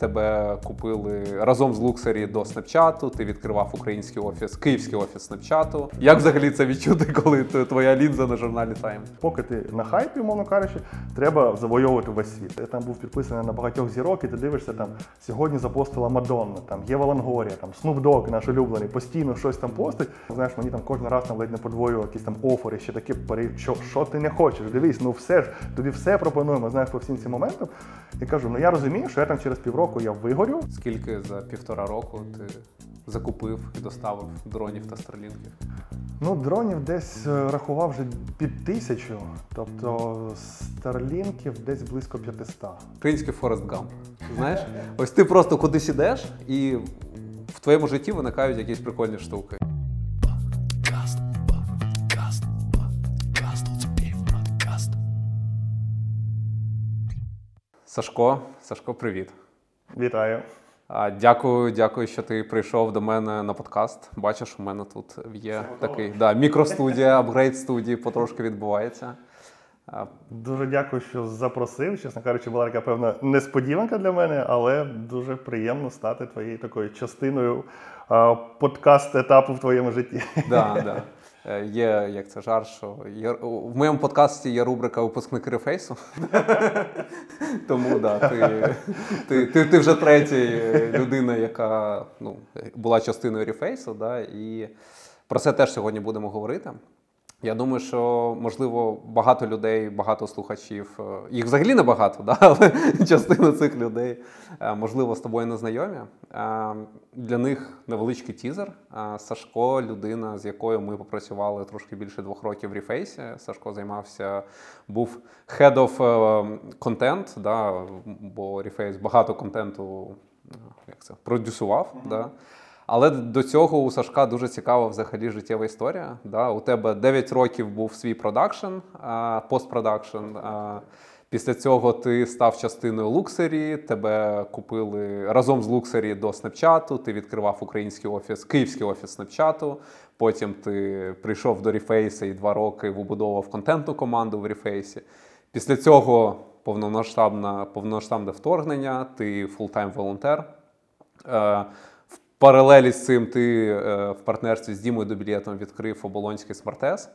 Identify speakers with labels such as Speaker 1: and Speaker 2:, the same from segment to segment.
Speaker 1: Тебе купили разом з Луксері до Снапчату. Ти відкривав український офіс, київський офіс Снапчату. Як взагалі це відчути, коли твоя лінза на журналі Time?
Speaker 2: Поки ти на хайпі, умовно кажучи, треба завойовувати весь світ. Я там був підписаний на багатьох зірок, і ти дивишся там сьогодні запостила Мадонна, там Єва Лангорія, там Dogg, наш улюблений, постійно щось там постить. Знаєш, мені там кожен раз там ледь не подвоював якісь там офери, ще такі що, що ти не хочеш. Дивись, ну все ж, тобі все пропонуємо, знаєш, по всім цим моментам. І кажу, ну я розумію, що я там через півроку я вигорю,
Speaker 1: Скільки за півтора року ти закупив і доставив дронів та старлінків?
Speaker 2: Ну, дронів десь е, рахував вже під тисячу, тобто старлінків десь близько 500.
Speaker 1: Український Форест Гамп. Знаєш, ось ти просто кудись ідеш, і в твоєму житті виникають якісь прикольні штуки. Сашко, Сашко, привіт.
Speaker 2: Вітаю.
Speaker 1: Дякую, дякую, що ти прийшов до мене на подкаст. Бачиш, у мене тут є такий да, мікростудія, апгрейд студії потрошки відбувається.
Speaker 2: Дуже дякую, що запросив. Чесно кажучи, була така певна несподіванка для мене, але дуже приємно стати твоєю такою частиною подкаст етапу в твоєму житті.
Speaker 1: Да, да. Е, Є як це жар, що є, в моєму подкасті є рубрика Випускник рефейсу. Тому да, ти, ти, ти, ти вже третя людина, яка ну, була частиною рефейсу, да, і про це теж сьогодні будемо говорити. Я думаю, що можливо багато людей, багато слухачів, е, їх взагалі не багато, да? але частина цих людей, е, можливо, з тобою не знайомі. Е, Для них невеличкий тізер. Сашко, людина, з якою ми попрацювали трошки більше двох років в Рефейсі. Сашко займався, був head of content, да? бо Reface багато контенту як це, продюсував. Да? Але до цього у Сашка дуже цікава взагалі життєва історія. Да? У тебе 9 років був свій продакшн, постпродакшн. Після цього ти став частиною Looksery, тебе купили разом з Looksery до Snapchat у, ти відкривав український офіс, київський офіс Snapchat у. Потім ти прийшов до Reface а і два роки вибудовував контентну команду в Reface і. Після цього повномасштабне, повномасштабне вторгнення, ти full-time волонтер. Паралелі з цим ти е, в партнерстві з Дімою Дубілєтом відкрив Оболонський Smartass.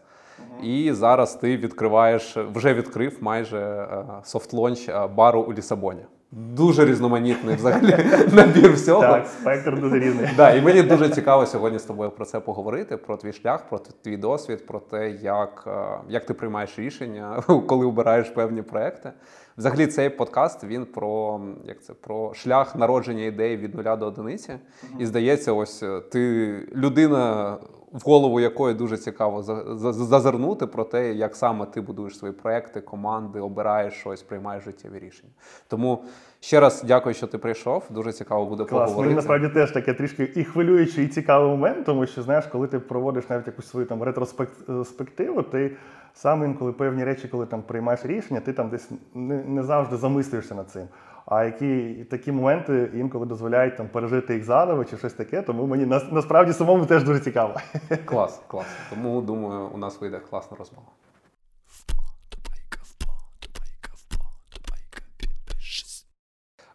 Speaker 1: І зараз ти відкриваєш, вже відкрив майже е, soft launch е, бару у Лісабоні. Дуже різноманітний взагалі набір всього.
Speaker 2: Так, спектр дуже різний.
Speaker 1: Да, і мені дуже цікаво сьогодні з тобою про це поговорити, про твій шлях, про твій досвід, про те, як, як ти приймаєш рішення, коли обираєш певні проекти. Взагалі, цей подкаст він про як це про шлях народження ідеї від нуля до одиниці. І здається, ось е, ти людина, в голову якої дуже цікаво за- за- зазирнути про те, як саме ти будуєш свої проекти, команди, обираєш щось, приймаєш життєві рішення. Тому ще раз дякую, що ти прийшов. Дуже цікаво буде
Speaker 2: Клас.
Speaker 1: поговорити.
Speaker 2: Мені насправді теж таке трішки і хвилюючий, і цікавий момент, тому що знаєш, коли ти проводиш навіть якусь свою там ретроспективу, ти сам інколи певні речі, коли там приймаєш рішення, ти там десь не, не завжди замислюєшся над цим. А які такі моменти інколи дозволяють там пережити їх заново чи щось таке, тому мені нас- насправді самому теж дуже цікаво.
Speaker 1: Клас, клас. Тому думаю, у нас вийде класна розмова.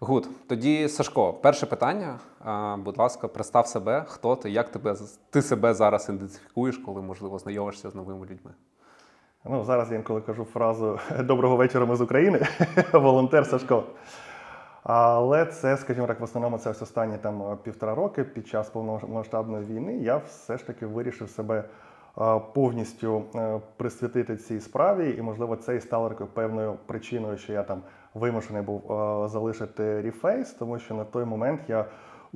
Speaker 1: Гуд, тоді Сашко, перше питання. Будь ласка, представ себе, хто ти, як тебе ти себе зараз ідентифікуєш, коли можливо знайомишся з новими людьми.
Speaker 2: Ну, зараз я інколи кажу фразу Доброго вечора, ми з України, волонтер Сашко. Але це, скажімо так, в основному це ось останні там півтора роки під час повномасштабної війни я все ж таки вирішив себе е, повністю е, присвятити цій справі, і можливо це і стало такою певною причиною, що я там вимушений був е, залишити Reface, тому що на той момент я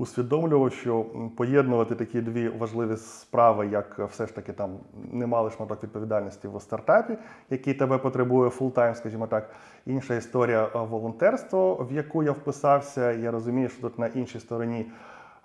Speaker 2: усвідомлював, що поєднувати такі дві важливі справи, як е, все ж таки там немалий шматок відповідальності в стартапі, який тебе потребує full-time, скажімо так. Інша історія е, волонтерство, в яку я вписався. Я розумію, що тут на іншій стороні.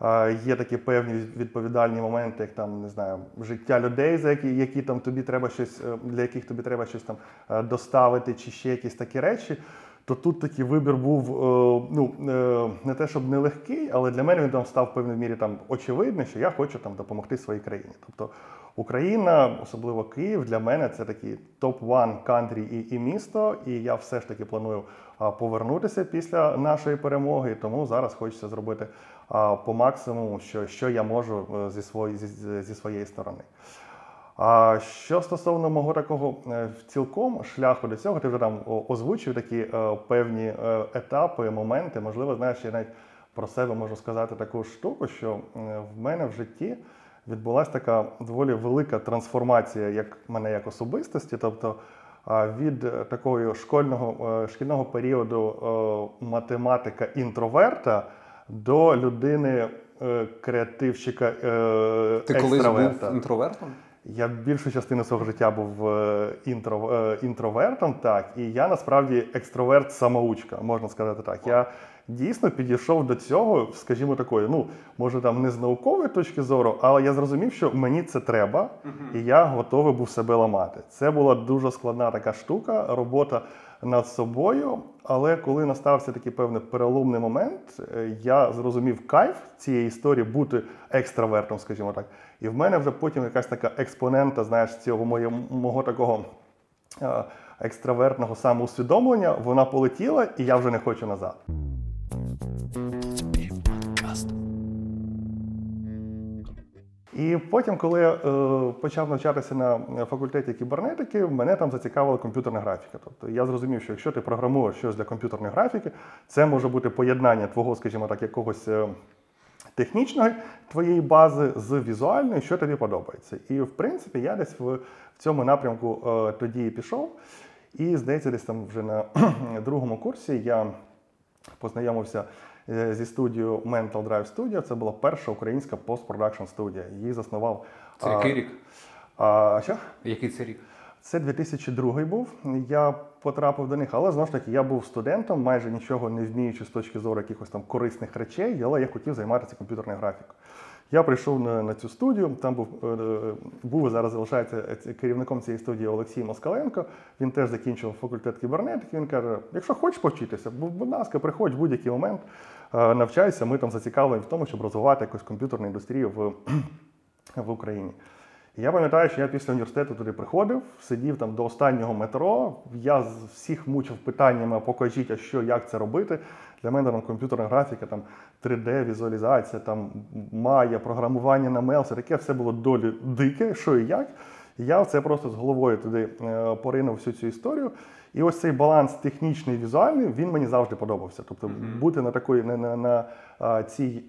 Speaker 2: е, Є такі певні відповідальні моменти, як там не знаю, життя людей, за які, які там тобі треба щось, для яких тобі треба щось там доставити, чи ще якісь такі речі. То тут такий вибір був е, ну, е, не те, щоб нелегкий, але для мене він там став в певній мірі там очевидний, що я хочу там допомогти своїй країні. Тобто Україна, особливо Київ, для мене це такий топ-1 кантрі і, і місто. І я все ж таки планую повернутися після нашої перемоги. Тому зараз хочеться зробити по максимуму, що, що я можу е, зі, свої, зі, зі своєї сторони. А що стосовно мого такого е, цілком шляху до цього, ти вже там озвучив такі е, певні е, етапи, моменти. Можливо, знаєш, я навіть про себе можу сказати таку штуку, що в мене в житті відбулася така доволі велика трансформація як мене як особистості. Тобто від такого школьного шкільного періоду математика інтроверта до людини креативщика е,
Speaker 1: Ти колись був інтровертом?
Speaker 2: Я більшу частину свого життя був е, інтро, е, інтровертом, так, і я насправді екстроверт-самоучка, можна сказати так. Я дійсно підійшов до цього, скажімо, такої, ну, може там не з наукової точки зору, але я зрозумів, що мені це треба, і я готовий був себе ламати. Це була дуже складна така штука, робота над собою. Але коли настався такий певний переломний момент, е, я зрозумів кайф цієї історії бути екстравертом, скажімо так. І в мене вже потім якась така експонента, знаєш, цього моє, мого такого е, екстравертного самоусвідомлення, вона полетіла, і я вже не хочу назад.
Speaker 3: Подкаст.
Speaker 2: І потім, коли я е, почав навчатися на факультеті кібернетики, мене там зацікавила комп'ютерна графіка. Тобто я зрозумів, що якщо ти програмуєш щось для комп'ютерної графіки, це може бути поєднання твого, скажімо так, якогось е, технічної твоєї бази з візуальною, що тобі подобається. І в принципі я десь в, в цьому напрямку е, тоді і пішов. І здається, десь там вже на другому курсі я познайомився зі студією Mental Drive Studio. Це була перша українська постпродакшн студія. Її заснував.
Speaker 1: Це який рік?
Speaker 2: А, що?
Speaker 1: Який це рік?
Speaker 2: Це 2002 був. Я потрапив до них, але знову ж таки я був студентом, майже нічого не вміючи з точки зору якихось там корисних речей, але я хотів займатися комп'ютерною графікою. Я прийшов на, на цю студію. Там був е, е, був зараз залишається е, керівником цієї студії Олексій Москаленко. Він теж закінчив факультет кібернетики. Він каже: якщо хочеш повчитися, будь ласка, приходь в будь-який момент, е, навчайся. Ми там зацікавлені в тому, щоб розвивати якусь комп'ютерну індустрію в, в Україні. І Я пам'ятаю, що я після університету туди приходив, сидів там до останнього метро. Я всіх мучив питаннями, покажіть, а що, як це робити. Для мене там комп'ютерна графіка, там 3D-візуалізація, там Maya, програмування на це таке все було долі дике, що і як. І я це просто з головою туди е, поринув всю цю історію. І ось цей баланс технічний і візуальний, він мені завжди подобався. Тобто бути на такої на, на, на цій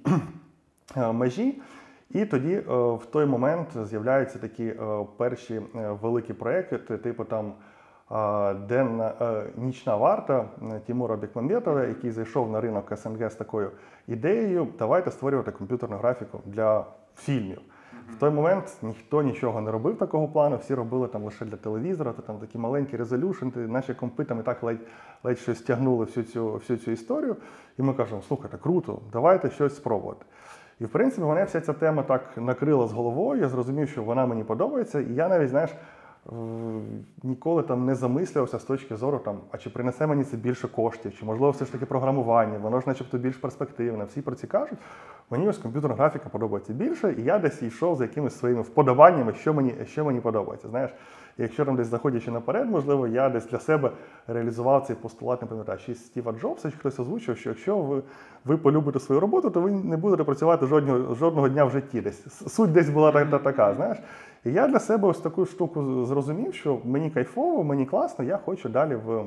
Speaker 2: межі. І тоді е, в той момент з'являються такі е, перші е, великі проекти, типу там денна нічна варта Тимура Бекмамбетова, який зайшов на ринок СНГ з такою ідеєю, давайте створювати комп'ютерну графіку для фільмів. В той момент ніхто нічого не робив такого плану, всі робили там лише для телевізора, то там такі маленькі резолюшн, наші компи там і так ледь, ледь щось тягнули всю цю, всю цю історію. І ми кажемо, слухайте, круто, давайте щось спробувати. І в принципі мене вся ця тема так накрила з головою. Я зрозумів, що вона мені подобається, і я навіть, знаєш, ніколи там не замислювався з точки зору, там, а чи принесе мені це більше коштів, чи можливо все ж таки програмування, воно ж начебто більш перспективне. Всі про це кажуть. Мені ось комп'ютерна графіка подобається більше, і я десь йшов за якимись своїми вподобаннями, що мені, що мені подобається. Знаєш, якщо там десь заходячи наперед, можливо, я десь для себе реалізував цей постулат, не пам'ятаю, чи Стіва Джобса, чи хтось озвучив, що якщо ви, ви полюбите свою роботу, то ви не будете працювати жодного, жодного дня в житті. Десь суть десь була та, та, така, знаєш. І я для себе ось таку штуку зрозумів, що мені кайфово, мені класно, я хочу далі в,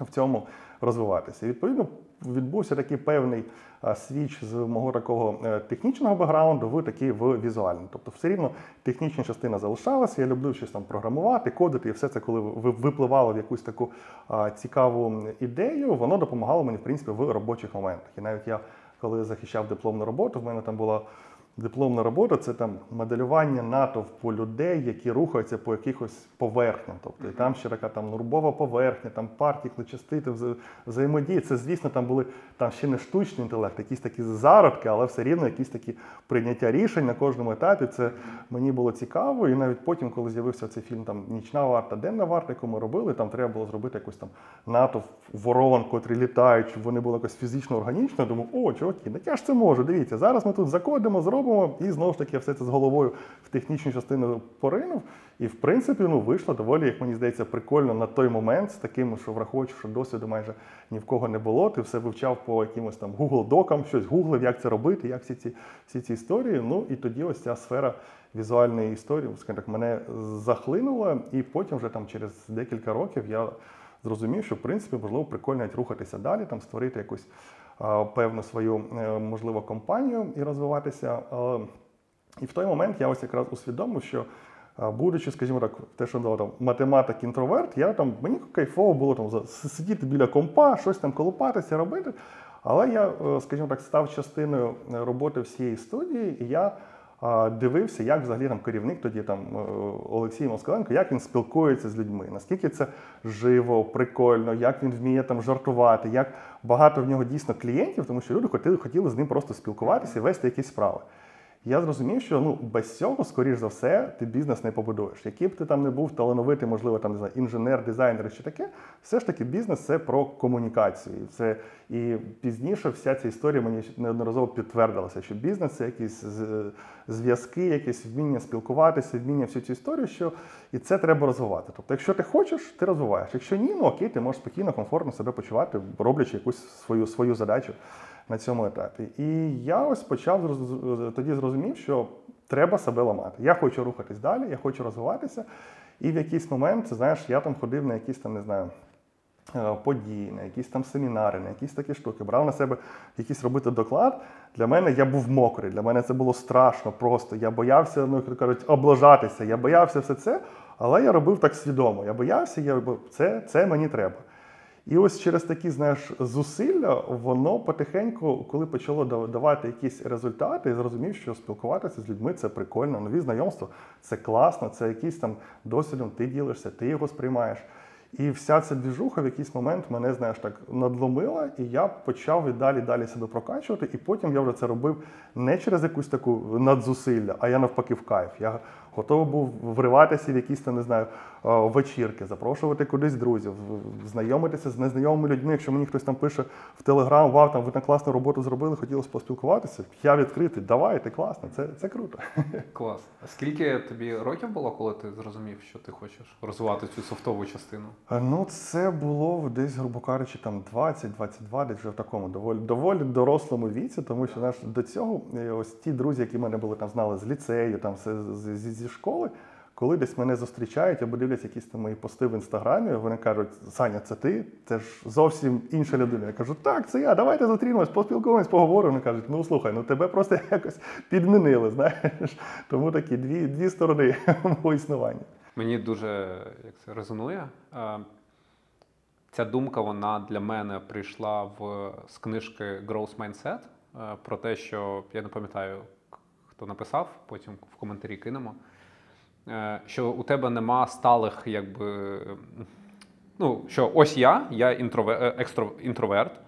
Speaker 2: в цьому розвиватися. І відповідно відбувся такий певний свіч з мого такого е, технічного бекграунду в такий в візуальний. Тобто, все рівно технічна частина залишалася. Я люблю щось там програмувати, кодити, і все це, коли випливало в якусь таку цікаву ідею, воно допомагало мені в принципі в робочих моментах. І навіть я, коли захищав дипломну роботу, в мене там була Дипломна робота це там моделювання натовпу людей, які рухаються по якихось поверхням. Тобто і там ще така там нурбова поверхня, там партікли, частити, вза- взаємодії. Це, звісно, там були там ще не штучний інтелект, якісь такі зародки, але все рівно якісь такі прийняття рішень на кожному етапі. Це мені було цікаво. І навіть потім, коли з'явився цей фільм там Нічна варта, денна варта, яку ми робили, там треба було зробити якусь там натовп ворон, котрі літають, щоб вони були якось фізично органічно. Думаю, о, чуваки, ну я ж це можу. Дивіться, зараз ми тут закодимо, зробимо, і знову ж таки я все це з головою в технічну частину поринув. І в принципі, ну вийшло доволі, як мені здається, прикольно на той момент з таким, що враховуючи, що досвіду майже ні в кого не було. Ти все вивчав по якимось там Google докам, щось гуглив, як це робити, як всі ці всі ці історії. Ну і тоді ось ця сфера візуальної історії, скажімо так, мене захлинула, і потім вже там через декілька років я зрозумів, що в принципі можливо прикольно рухатися далі, там створити якусь певну свою е, можливо компанію і розвиватися. І в той момент я ось якраз усвідомив, що будучи, скажімо так, те, що там математик інтроверт, я там мені кайфово було там сидіти біля компа, щось там колупатися, робити. Але я, е, скажімо так, став частиною е, роботи всієї студії, і я дивився, як взагалі там керівник тоді там е, Олексій Москаленко, як він спілкується з людьми, наскільки це живо, прикольно, як він вміє там жартувати, як багато в нього дійсно клієнтів, тому що люди хотіли, хотіли з ним просто спілкуватися і вести якісь справи. Я зрозумів, що ну без цього, скоріш за все, ти бізнес не побудуєш. Який б ти там не був талановитий, можливо, там не знаю, інженер, дизайнер чи таке, все ж таки бізнес це про комунікацію. Це і пізніше вся ця історія мені неодноразово підтвердилася, що бізнес це якісь зв'язки, якесь вміння спілкуватися, вміння всю цю історію, що і це треба розвивати. Тобто, якщо ти хочеш, ти розвиваєш. Якщо ні, ну окей, ти можеш спокійно, комфортно себе почувати, роблячи якусь свою свою задачу на цьому етапі. І я ось почав тоді зрозумів, що треба себе ламати. Я хочу рухатись далі, я хочу розвиватися. І в якийсь момент, знаєш, я там ходив на якісь там, не знаю. е, Події, на якісь там семінари, на якісь такі штуки, брав на себе якийсь робити доклад. Для мене я був мокрий, для мене це було страшно просто. Я боявся, ну кажуть, облажатися. Я боявся все це, але я робив так свідомо. Я боявся, я бо це, це мені треба. І ось через такі, знаєш, зусилля воно потихеньку, коли почало давати якісь результати, я зрозумів, що спілкуватися з людьми це прикольно, нові знайомства, це класно, це якийсь там досвідом, ти ділишся, ти його сприймаєш. І вся ця двіжуха в якийсь момент мене, знаєш, так надломила, і я почав і далі далі себе прокачувати. І потім я вже це робив не через якусь таку надзусилля, а я навпаки в кайф. Я готовий був вриватися в якісь там, не знаю, е, вечірки, запрошувати кудись друзів, знайомитися з незнайомими людьми. Якщо мені хтось там пише в Телеграм, вау, там ви на класну роботу зробили, хотілося поспілкуватися. Я відкритий, давайте, класно, це, це круто.
Speaker 1: Клас. А скільки тобі років було, коли ти зрозумів, що ти хочеш розвивати цю софтову частину?
Speaker 2: Е, Ну, це було десь, грубо кажучи, там 20-22, десь вже в такому доволі доволі дорослому віці, тому що знаєш, до цього е, ось ті друзі, які мене були там знали з ліцею, там з- з- зі, школи, коли десь мене зустрічають або дивляться якісь там мої пости в інстаграмі, вони кажуть: Саня, це ти? Це ж зовсім інша людина. Я кажу, так, це я, давайте зустрінемось, поспілкуємось, поговоримо. Вони кажуть, ну слухай, ну тебе просто якось підмінили, знаєш. Тому такі дві, дві сторони мого існування.
Speaker 1: Мені дуже як це резонує. Е, Ця думка вона для мене прийшла в з книжки Growth Mindset е, про те, що я не пам'ятаю, хто написав, потім в коментарі кинемо. Е, Що у тебе нема сталих, якби. Ну, що ось я, я інтрове, е, екстро, інтроверт,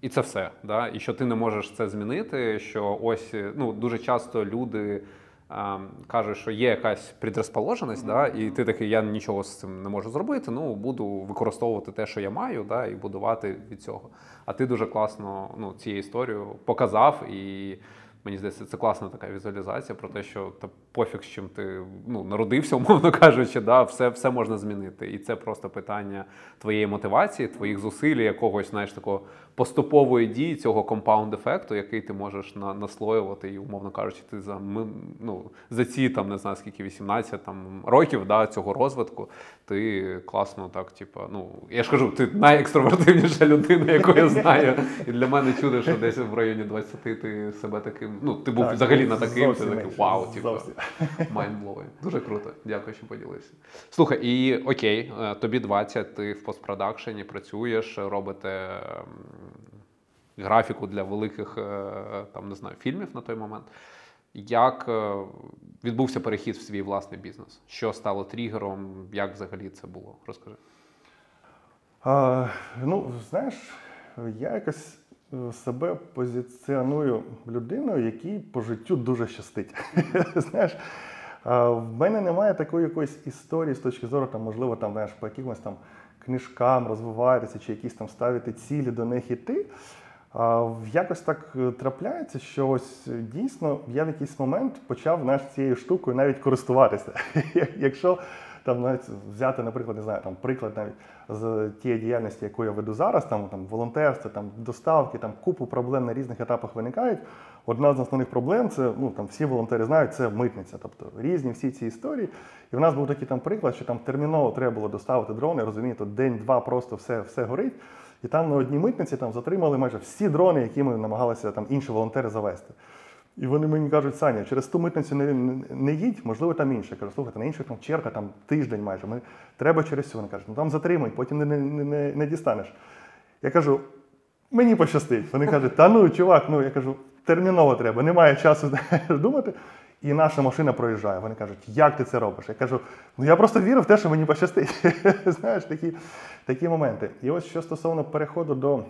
Speaker 1: і це все. Да? І що ти не можеш це змінити. Що ось е, ну, дуже часто люди а, кажуть, що є якась предрозположеність, да? і ти такий, я нічого з цим не можу зробити. Ну буду використовувати те, що я маю, да? і будувати від цього. А ти дуже класно ну, цією історією показав і. Мені здається, це класна така візуалізація про те, що та пофіг, з чим ти ну, народився, умовно кажучи, да, все, все можна змінити. І це просто питання твоєї мотивації, твоїх зусиль, якогось, знаєш, такого поступової дії, цього компаунд-ефекту, який ти можеш на, наслоювати, і, умовно кажучи, ти за, ми- ну, за ці там, не знаю, скільки 18 там, років да, цього розвитку, ти класно так, типу, ну, я ж кажу, ти найекстровертивніша людина, яку я знаю. І для мене чудо, що десь в районі 20 ти себе таким, ну, ти був
Speaker 2: Так,
Speaker 1: взагалі на таким, ти такий вау, типу,
Speaker 2: зовсім.
Speaker 1: Дуже круто. Дякую, що поділився. Слухай, і окей, е, тобі 20, ти в постпродакшені працюєш, робите м, графіку для великих е, там, не знаю, фільмів на той момент. Як е, відбувся перехід в свій власний бізнес? Що стало тригером? Як взагалі це було? Розкажи.
Speaker 2: А, ну, знаєш, я якось е, себе позиціоную людиною, якій по життю дуже щастить. знаєш, в мене немає такої якоїсь історії з точки зору, там, можливо, там, знаєш, по якимось там книжкам розвиватися чи якісь там ставити цілі до них іти. Якось так е, трапляється, що ось е, дійсно я в якийсь момент почав знаєш, цією штукою навіть користуватися. Якщо там навіть взяти, наприклад, не знаю, там приклад навіть з тієї діяльності, яку я веду зараз, там, там волонтерство, там доставки, там купу проблем на різних етапах виникають. Одна з основних проблем це ну там всі волонтери знають, це митниця, тобто різні всі ці історії. І в нас був такий там приклад, що там терміново треба було доставити дрони, розумієте, день-два просто все, все горить. І там на одній митниці там затримали майже всі дрони, які ми намагалися там інші волонтери завести. І вони мені кажуть, Саня, через ту митницю не, не, їдь, можливо, там інше. Я кажу, слухайте, на інших там черга там тиждень майже. Ми, треба через цю. Вони кажуть, ну там затримуй, потім не, не, не, не, не дістанеш. Я кажу, мені пощастить. Вони кажуть, та ну, чувак, ну я кажу, терміново треба, немає часу думати. І наша машина проїжджає. Вони кажуть, як ти це робиш? Я кажу, ну я просто вірю в те, що мені пощастить. Знаєш, такі, такі моменти. І ось що стосовно переходу до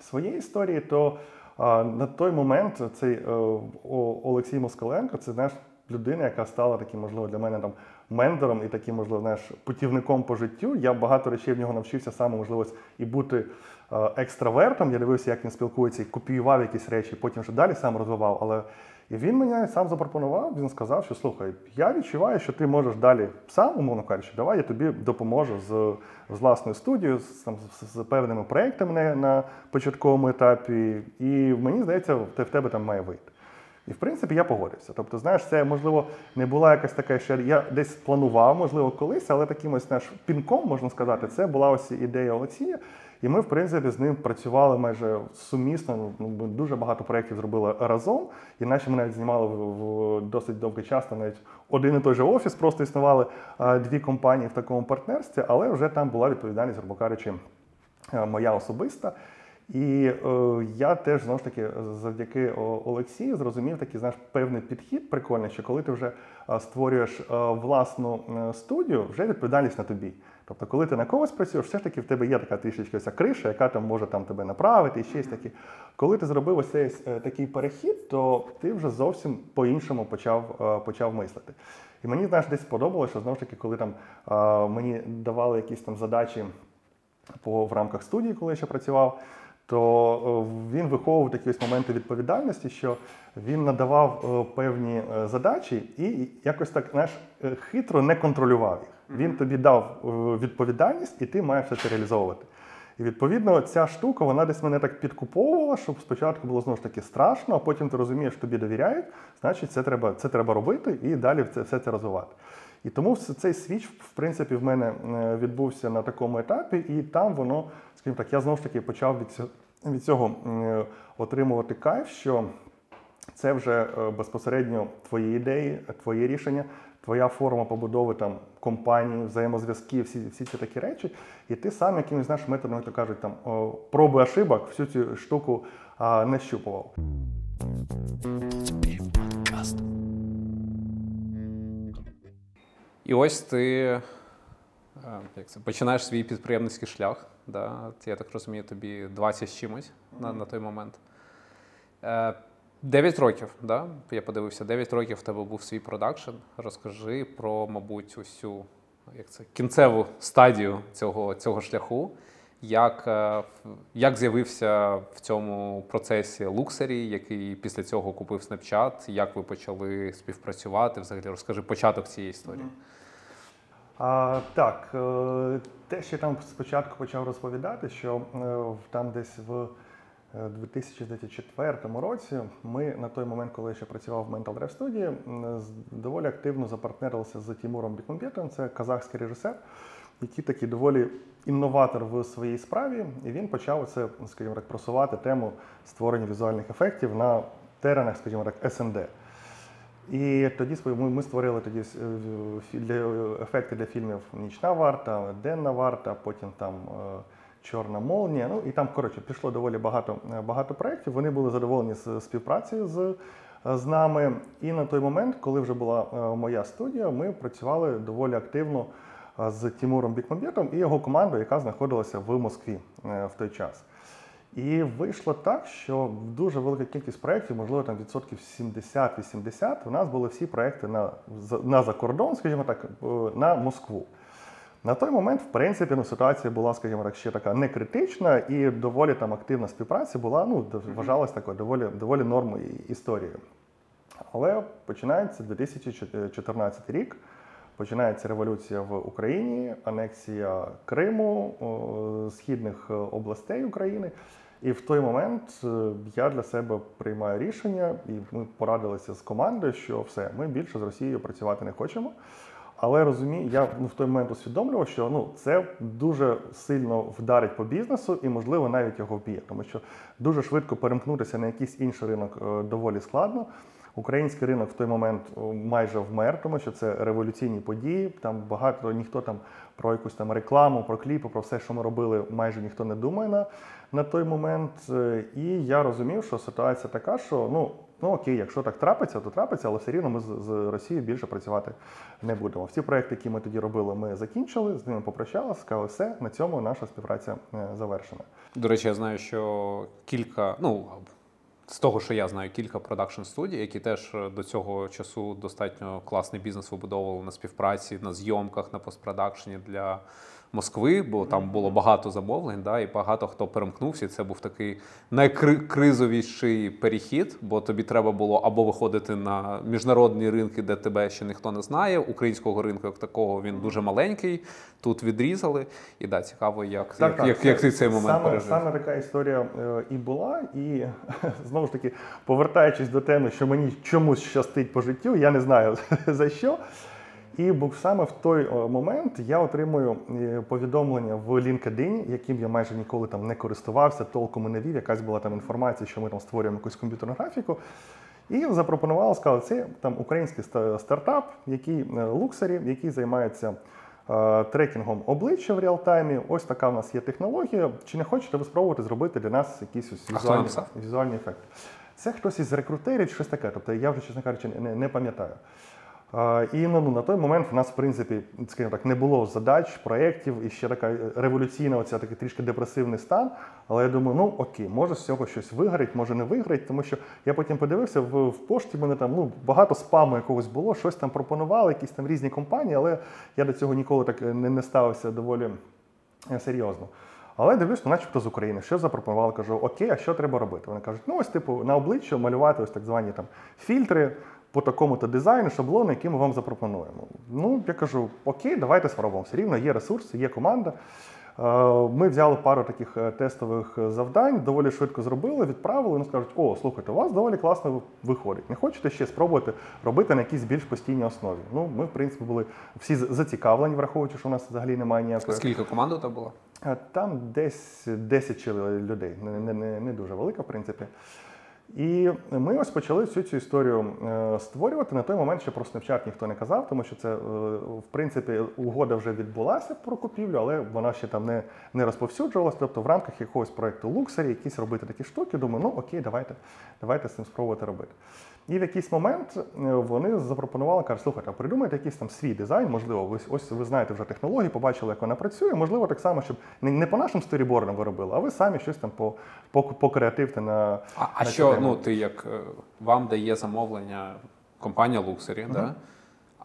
Speaker 2: своєї історії, то а, на той момент цей е, О- Олексій Москаленко, це знаєш, людина, яка стала таким, можливо, для мене там ментором і таким, можливо, знаєш, путівником по життю. Я багато речей в нього навчився саме можливо і бути е, екстравертом. Я дивився, як він спілкується і копіював якісь речі, потім вже далі сам розвивав. Але і він мені сам запропонував, він сказав, що слухай, я відчуваю, що ти можеш далі сам, умовно кажучи, давай я тобі допоможу з, з власною студією, з, там, з, з певними проектами на, на початковому етапі. І мені здається, в в тебе там має вийти. І в принципі я погодився. Тобто, знаєш, це можливо не була якась така ще. Я десь планував, можливо, колись, але таким ось наш пінком, можна сказати, це була ось ідея Олексія. І ми, в принципі, з ним працювали майже сумісно. Ну, ми дуже багато проєктів зробили разом. І наші ми навіть знімали в, досить довгий час. Навіть один і той же офіс, просто існували дві компанії в такому партнерстві, але вже там була відповідальність, грубо кажучи, моя особиста. І е, я теж знову ж таки завдяки Олексію зрозумів такий знаєш певний підхід прикольний, що коли ти вже створюєш власну е, студію, вже відповідальність на тобі. Тобто, коли ти на когось працюєш, все ж таки в тебе є така трішечки ось криша, яка там може там тебе направити і щось таке. Коли ти зробив ось цей е, такий перехід, то ти вже зовсім по-іншому почав, е, почав мислити. І мені знаєш, десь сподобалося, що знову ж таки, коли там е, мені давали якісь там задачі по в рамках студії, коли я ще працював, то він виховував такі ось моменти відповідальності, що він надавав певні задачі і якось так знаєш, хитро не контролював їх. Він тобі дав е, відповідальність, і ти маєш це реалізовувати. І відповідно ця штука вона десь мене так підкуповувала, щоб спочатку було знову ж таки страшно, а потім ти розумієш, що тобі довіряють, значить, це треба, це треба робити і далі це, все це розвивати. І тому цей свіч, в принципі, в мене е, відбувся на такому етапі, і там воно, скажімо так, я знову ж таки почав від цього, від цього е, отримувати кайф, що це вже безпосередньо твої ідеї, твої рішення, твоя форма побудови там компанії, взаємозв'язки, всі, всі ці такі речі. І ти сам якимось знаєш методом, то кажуть, там проби ошибок, всю цю штуку а, не щупував.
Speaker 1: І ось ти е, як це, починаєш свій підприємницький шлях. Да? Я так розумію, тобі 20 з чимось на, на той момент. Е, 9 років, да? я подивився, 9 років в тебе був свій продакшн. Розкажи про, мабуть, усю як це, кінцеву стадію цього, цього шляху. Як, е, як з'явився в цьому процесі Луксері, який після цього купив Snapchat, як ви почали співпрацювати? Взагалі розкажи початок цієї історії.
Speaker 2: А, так, е, те, що я там спочатку почав розповідати, що е, там десь в 2004 році ми на той момент, коли я ще працював в Mental Drive студії, доволі активно запартнерилися з Тимуром Бікмамбетовим, це казахський режисер, який такий доволі інноватор в своїй справі, і він почав це, скажімо так, просувати тему створення візуальних ефектів на теренах, скажімо так, СНД. І тоді ми, створили тоді е, для, ефекти для фільмів Нічна варта, Денна варта, потім там е, Чорна молнія. Ну і там, коротше, пішло доволі багато, е, багато проєктів. Вони були задоволені з співпрацею з е, з нами. І на той момент, коли вже була е, моя студія, ми працювали доволі активно з Тимуром Бікмамбетом і його командою, яка знаходилася в Москві в той час. І вийшло так, що дуже велика кількість проєктів, можливо, там відсотків 70-80, у нас були всі проєкти на, на закордон, скажімо так, на Москву. На той момент, в принципі, ну, ситуація була, скажімо так, ще така не критична, і доволі там активна співпраця була, ну, вважалась такою доволі, доволі нормою історією. Але починається 2014 рік. Починається революція в Україні, анексія Криму, східних е, областей України. І в той момент е, я для себе приймаю рішення, і ми порадилися з командою, що все, ми більше з Росією працювати не хочемо. Але розумію, я ну, в той момент усвідомлював, що ну це дуже сильно вдарить по бізнесу і, можливо, навіть його вб'є, тому що дуже швидко перемкнутися на якийсь інший ринок е, доволі складно. Український ринок в той момент майже вмер, тому що це революційні події. Там багато ніхто там про якусь там рекламу, про кліпи, про все, що ми робили, майже ніхто не думає на, на той момент. Е, І я розумів, що ситуація така, що ну. Ну окей, якщо так трапиться, то трапиться, але все рівно ми з, з Росією більше працювати не будемо. Всі проекти, які ми тоді робили, ми закінчили, з ними попрощалися, сказали, все, на цьому наша співпраця е, завершена.
Speaker 1: До речі, я знаю, що кілька, ну з того, що я знаю, кілька продакшн студій, які теж е, до цього часу достатньо класний бізнес вибудовували на співпраці, на зйомках, на постпродакшені для Москви, бо там було багато замовлень, да, і багато хто перемкнувся. І Це був такий найкризовіший перехід, бо тобі треба було або виходити на міжнародні ринки, де тебе ще ніхто не знає. Українського ринку як такого він дуже маленький. Тут відрізали. І да, цікаво, як, як, як, як ти цей момент
Speaker 2: саме,
Speaker 1: пережив.
Speaker 2: Саме така історія е, і була. І знову ж таки, повертаючись до теми, що мені чомусь щастить по життю, я не знаю за що. І саме в той е, момент я отримую е, повідомлення в LinkedIn, яким я майже ніколи там не користувався, толком і не вів. Якась була там інформація, що ми там створюємо якусь комп'ютерну графіку. І запропонували, сказали, це там український стартап, який е, луксері, який займається трекінгом обличчя в реалтаймі. Ось така в нас є технологія. Чи не хочете ви спробувати зробити для нас якісь ось візуальні, візуальні ефекти? Це хтось із рекрутерів, щось таке. Тобто я вже, чесно кажучи, не, не пам'ятаю. І ну, ну, на той момент в нас, в принципі, скажімо так, не було задач, проєктів і ще така революційна, оця такий трішки депресивний стан. Але я думаю, ну окей, може з цього щось вигорить, може не вигорить, тому що я потім подивився в, в пошті. Мене там ну багато спаму якогось було, щось там пропонували, якісь там різні компанії, але я до цього ніколи так не, не ставився доволі е, серйозно. Але дивлюсь, ну, начебто з України. Що запропонували? Кажу, окей, а що треба робити? Вони кажуть, ну ось типу на обличчя малювати ось так звані там фільтри по такому-то дизайну, шаблони, які ми вам запропонуємо. Ну, я кажу, окей, давайте спробуємо. Все рівно є ресурси, є команда. Е, Ми взяли пару таких е, тестових е, завдань, доволі швидко зробили, відправили. Вони скажуть, о, слухайте, у вас доволі класно виходить. Не хочете ще спробувати робити на якійсь більш постійній основі? Ну, ми, в принципі, були всі зацікавлені, враховуючи, що у нас взагалі немає ніякої.
Speaker 1: Скільки команд тебе було?
Speaker 2: Там десь 10 людей, не, не, не, не дуже велика, в принципі. І ми ось почали всю цю історію е, створювати. На той момент ще про Snapchat ніхто не казав, тому що це, е, в принципі, угода вже відбулася про купівлю, але вона ще там не, не розповсюджувалася. Тобто в рамках якогось проекту Luxury якісь робити такі штуки. Думаю, ну окей, давайте, давайте з цим спробувати робити. І в якийсь момент е, вони запропонували, кажуть, слухайте, а придумайте якийсь там свій дизайн, можливо, ви ось ви знаєте вже технології, побачили, як вона працює. Можливо, так само, щоб не, не по нашим сторібордам ви робили, а ви самі щось там по, по, покреативте на
Speaker 1: А,
Speaker 2: на
Speaker 1: що
Speaker 2: тему.
Speaker 1: ну ти як е, вам дає замовлення компанія Luxury, да?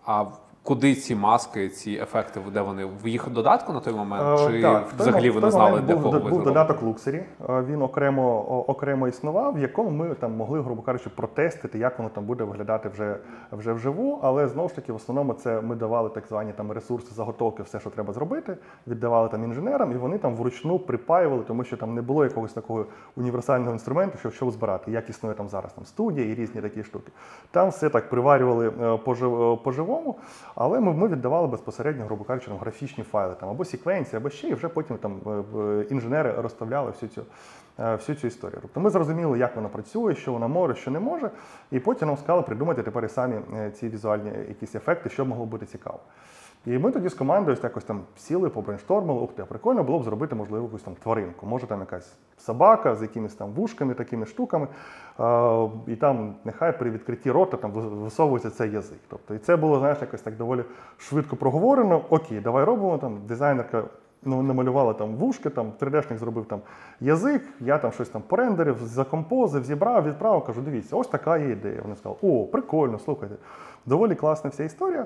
Speaker 1: А куди ці маски, ці ефекти, де вони в їх додатку на той момент?
Speaker 2: Е,
Speaker 1: Чи
Speaker 2: так,
Speaker 1: взагалі ви не знали, для
Speaker 2: був,
Speaker 1: кого
Speaker 2: був додаток Luxury, е, він окремо, окремо існував, в якому ми там могли, грубо кажучи, протестити, як воно там буде виглядати вже, вже вживу. Але знову ж таки, в основному це ми давали так звані там ресурси, заготовки, все, що треба зробити, віддавали там інженерам, і вони там вручну припаювали, тому що там не було якогось такого універсального інструменту, що що збирати, як існує там зараз там студія і різні такі штуки. Там все так приварювали е, е, по-живому, але ми, ми віддавали безпосередньо, грубо кажучи, там, графічні файли, там або секвенції, або ще, і вже потім там е, інженери розставляли всю цю, е, всю цю історію. Тобто ми зрозуміли, як вона працює, що вона може, що не може, і потім нам сказали придумати тепер і самі е, ці візуальні якісь ефекти, що могло бути цікаво. І ми тоді з командою якось там сіли, побрейнштормили, ух ти, прикольно було б зробити, можливо, якусь там тваринку. Може там якась собака з якимись там вушками, такими штуками. А, і там нехай при відкритті рота там висовується цей язик. Тобто, і це було, знаєш, якось так доволі швидко проговорено. Окей, давай робимо. Там дизайнерка ну, намалювала там вушки, там 3D-шник зробив там язик, я там щось там порендерив, закомпозив, зібрав, відправив, кажу, дивіться, ось така є ідея. Вони сказали, о, прикольно, слухайте, доволі класна вся історія.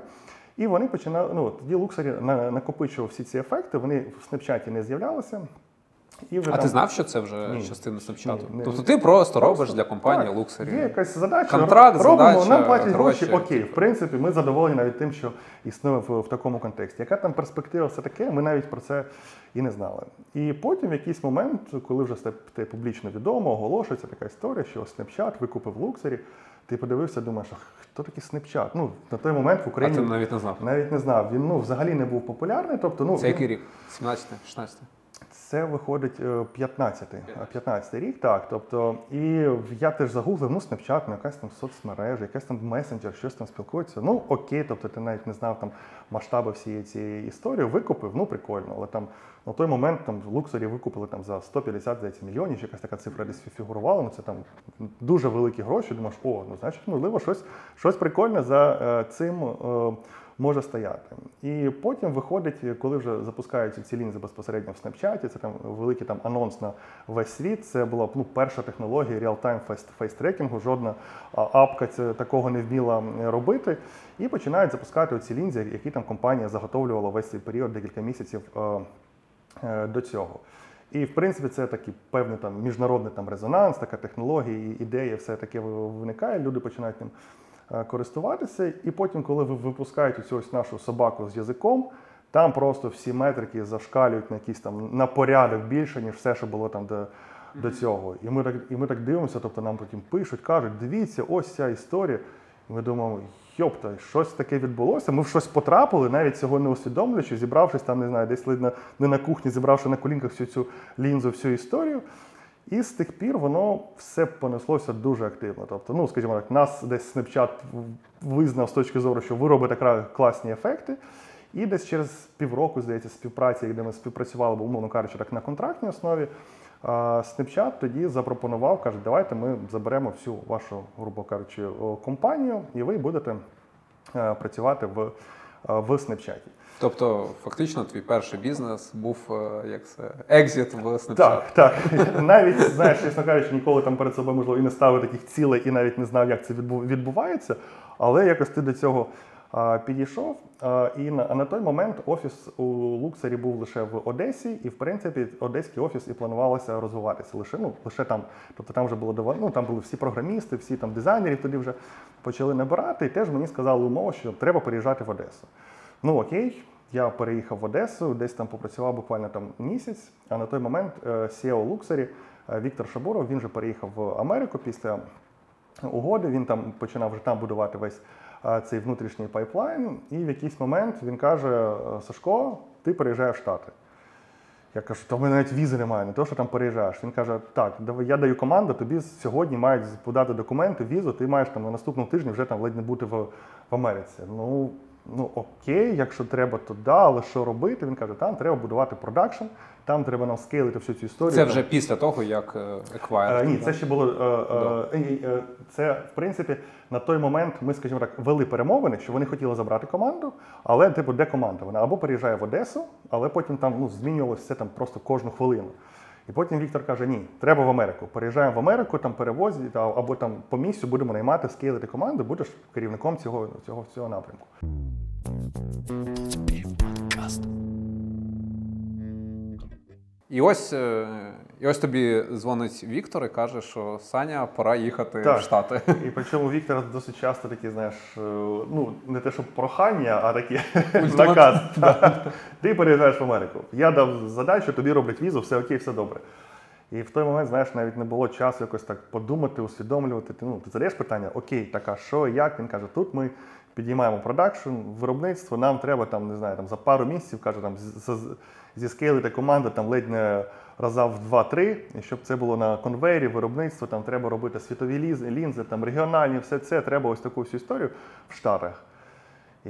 Speaker 2: І вони починали, ну тоді Луксарі накопичував всі ці ефекти, вони в Snapchat не з'являлися. І вже
Speaker 1: А
Speaker 2: там,
Speaker 1: ти знав, що це вже
Speaker 2: Ні.
Speaker 1: частина Snapchat?
Speaker 2: Ні, не-
Speaker 1: Тобто ти просто робиш
Speaker 2: Просто,
Speaker 1: для компанії
Speaker 2: так,
Speaker 1: Luxury.
Speaker 2: Є якась задача,
Speaker 1: Контракт,
Speaker 2: робимо,
Speaker 1: задача,
Speaker 2: нам платять гроші,
Speaker 1: гроші,
Speaker 2: окей. В принципі, ми задоволені навіть тим, що існує в, в такому контексті. Яка там перспектива все таке, ми навіть про це і не знали. І потім в якийсь момент, коли вже це публічно відомо, оголошується така історія, що Snapchat викупив Luxury, ти подивився, думаєш, а хто такий Snapchat? Ну, на той момент в
Speaker 1: А
Speaker 2: Україні
Speaker 1: ти навіть не знав.
Speaker 2: навіть не знав. Він ну, взагалі не був популярний. Тобто, ну,
Speaker 1: Це
Speaker 2: він-
Speaker 1: який рік? 17 16
Speaker 2: це виходить 15 15 рік, так. Тобто, і я теж загуглив, ну, Snapchat, ну, якась там соцмережа, якась там месенджер, щось там спілкується. Ну, окей, тобто ти навіть не знав там масштаби всієї цієї історії, викупив, ну прикольно. Але там на той момент там в Looksery викупили там за 150 здається, мільйонів, якась така цифра десь фігурувала. Ну це там дуже великі гроші. Думаєш, о, ну значить, можливо, щось, щось прикольне за е, цим. Може стояти. І потім виходить, коли вже запускаються ці лінзи безпосередньо в Snapchat, це там великий там анонс на весь світ. Це була ну, перша технологія face- face-tracking у. Жодна апка це такого не вміла робити. І починають запускати ці лінзи, які там компанія заготовлювала весь цей період декілька місяців е, до цього. І в принципі це такий певний там міжнародний там резонанс, така технологія, ідея, все таке виникає. Люди починають ним користуватися. І потім, коли ви випускаєте цю ось нашу собаку з язиком, там просто всі метрики зашкалюють на якийсь там на порядок більше, ніж все, що було там до, до цього. І ми так, і ми так дивимося, тобто нам потім пишуть, кажуть, дивіться, ось ця історія. І ми думаємо, йопта, щось таке відбулося. Ми в щось потрапили, навіть цього не усвідомлюючи, зібравшись там, не знаю, десь не на кухні, зібравши на колінках всю цю лінзу, всю історію. І з тих пір воно все понеслося дуже активно. Тобто, ну, скажімо так, нас десь Snapchat визнав з точки зору, що ви робите класні ефекти. І десь через півроку, здається, співпраці, де ми співпрацювали, бо, умовно кажучи, так на контрактній основі, Snapchat тоді запропонував, каже, давайте ми заберемо всю вашу, грубо кажучи, компанію, і ви будете е, працювати в, в Snapchat.
Speaker 1: Тобто, фактично, твій перший бізнес був е, як це екзит в Snapchat.
Speaker 2: Так, так. Навіть, знаєш, чесно кажучи, ніколи там перед собою, можливо, і не ставив таких цілей, і навіть не знав, як це відбувається. Але якось ти до цього підійшов. І на, той момент офіс у Луксері був лише в Одесі, і в принципі одеський офіс і планувалося розвиватися лише, ну, лише там. Тобто там вже було ну там були всі програмісти, всі там дизайнерів тоді вже почали набирати. І теж мені сказали умову, що треба переїжджати в Одесу. Ну окей, я переїхав в Одесу, десь там попрацював буквально там місяць. А на той момент е, CEO Луксері е, Віктор Шабуров, він вже переїхав в Америку після угоди. Він там починав вже там будувати весь цей внутрішній пайплайн. І в якийсь момент він каже: е, Сашко, ти переїжджаєш в Штати. Я кажу, то в мене навіть візи немає, не то, що там переїжджаєш. Він каже, так, я даю команду, тобі сьогодні мають подати документи, візу, ти маєш там на наступному тижні вже там ледь не бути в, в Америці. Ну, ну окей, якщо треба, то да, але що робити? Він каже, там треба будувати продакшн, там треба нам скейлити всю цю історію.
Speaker 1: Це вже після того, як е, Acquire.
Speaker 2: Е, Ні, це ще було. е, е, е, е, Це, в принципі, на той момент ми, скажімо так, вели перемовини, що вони хотіли забрати команду, але, типу, де команда? Вона або переїжджає в Одесу, але потім там ну, змінювалося все там просто кожну хвилину. І потім Віктор каже: ні, треба в Америку. Переїжджаємо в Америку, там перевозять, або там по місцю будемо наймати, скейлити команду, будеш керівником цього, цього, цього напрямку.
Speaker 1: І ось, е, і ось тобі дзвонить Віктор і каже, що Саня, пора їхати
Speaker 2: Так.
Speaker 1: в Штати.
Speaker 2: І причому Віктор досить часто такі, знаєш, е, ну не те, що прохання, а такі наказ. Ти переїжджаєш в Америку. Я дав задачу, тобі роблять візу, все окей, все добре. І в той момент, знаєш, навіть не було часу якось так подумати, усвідомлювати. Ти, ну, ти задаєш питання, окей, так, а що, як? Він каже, тут ми підіймаємо продакшн, виробництво, нам треба там, не знаю, там за пару місяців, каже, там зіскейлити команду там ледь не раза в 2-3, і щоб це було на конвейері, виробництво, там треба робити світові лінзи, там регіональні, все це, треба ось таку всю історію в Штатах.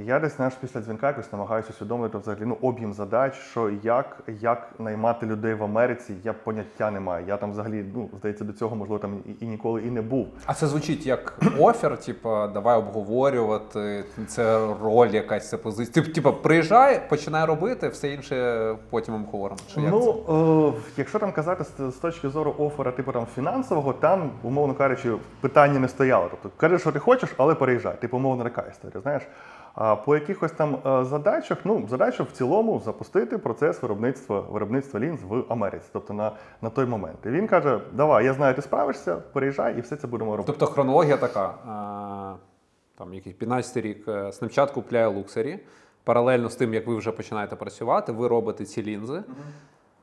Speaker 2: І я десь знаєш, після дзвінка якось намагаюся усвідомити взагалі ну, об'єм задач, що як, як наймати людей в Америці, я поняття не маю. Я там взагалі, ну, здається, до цього, можливо, там і, і ніколи і не був.
Speaker 1: А це звучить як офер, типу, давай обговорювати, це роль якась, це позиція. Тип, типу, приїжджай, починай робити, все інше потім обговоримо. Чи як це?
Speaker 2: Ну, е, якщо там казати з, з точки зору оффера, типу там фінансового, там, умовно кажучи, питання не стояло. Тобто кажи, що ти хочеш, але переїжджай. Типу, умовно така історія. Знаєш. А по якихось там е, задачах, ну, задача в цілому запустити процес виробництва виробництва лінз в Америці, тобто на, на той момент. І він каже: Давай, я знаю, ти справишся, переїжджай, і все це будемо робити.
Speaker 1: Тобто хронологія така: там якийсь 15 рік е, Snapchat купляє луксері. Паралельно з тим, як ви вже починаєте працювати, ви робите ці лінзи.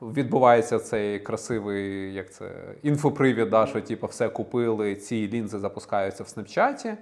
Speaker 1: Відбувається цей красивий, як це, інфопривід, да, що типу, все купили, ці лінзи запускаються в Снапчаті,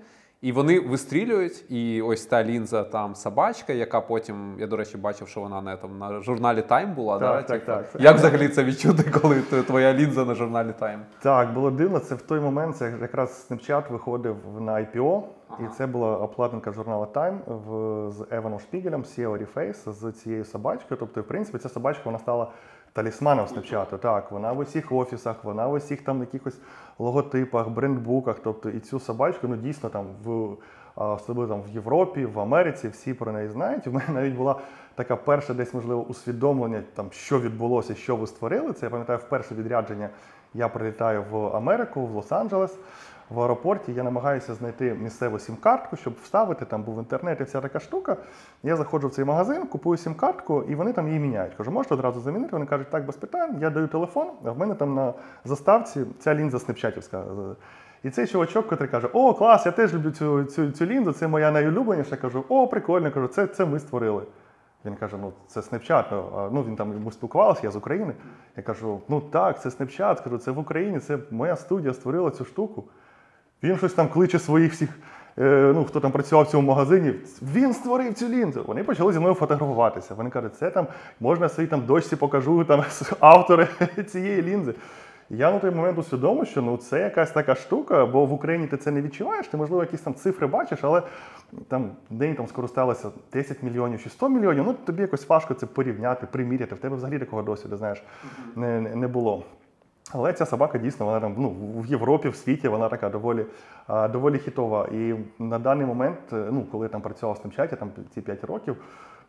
Speaker 1: і вони вистрілюють. І ось та лінза там собачка, яка потім, я до речі, бачив, що вона на, там, на журналі Time була.
Speaker 2: Так,
Speaker 1: да,
Speaker 2: так,
Speaker 1: типу.
Speaker 2: так.
Speaker 1: Як взагалі це відчути, коли твоя лінза на журналі Time?
Speaker 2: Так, було дивно. Це в той момент, це якраз Snapchat виходив на IPO, і це була обкладинка журналу Time в, з Еваном Шпігелем, CEO Reface, з цією собачкою. Тобто, в принципі, ця собачка вона стала талісманом Snapchat. Так, вона в усіх офісах, вона в усіх там якихось логотипах, брендбуках. Тобто, і цю собачку, ну дійсно там в. Особливо там в Європі, в Америці всі про неї знають. У мене навіть була така перша десь можливо усвідомлення, там що відбулося, що ви створили. Це я пам'ятаю вперше відрядження. Я прилітаю в Америку, в Лос-Анджелес. В аеропорті я намагаюся знайти місцеву сім-картку, щоб вставити. Там був інтернет і вся така штука. Я заходжу в цей магазин, купую сім-картку, і вони там її міняють. Кажу, можете одразу замінити? Вони кажуть, так, без питань. Я даю телефон, а в мене там на заставці ця лінза снепчатівська. І цей чувачок, який каже: О, клас, я теж люблю цю, цю, цю лінзу, це моя найулюбленіша. Кажу, о, прикольно, кажу, це, це ми створили. Він каже: ну це Snapchat. Ну, він там ми спілкувалися, я з України. Я кажу, ну так, це Snapchat. Кажу, це в Україні, це моя студія створила цю штуку. Він щось там кличе своїх всіх, е, ну хто там працював в цьому магазині. Він створив цю лінзу. Вони почали зі мною фотографуватися. Вони кажуть, це там можна своїй там дочці покажу там автори цієї лінзи. Я на той момент усвідомив, що ну це якась така штука, бо в Україні ти це не відчуваєш, ти можливо якісь там цифри бачиш, але там день там скористалося 10 мільйонів чи 100 мільйонів. Ну тобі якось важко це порівняти, приміряти. В тебе взагалі такого досвіду, знаєш, не, не, не було. Але ця собака дійсно вона там ну, в Європі, в світі вона така доволі, доволі хітова. І на даний момент, е, ну коли я там працював в Snapchat, там ці 5 років,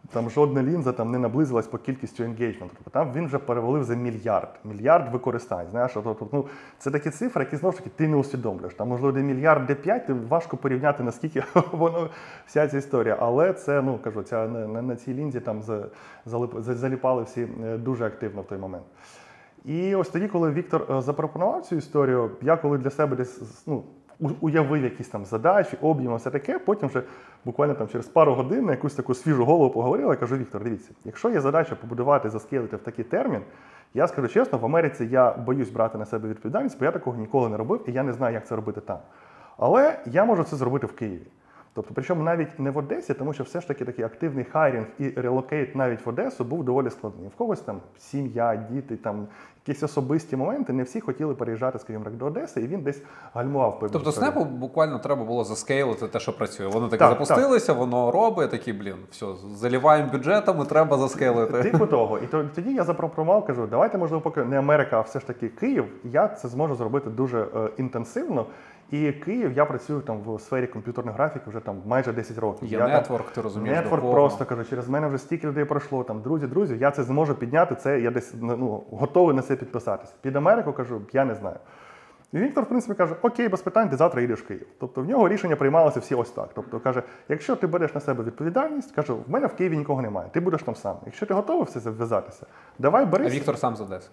Speaker 2: там жодна лінза там не наблизилась по кількістю енгейджменту. Тобто там він вже перевалив за мільярд, мільярд використань. Знаєш, тобто, ну, це такі цифри, які знову ж таки ти не усвідомлюєш. Там, можливо, де мільярд, де п'ять, важко порівняти, наскільки воно вся ця історія. Але це, ну кажу, ця на, на, цій лінзі там за, заліпали всі е, дуже активно в той момент. І ось тоді, коли Віктор е, запропонував цю історію, я коли для себе десь ну, уявив якісь там задачі, об'єми, все таке, потім вже буквально там через пару годин на якусь таку свіжу голову поговорила, я кажу, Віктор, дивіться, якщо є задача побудувати, заскелити в такий термін, я скажу чесно, в Америці я боюсь брати на себе відповідальність, бо я такого ніколи не робив, і я не знаю, як це робити там. Але я можу це зробити в Києві. Тобто, причому навіть не в Одесі, тому що все ж таки такий активний hiring і relocate навіть в Одесу був доволі складний. В когось там сім'я, діти, там якісь особисті моменти. Не всі хотіли переїжджати, скажімо так, до Одеси, і він десь гальмував певну
Speaker 1: Тобто
Speaker 2: Snap
Speaker 1: у буквально треба було за scale ити те, що працює. Воно таке
Speaker 2: Так,
Speaker 1: запустилося, воно робить, такі, блін, все, заливаємо бюджетом і треба за scale ити.
Speaker 2: Типу того. І то, тоді я запропонував, кажу, давайте, можливо, поки не Америка, а все ж таки Київ. Я це зможу зробити дуже е, інтенсивно. І Київ, я працюю там в сфері комп'ютерної графіки вже там майже 10 років.
Speaker 1: Є
Speaker 2: я,
Speaker 1: нетворк, ти розумієш,
Speaker 2: Нетворк
Speaker 1: до кого.
Speaker 2: просто кажу, через мене вже стільки людей пройшло. Там друзі, друзі, я це зможу підняти. Це я десь ну, готовий на це підписатися. Під Америку кажу, я не знаю. І Віктор, в принципі, каже: Окей, без питань, ти завтра їдеш в Київ. Тобто в нього рішення приймалося всі ось так. Тобто каже, якщо ти береш на себе відповідальність, каже, в мене в Києві нікого немає, ти будеш там сам. Якщо ти готовий все це вв'язатися, давай
Speaker 1: А
Speaker 2: бери.
Speaker 1: Віктор сам з Одеси.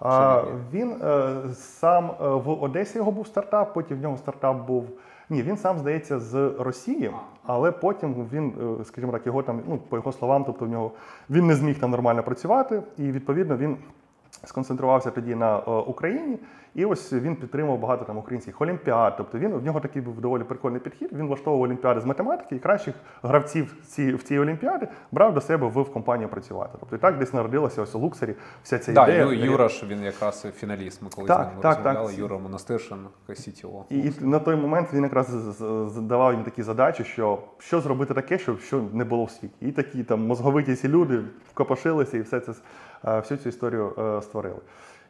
Speaker 2: А, він е, сам е, в Одесі його був стартап, потім в нього стартап був. Ні, він сам здається з Росії, але потім він, е, скажімо так, його там, ну по його словам, тобто в нього він не зміг там нормально працювати, і відповідно він сконцентрувався тоді на е, Україні, і ось він підтримував багато там українських олімпіад. Тобто він в нього такий був доволі прикольний підхід. Він влаштовував олімпіади з математики і кращих гравців ці, в цій олімпіаді брав до себе в, компанію працювати. Тобто і так десь народилася ось у Луксері вся ця
Speaker 1: Да,
Speaker 2: ідея.
Speaker 1: Ю- Юра ж він якраз фіналіст. Ми коли
Speaker 2: Так,
Speaker 1: з ним
Speaker 2: так, так.
Speaker 1: Юра Монастиршин, CTO.
Speaker 2: І, і на той момент він якраз задавав їм такі задачі, що що зробити таке, щоб що не було в світі. І такі там мозговиті ці люди вкопошилися і все це всю цю історію е, створили.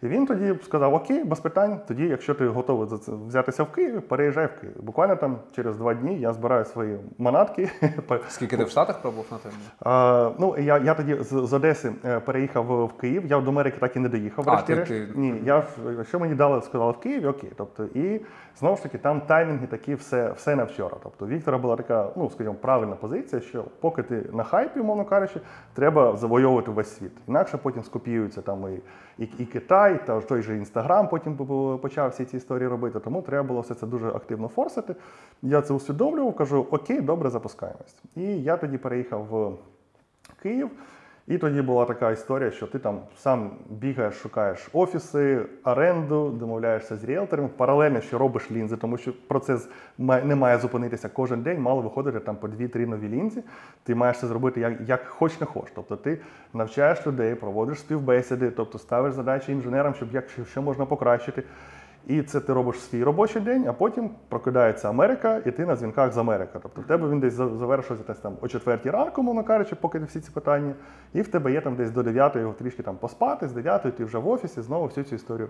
Speaker 2: І він тоді сказав: Окей, без питань. Тоді, якщо ти готовий за це взятися в Київ, переїжджай в Київ. Буквально там через два дні я збираю свої манатки.
Speaker 1: Скільки ти в Штатах пробув на той?
Speaker 2: А, ну, я, я тоді з, з Одеси е, переїхав в Київ. Я до Америки так і не доїхав.
Speaker 1: А, ти- ти-
Speaker 2: Ні, я що мені дали, сказали в Києві, окей. Тобто, і знову ж таки, там таймінги такі все, все на вчора. Тобто, Віктора була така, ну скажімо, правильна позиція, що поки ти на хайпі, умовно кажучи, треба завойовувати весь світ. Інакше потім скопіюються там і, і, і Китай, та той же Інстаграм потім почав всі ці історії робити. Тому треба було все це дуже активно форсити. Я це усвідомлював, кажу, окей, добре, запускаємось. І я тоді переїхав в Київ. І тоді була така історія, що ти там сам бігаєш, шукаєш офіси, оренду, домовляєшся з ріелторами, паралельно що робиш лінзи, тому що процес не має зупинитися кожен день, мало виходити там по 2-3 нові лінзи. Ти маєш це зробити як, як хоч не хоч. Тобто ти навчаєш людей, проводиш співбесіди, тобто ставиш задачі інженерам, щоб як що можна покращити. І це ти робиш свій робочий день, а потім прокидається Америка, і ти на дзвінках з Америки. Тобто в тебе він десь за- завершується десь там о четвертій ранку, мовно кажучи, поки всі ці питання. І в тебе є там десь до 9 його трішки там поспати, з 9 ти вже в офісі, знову всю цю історію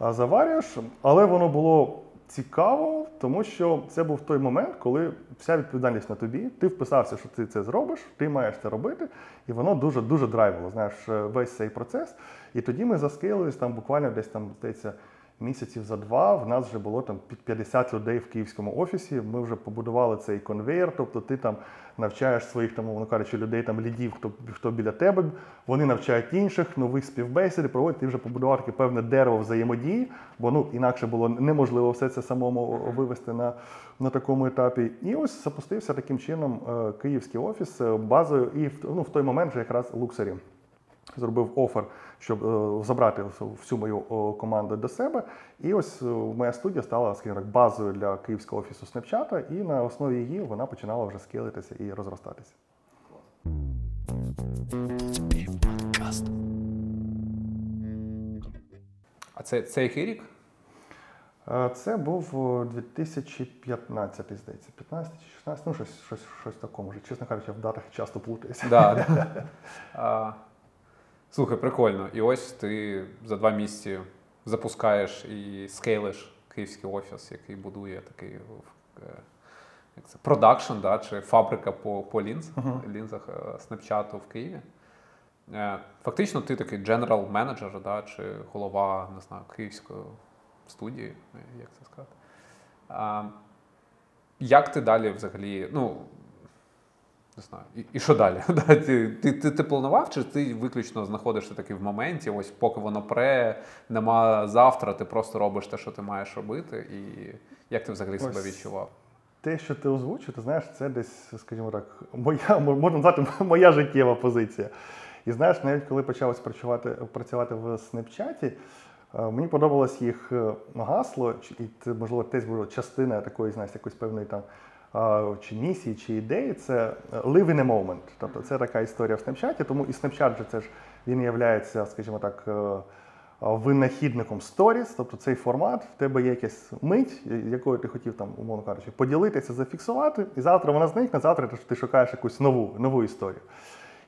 Speaker 2: заварюєш. Але воно було цікаво, тому що це був той момент, коли вся відповідальність на тобі. Ти вписався, що ти це зробиш, ти маєш це робити, і воно дуже дуже драйвило. Знаєш, е, весь цей процес. І тоді ми заскилились там буквально десь там, здається. Місяців за два в нас вже було там під 50 людей в київському офісі. Ми вже побудували цей конвейер. Тобто ти там навчаєш своїх там, мовно кажучи, людей там лідів, хто хто біля тебе. Вони навчають інших, нових співбесід, проводять. Ти вже побудував таке певне дерево взаємодії, бо ну інакше було неможливо все це самому вивести на, на такому етапі. І ось запустився таким чином е, київський офіс е, базою, і ну, в той момент вже якраз Луксері зробив офер, щоб е, забрати всю- мою команду до себе. І ось е, моя студія стала скажімо так, базою для київського офісу Snapchat, і на основі її вона починала вже скилитися і розростатися.
Speaker 1: А це, це який рік?
Speaker 2: Е, Це був 2015, здається, 15 чи 16, ну щось, щось, щось такому. Чесно кажучи, в датах часто плутаюся.
Speaker 1: Да, да. Слухай, прикольно. І ось ти за два місяці запускаєш і скейлиш київський офіс, який будує такий е, як це, продакшн, да, чи фабрика по, по лінз, лінзах е, снапчату в Києві. Е, Фактично, ти такий general менеджер, да, чи голова, не знаю, київської студії, е, як це сказати. А, як ти далі взагалі, ну, не знаю, і, і що далі? Ти, ти, ти, ти планував, чи ти виключно знаходишся таки в моменті, ось поки воно пре, нема завтра, ти просто робиш те, що ти маєш робити, і як ти взагалі себе відчував?
Speaker 2: Те, що ти озвучив, ти знаєш, це десь, скажімо так, моя, можна назвати, моя життєва позиція. І знаєш, навіть коли почалось працювати, працювати в Snapchat, е, мені подобалось їх е, гасло, і це, можливо, теж була частина такої, знаєш, якоїсь певної там чи місії, чи ідеї, це е, live in a moment. Тобто це така історія в Snapchat, тому і Snapchat же це ж він є, скажімо так, е, винахідником Stories, тобто цей формат, в тебе є якась мить, якою ти хотів там, умовно кажучи, поділитися, зафіксувати, і завтра вона зникне, завтра ти- шукаєш якусь нову, нову історію.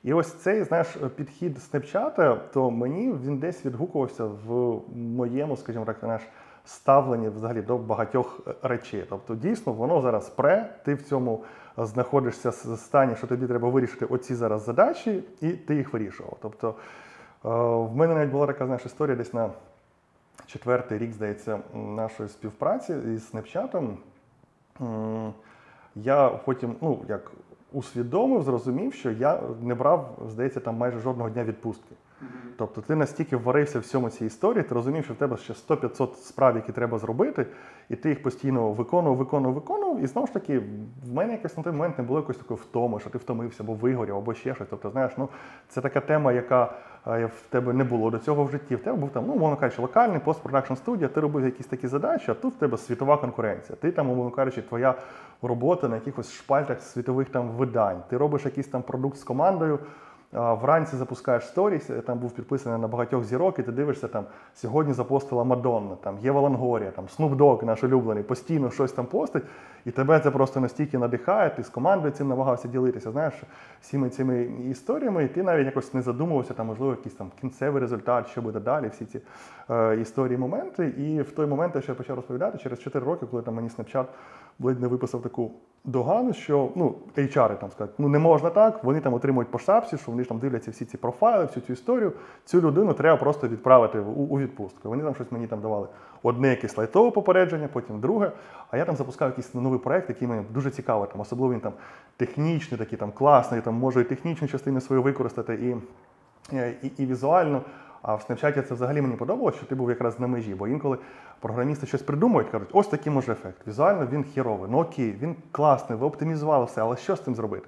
Speaker 2: І ось цей знаєш підхід Снепчата, то мені він десь відгукувався в моєму, скажімо так, знаєш, ставленні взагалі до багатьох речей. Тобто, дійсно, воно зараз пре, ти в цьому знаходишся в стані, що тобі треба вирішити оці зараз задачі, і ти їх вирішував. Тобто, е, в мене навіть була така знаєш, історія десь на четвертий рік, здається, нашої співпраці із. М, Я потім, ну, як усвідомив, зрозумів, що я не брав, здається, там майже жодного дня відпустки. Тобто ти настільки варився в всьому цій історії, ти розумів, що в тебе ще 100-500 справ, які треба зробити, і ти їх постійно виконував, виконував, виконував. І знову ж таки, в мене якось на той момент не було якоїсь такої втоми, що ти втомився, або вигорів, або ще щось. Тобто, знаєш, ну це така тема, яка е, в тебе не було до цього в житті. В тебе був там, ну, умовно кажучи, локальний постпродакшн студія, ти робив якісь такі задачі, а тут в тебе світова конкуренція. Ти там, умовно кажучи, твоя робота на якихось шпальтах світових там видань. Ти робиш якийсь там продукт з командою. Вранці запускаєш сторіс, е, там був підписаний на багатьох зірок, і ти дивишся там сьогодні запостила Мадонна, там Єва Лангорія, там Snoop наш улюблений, постійно щось там постить, і тебе це просто настільки надихає, ти з командою цим намагався ділитися, знаєш, всіми цими історіями, і ти навіть якось не задумувався, там, можливо, якийсь там кінцевий результат, що буде далі, всі ці е, історії, моменти. І в той момент, я почав розповідати, через 4 роки, коли там мені Snapchat ледь не виписав таку догану, що ну, HR там сказати, ну не можна так, вони там отримують по шапці, що вони ж там дивляться всі ці профайли, всю цю історію. Цю людину треба просто відправити у, у відпустку. Вони там щось мені там давали одне якесь лайтове попередження, потім друге. А я там запускав якийсь новий проект, який мені дуже цікавий, там, особливо він там технічний, такий там класний, там можу і технічну частину свою використати, і, і, і візуально. А в Snapchat це взагалі мені подобалося, що ти був якраз на межі, бо інколи програмісти щось придумують, кажуть, ось такий може ефект. Візуально він хіровий, ну окей, він класний, ви оптимізували все, але що з цим зробити?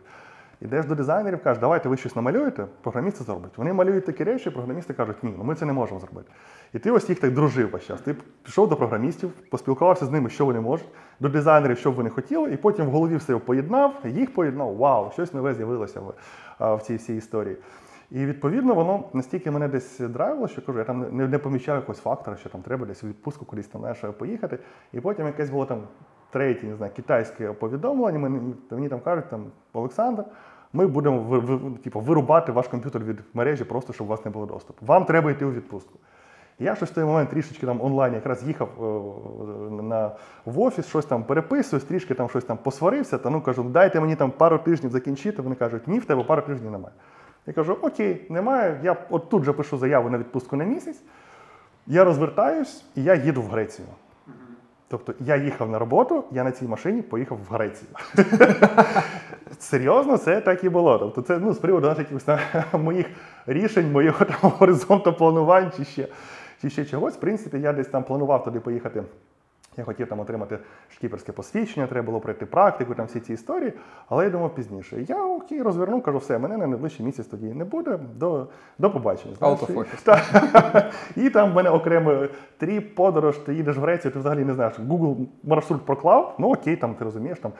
Speaker 2: Ідеш до дизайнерів, кажеш, давайте ви щось намалюєте, програмісти зроблять. Вони малюють такі речі, програмісти кажуть, ні, ну ми це не можемо зробити. І ти ось їх так дружив весь час. Ти пішов до програмістів, поспілкувався з ними, що вони можуть, до дизайнерів, що б вони хотіли, і потім в голові все поєднав, їх поєднав, вау, щось нове з'явилося в, в цій всій історії. І відповідно воно настільки мене десь драйвило, що кажу, я там не, не помічав якогось фактора, що там треба десь у відпустку кудись там знаєш, поїхати. І потім якесь було там третє, не знаю, китайське повідомлення. Мені, мені там кажуть, там Олександр, ми будемо ви, ви- типу, вирубати ваш комп'ютер від мережі, просто щоб у вас не було доступу. Вам треба йти у відпустку. Я щось в той момент трішечки там онлайн якраз їхав е, на, в офіс, щось там переписуюсь, трішки там щось там посварився, та ну кажу, дайте мені там пару тижнів закінчити. Вони кажуть, ні, в тебе пару тижнів немає. Я кажу, окей, немає. Я от тут же пишу заяву на відпустку на місяць. Я розвертаюсь і я їду в Грецію. Тобто я їхав на роботу, я на цій машині поїхав в Грецію. Серйозно, це так і було. Тобто, це ну, з приводу якихось моїх рішень, моєго там горизонту планувань чи ще, чи ще чогось. В принципі, я десь там планував туди поїхати. Я хотів там отримати шкіперське посвідчення, треба було пройти практику, там всі ці історії. Але я думав пізніше. Я окей, розвернув, кажу, все, мене на найближчий місяць тоді не буде. До, до побачення. І там в мене окремо тріп, подорож, ти їдеш в Грецію, ти взагалі не знаєш. Google маршрут проклав, ну окей, там ти розумієш, там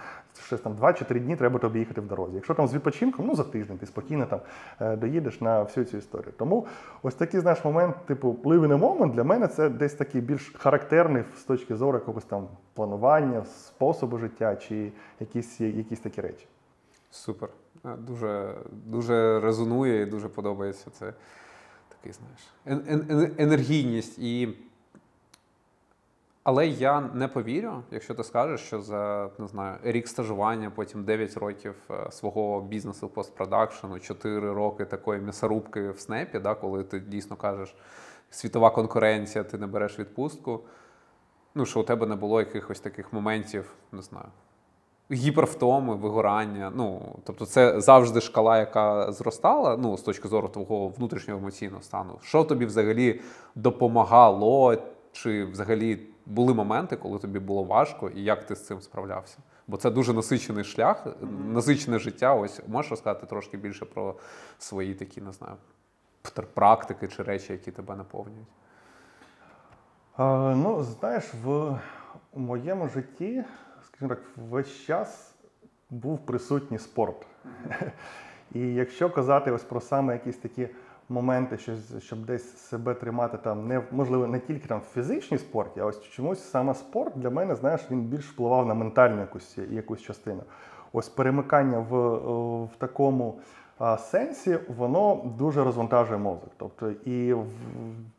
Speaker 2: щось там 2 чи 3 дні треба тобі їхати в дорозі. Якщо там з відпочинком, ну за тиждень ти спокійно там е, доїдеш на всю цю історію. Тому ось такий знаєш момент, типу, living a moment для мене це десь такий більш характерний з точки зору якогось там планування, способу життя чи якісь, якісь такі речі.
Speaker 1: Супер. Дуже, дуже резонує і дуже подобається це такий, знаєш, ен- ен- ен- енергійність. І... Але я не повірю, якщо ти скажеш, що за не знаю, рік стажування, потім 9 років е, свого бізнесу постпродакшену, 4 роки такої м'ясорубки в снепі, да, коли ти дійсно кажеш, світова конкуренція, ти не береш відпустку. Ну, що у тебе не було якихось таких моментів, не знаю, гіпервтоми, вигорання. Ну, тобто, це завжди шкала, яка зростала, ну, з точки зору твого внутрішнього емоційного стану. Що тобі взагалі допомагало, чи взагалі були моменти, коли тобі було важко, і як ти з цим справлявся? Бо це дуже насичений шлях, насичене життя. Ось можеш розказати трошки більше про свої такі, не знаю, практики чи речі, які тебе наповнюють.
Speaker 2: Ну, знаєш, в моєму житті, скажімо так, весь час був присутній спорт. І якщо казати ось про саме якісь такі моменти, що, щоб десь себе тримати там, не можливо, не тільки там в фізичній спорті, а ось чомусь саме спорт для мене, знаєш, він більш впливав на ментальну якусь, якусь частину. Ось перемикання в, в такому сенсі, воно дуже розвантажує мозок. Тобто, і в,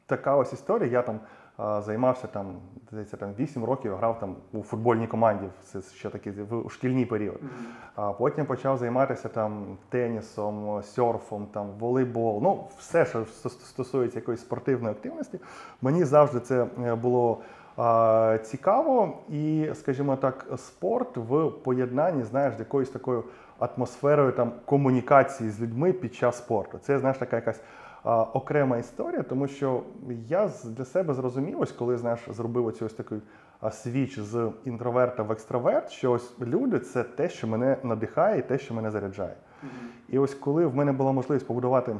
Speaker 2: така ось історія, я там займався там, здається, там 8 років грав там у футбольній команді, це ще такий в шкільний період. А потім почав займатися там тенісом, серфом, там волейбол. Ну, все, що стосується якоїсь спортивної активності, мені завжди це е, було. а, Цікаво, і, скажімо так, спорт в поєднанні, знаєш, з якоюсь такою атмосферою там комунікації з людьми під час спорту. Це знаєш така якась окрема історія, тому що я для себе зрозумів, ось коли знаєш, зробив оцю ось такий свіч з інтроверта в екстраверт, що ось люди це те, що мене надихає, і те, що мене заряджає. І ось коли в мене була можливість побудувати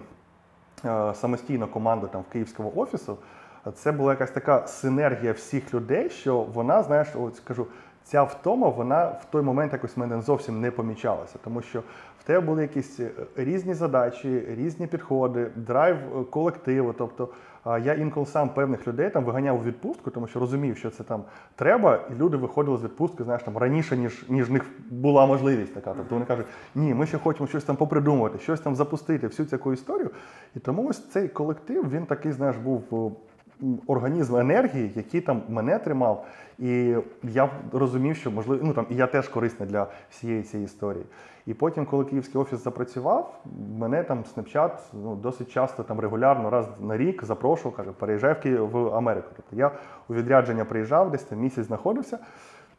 Speaker 2: самостійну команду там в київського офісу, це була якась така синергія всіх людей, що вона, знаєш, от скажу, ця втома, вона в той момент якось в мене зовсім не помічалася, тому що в тебе були якісь е, різні задачі, різні підходи, драйв е, колективу. Тобто я інколи сам певних людей там виганяв у відпустку, тому що розумів, що це там треба, і люди виходили з відпустки, знаєш, там раніше, ніж ніж них була можливість така. Тобто вони кажуть, ні, ми ще хочемо щось там попридумувати, щось там запустити, всю цю історію. І тому ось цей колектив, він такий, знаєш, був. Організм енергії, який там мене тримав, і я розумів, що можливо, ну там і я теж корисний для всієї цієї історії. І потім, коли київський офіс запрацював, мене там Snapchat ну, досить часто там регулярно раз на рік запрошував, каже, переїжджай в Київ в Америку. Тобто я у відрядження приїжджав, десь там місяць знаходився.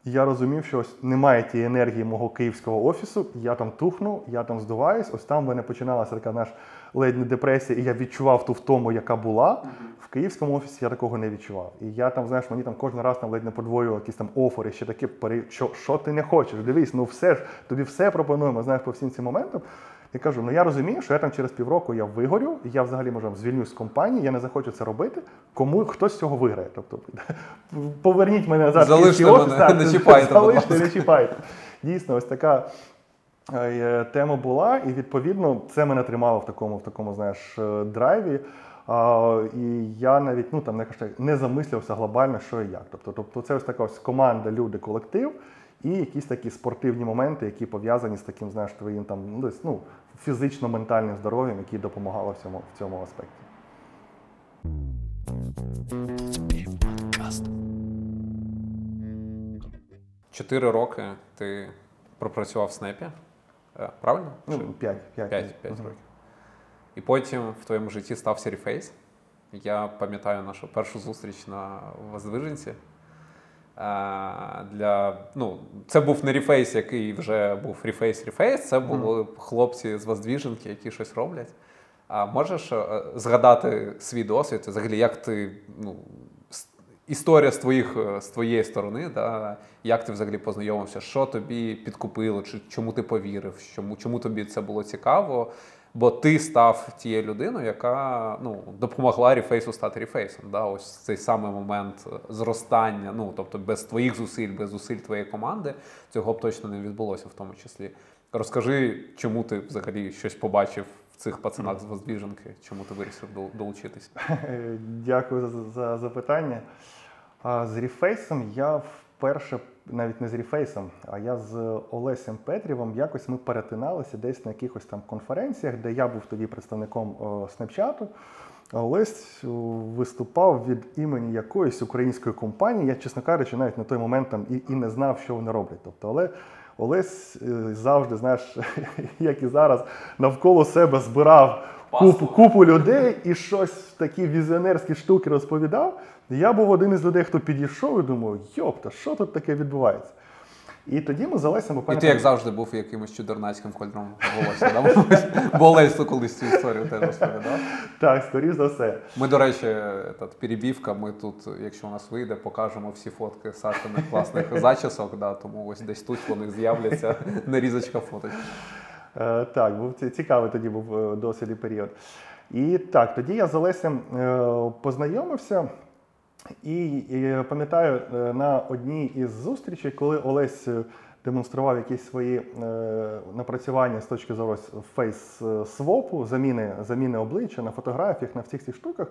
Speaker 2: І я розумів, що ось немає тієї енергії мого київського офісу. Я там тухну, я там здуваюсь. Ось там в мене починалася така наш ледь не депресія, і я відчував ту втому, яка була. Київському офісі я такого не відчував. І я там, знаєш, мені там кожен раз там ледь не подвоював якісь там офери, ще таке що, що ти не хочеш? Дивись, ну все ж тобі все пропонуємо. Знаєш, по всім цим моментам. Я кажу, ну я розумію, що я там через півроку я вигорю, і я взагалі може звільнюсь з компанії, я не захочу це робити. Кому хтось з цього виграє? Тобто поверніть мене назад.
Speaker 1: Залиште
Speaker 2: офіс,
Speaker 1: мене,
Speaker 2: так,
Speaker 1: не чіпайте,
Speaker 2: залиште, не чіпайте. Дійсно, ось така е, тема була, і відповідно це мене тримало в такому, в такому знаєш, е, драйві. А, і я навіть ну там не не замислювався глобально, що і як. Тобто, тобто це ось така ось команда, люди, колектив, і якісь такі спортивні моменти, які пов'язані з таким, знаєш, твоїм там ну, десь, ну, фізично-ментальним здоров'ям, які допомагали в цьому, в цьому аспекті.
Speaker 1: Чотири роки ти пропрацював в снепі. Е, Правильно?
Speaker 2: Ну,
Speaker 1: Чи-
Speaker 2: 5, 5,
Speaker 1: П'ять, п'ять років. І потім в твоєму житті стався Reface. Я пам'ятаю нашу першу зустріч на Воздвиженці. Е, Для, ну, це був не Reface, який вже був Reface-Reface, це були хлопці з Воздвиженки, які щось роблять. А можеш е, згадати свій досвід, взагалі, як ти, ну, історія з, твоїх, е, з твоєї сторони, да, як ти взагалі познайомився, що тобі підкупило, чи чому ти повірив, чому, чому тобі це було цікаво? Бо ти став тією людиною, яка ну, допомогла рефейсу стати рефейсом. Да? Ось цей самий момент зростання. Ну, тобто без твоїх зусиль, без зусиль твоєї команди, цього б точно не відбулося в тому числі. Розкажи, чому ти взагалі щось побачив в цих пацанах з Воздвіженки, чому ти вирішив дол- долучитись?
Speaker 2: Дякую за, за запитання. З Ріфейсом я вперше, навіть не з Ріфейсом, а я з Олесем Петрівом якось ми перетиналися десь на якихось там конференціях, де я був тоді представником о, Снапчату. Олесь виступав від імені якоїсь української компанії. Я, чесно кажучи, навіть на той момент там і, і не знав, що вони роблять. Тобто, але Олесь е, завжди, знаєш, як і зараз, навколо себе збирав купу, купу людей і щось такі візіонерські штуки розповідав. Я був один із людей, хто підійшов і думав, йопта, що тут таке відбувається? І тоді ми з Олесем
Speaker 1: І ти, як завжди, був якимось чудернацьким кольором волосся, да? Бо Олесь колись цю історію теж розповідав.
Speaker 2: Так, скоріш за все.
Speaker 1: Ми, до речі, перебівка. Ми тут, якщо у нас вийде, покажемо всі фотки Сашиних класних зачісок. Да, тому ось десь тут вони з'являться. Нарізочка фоточка.
Speaker 2: Е, Так, був ці- цікавий тоді був е, досвід і період. І так, тоді я з Олесем е, познайомився. І, і пам'ятаю, на одній із зустрічей, коли Олесь демонстрував якісь свої е, напрацювання з точки зору фейс-свопу, заміни, заміни обличчя на фотографіях, на всіх цих штуках,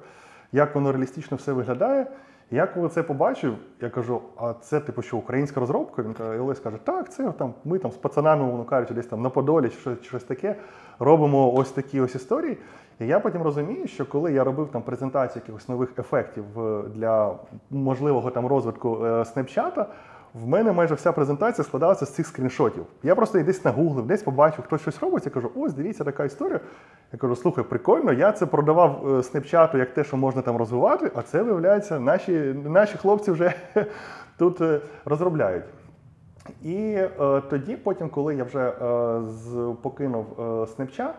Speaker 2: як воно реалістично все виглядає. Я коли це побачив, я кажу, а це типу що українська розробка? Він каже, Олесь каже, так, це там ми там з пацанами, воно кажучи, десь там на Подолі, чи щось, щось таке, робимо ось такі ось історії. І я потім розумію, що коли я робив там презентацію якихось нових ефектів е, для можливого там розвитку снепчата, в мене майже вся презентація складалася з цих скріншотів. Я просто десь нагуглив, десь побачив, хтось щось робить. Я кажу, ось дивіться, така історія. Я кажу, слухай, прикольно, я це продавав е, снепчату як те, що можна там розвивати, а це виявляється, наші, наші хлопці вже тут е, розробляють. І е, тоді, потім, коли я вже е, покинув е, Snapchat,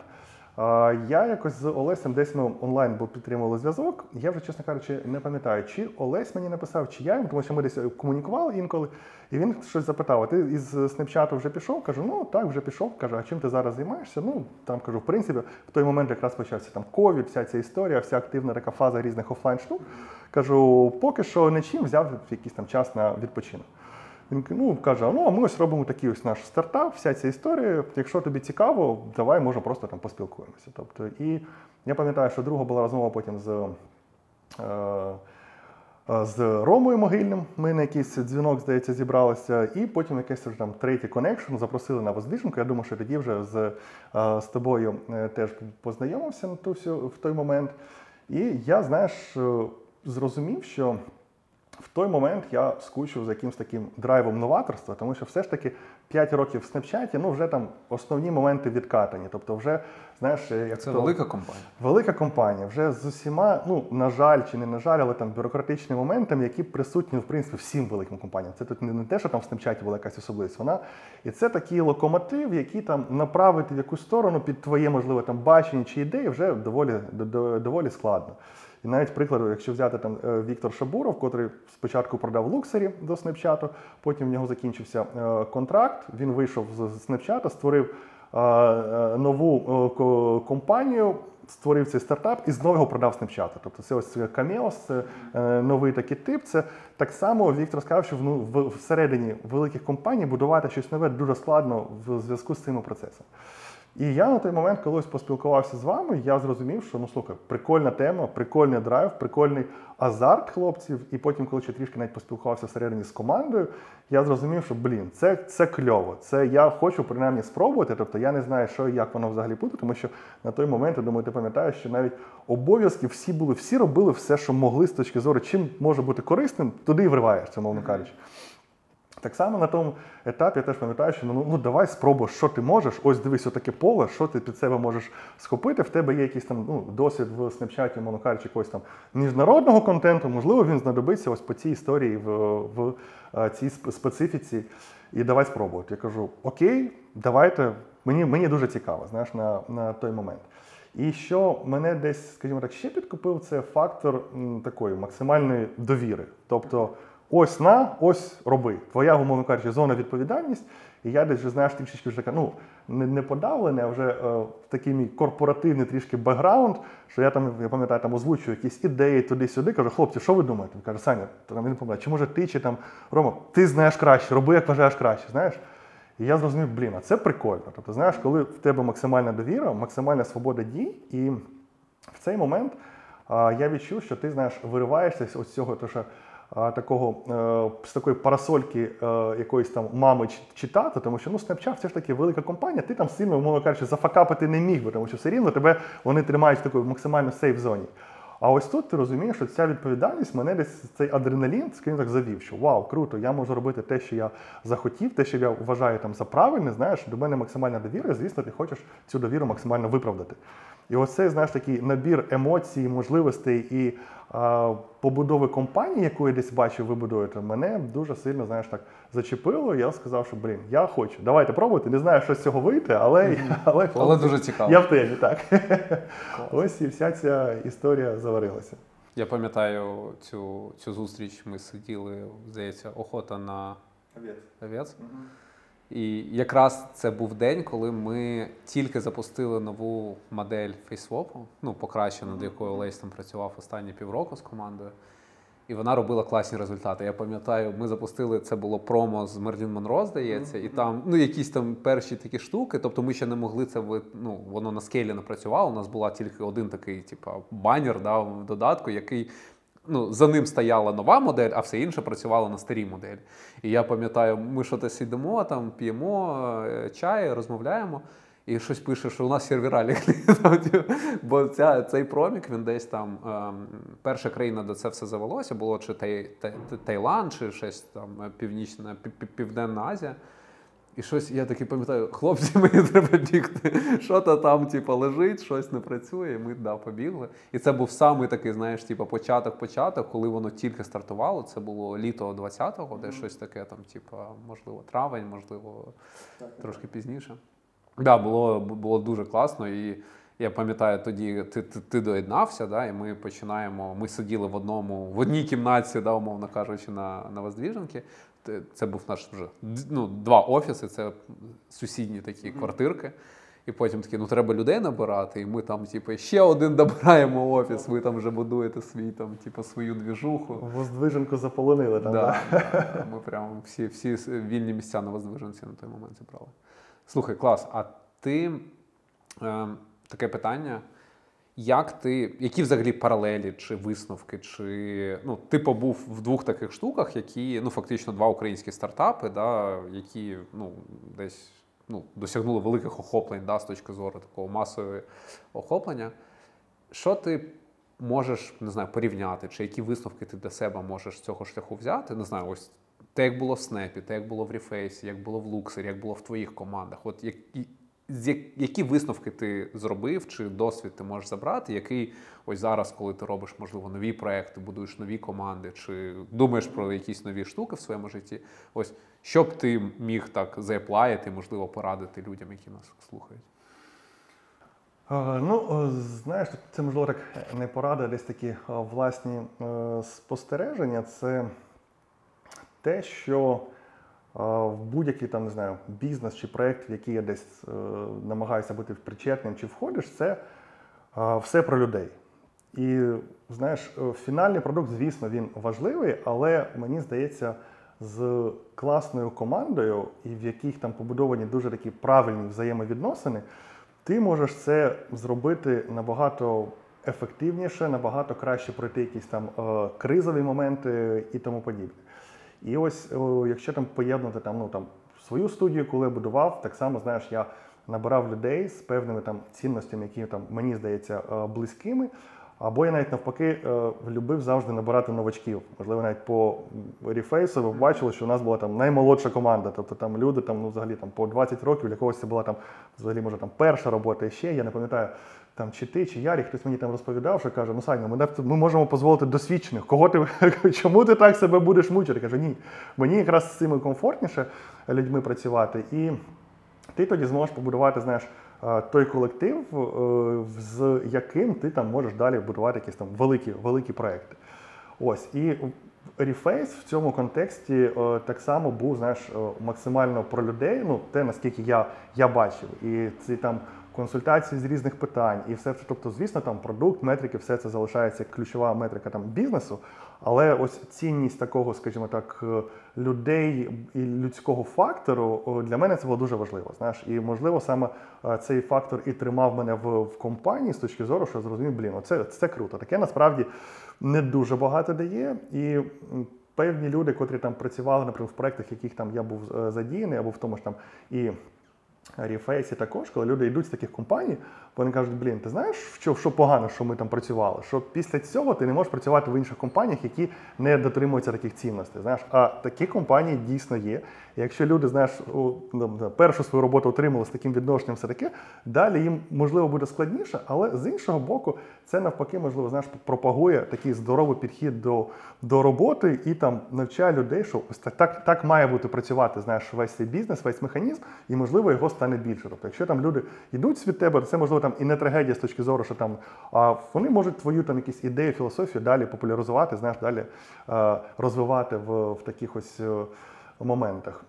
Speaker 2: Я якось з Олесем десь ми онлайн був підтримували зв'язок. Я вже, чесно кажучи, не пам'ятаю, чи Олесь мені написав, чи я тому що ми десь комунікували інколи. І він щось запитав: а ти із снапчату вже пішов? Кажу, ну так, вже пішов. Каже, а чим ти зараз займаєшся? Ну там кажу, в принципі, в той момент якраз почався там ковід, вся ця історія, вся активна така фаза різних офлайн штук. Кажу, поки що не чим взяв якийсь там час на відпочинок. Він ну, каже: ну, а ми ось робимо такий ось наш стартап, вся ця історія. Якщо тобі цікаво, давай може просто там поспілкуємося. Тобто, і я пам'ятаю, що друга була розмова потім з. Е, е, з Ромою Могильним ми на якийсь дзвінок, здається, зібралися, і потім якийсь там третій connection запросили на Воздвиженку. Я думаю, що тоді вже з, е, з тобою е, теж познайомився на ту всю, в той момент. І я, знаєш, зрозумів, що в той момент я скучив за якимось таким драйвом новаторства, тому що все ж таки 5 років в Snapchat і, ну вже там основні моменти відкатані. Тобто, вже знаєш, як
Speaker 1: Це
Speaker 2: то-
Speaker 1: велика компанія.
Speaker 2: Велика компанія вже з усіма, ну на жаль чи не на жаль, але там бюрократичними моментами, які присутні в принципі всім великим компаніям. Це тут не, те, що там в Снапчаті була якась особливість. Вона і це такий локомотив, який там направити в якусь сторону під твоє можливе там бачення чи ідеї вже доволі до- до- доволі складно. І навіть прикладу, якщо взяти там е, Віктор Шабуров, котрий спочатку продав луксері до Снапчату, потім в нього закінчився е, контракт. Він вийшов з Снапчата, створив е, нову компанію, створив цей стартап і знову його продав Снапчату. Тобто це ось Cameo, це новий такий тип. Це так само Віктор сказав, що ну, всередині великих компаній будувати щось нове дуже складно в зв'язку з цими процесами. І я на той момент, колись поспілкувався з вами, я зрозумів, що ну слухай, прикольна тема, прикольний драйв, прикольний азарт хлопців. І потім, коли ще трішки навіть поспілкувався всередині з командою, я зрозумів, що блін, це, це кльово. Це я хочу принаймні спробувати. Тобто я не знаю, що і як воно взагалі буде, тому що на той момент, я думаю, ти пам'ятаєш, що навіть обов'язки всі були, всі робили все, що могли з точки зору, чим може бути корисним, туди і вриваєшся, мовно кажучи. Так само на тому етапі я теж пам'ятаю, що ну, ну давай спробуй, що ти можеш. Ось дивись, отаке поле, що ти під себе можеш схопити. В тебе є якийсь там ну, досвід в Снапчаті, мовно кажучи, якогось там міжнародного контенту. Можливо, він знадобиться ось по цій історії в, в е, цій специфіці. І давай спробувати. Я кажу: Окей, давайте. Мені, мені дуже цікаво, знаєш, на, на той момент. І що мене десь, скажімо так, ще підкупив, це фактор м, такої максимальної довіри. Тобто, ось на, ось роби. Твоя, умовно кажучи, зона відповідальність. І я десь знаєш трішечки вже ну не, не подавлене, а вже е, такий мій корпоративний трішки бекграунд, що я там, я пам'ятаю, там озвучую якісь ідеї туди-сюди. Кажу, хлопці, що ви думаєте? Він каже, Саня, то там він помагає, чи може ти, чи там Рома, ти знаєш краще, роби, як вважаєш краще, знаєш. І я зрозумів, блін, а це прикольно. Тобто, знаєш, коли в тебе максимальна довіра, максимальна свобода дій, і в цей момент а, я відчув, що ти знаєш, вириваєшся з ось цього, то, що, такого, е, з такої парасольки е, якоїсь там мами чи, чи тому що ну, Snapchat все ж таки велика компанія, ти там сильно, умовно кажучи, зафакапити не міг би, тому що все рівно тебе вони тримають в такій максимально сейф зоні. А ось тут ти розумієш, що ця відповідальність мене десь цей адреналін, скажімо так, завів, що вау, круто, я можу робити те, що я захотів, те, що я вважаю там за правильне, знаєш, до мене максимальна довіра, і, звісно, ти хочеш цю довіру максимально виправдати. І ось цей, знаєш, такий набір емоцій, можливостей і а, побудови компанії, яку я десь бачив, ви будуєте, мене дуже сильно, знаєш, так зачепило. І я сказав, що блін, я хочу. Давайте пробуйте. Не знаю, що з цього вийти, але, але,
Speaker 1: Але дуже цікаво.
Speaker 2: я в темі, так. Ось і вся ця історія заварилася.
Speaker 1: Я пам'ятаю цю, цю зустріч. Ми сиділи, здається, охота на овець. І якраз це був день, коли ми тільки запустили нову модель фейсвопу, ну покращену, над якою Олесь там працював останні півроку з командою. І вона робила класні результати. Я пам'ятаю, ми запустили це було промо з Мерлін Монро, здається, і там ну якісь там перші такі штуки. Тобто ми ще не могли це ви- ну, воно на скейлі не працювало. У нас була тільки один такий, типу, банер да, в додатку, який. Ну, за ним стояла нова модель, а все інше працювало на старій моделі. І я пам'ятаю, ми що-то сидимо, там п'ємо е, чай, розмовляємо, і щось пише, що у нас сервера типу, Бо ця, цей промік, він десь там. ем, перша країна, де це все завелося, було чи Тай, Тай- Таїланд, чи щось там е, Північна, Пів- Пів- Південна Азія. І щось я таки пам'ятаю, хлопці, мені треба бігти. Що то там, типу, лежить, щось не працює. І ми да, побігли. І це був самий такий, знаєш, типу, початок-початок, коли воно тільки стартувало. Це було літо 20-го, де щось таке, там, типу, можливо, травень, можливо, трошки пізніше. Да, було, було дуже класно. І Я пам'ятаю, тоді ти, ти, ти доєднався, да, і ми починаємо. Ми сиділи в одному, в одній кімнаті, да, умовно кажучи, на, на Воздвіженки. Те- Це був наш вже ну, два офіси, це сусідні такі квартирки. І потім такі, ну треба людей набирати, і ми там, типу, ще один добираємо офіс, ви там вже будуєте свій там, типу, свою двіжуху.
Speaker 2: Воздвиженку заполонили там.
Speaker 1: Да,
Speaker 2: Да?
Speaker 1: да, ми прямо всі, всі вільні місця на Воздвиженці на той момент зібрали. Слухай, клас, а ти е, таке питання. Як ти, які взагалі паралелі чи висновки, чи ну, ти побув в двох таких штуках, які ну фактично два українські стартапи, да, які ну, десь ну, досягнули великих охоплень да, з точки зору такого масового охоплення. Що ти можеш не знаю, порівняти, чи які висновки ти для себе можеш з цього шляху взяти? Не знаю, ось те, як було в Снепі, те, як було в Рефейсі, як було в Луксері, як було в твоїх командах. От які, як- які висновки ти зробив, чи досвід ти можеш забрати, який ось зараз, коли ти робиш, можливо, нові проекти, будуєш нові команди, чи думаєш про якісь нові штуки в своєму житті? Ось що б ти міг так заеплаїти, можливо, порадити людям, які нас слухають?
Speaker 2: Е, Ну, е, знаєш, це можливо так не порада, десь такі е, власні спостереження. Це те, що в будь-який там, не знаю, бізнес чи проєкт, в який я десь е, намагаюся бути причетним чи входиш, це все про людей. І знаєш, е, фінальний продукт, звісно, він важливий, але мені здається, з класною командою, і в яких там побудовані дуже такі правильні взаємовідносини, ти можеш це зробити набагато ефективніше, набагато краще пройти якісь там е, кризові моменти і тому подібне. І ось, якщо там поєднати там, ну, там, свою студію, коли я будував, так само знаєш, я набирав людей з певними там цінностями, які там мені здається е, близькими. Або я навіть навпаки е, любив завжди набирати новачків. Можливо, навіть по рефейсу ви бачили, що у нас була там наймолодша команда. Тобто там люди там, ну, взагалі там по 20 років, для когось це була там взагалі може там перша робота і ще. Я не пам'ятаю, там чи ти, чи Ярі, хтось мені там розповідав, що каже: ну Саня, ми, ми можемо дозволити досвідчених. Кого ти чому ти так себе будеш мучити? Кажу, ні. Мені якраз з цими комфортніше людьми працювати. І ти тоді зможеш побудувати, знаєш, е, той колектив, е, з яким ти там можеш далі будувати якісь там великі, великі проекти. Ось і Reface в цьому контексті е, так само був знаєш, максимально про людей. Ну, те, наскільки я, я бачив. І ці там консультації з різних питань, і все це. Тобто, звісно, там продукт, метрики, все це залишається ключова метрика там бізнесу. Але ось цінність такого, скажімо так, е, людей і людського фактору для мене це було дуже важливо. Знаєш, і можливо саме е, цей фактор і тримав мене в, в компанії з точки зору, що зрозумів, блін, це, це круто. Таке насправді не дуже багато дає. І певні люди, котрі там працювали, наприклад, в проєктах, в яких там я був е, задіяний, або в тому ж там і. Рефейсі також, коли люди йдуть з таких компаній, вони кажуть, блін, ти знаєш, що, що погано, що ми там працювали? Що після цього ти не можеш працювати в інших компаніях, які не дотримуються таких цінностей. Знаєш, а такі компанії дійсно є. Якщо люди, знаєш, у, ну, першу свою роботу отримали з таким відношенням, все таке, далі їм можливо буде складніше, але з іншого боку, це навпаки, можливо, знаєш, пропагує такий здоровий підхід до, до роботи і там навчає людей, що ось так, так, так має бути працювати, знаєш, весь цей бізнес, весь механізм, і можливо його стане більше. Тобто, якщо там люди йдуть від тебе, це можливо там і не трагедія з точки зору, що там а вони можуть твою там якісь ідеї, філософію далі популяризувати, знаєш, далі е, розвивати в, в таких ось е, моментах.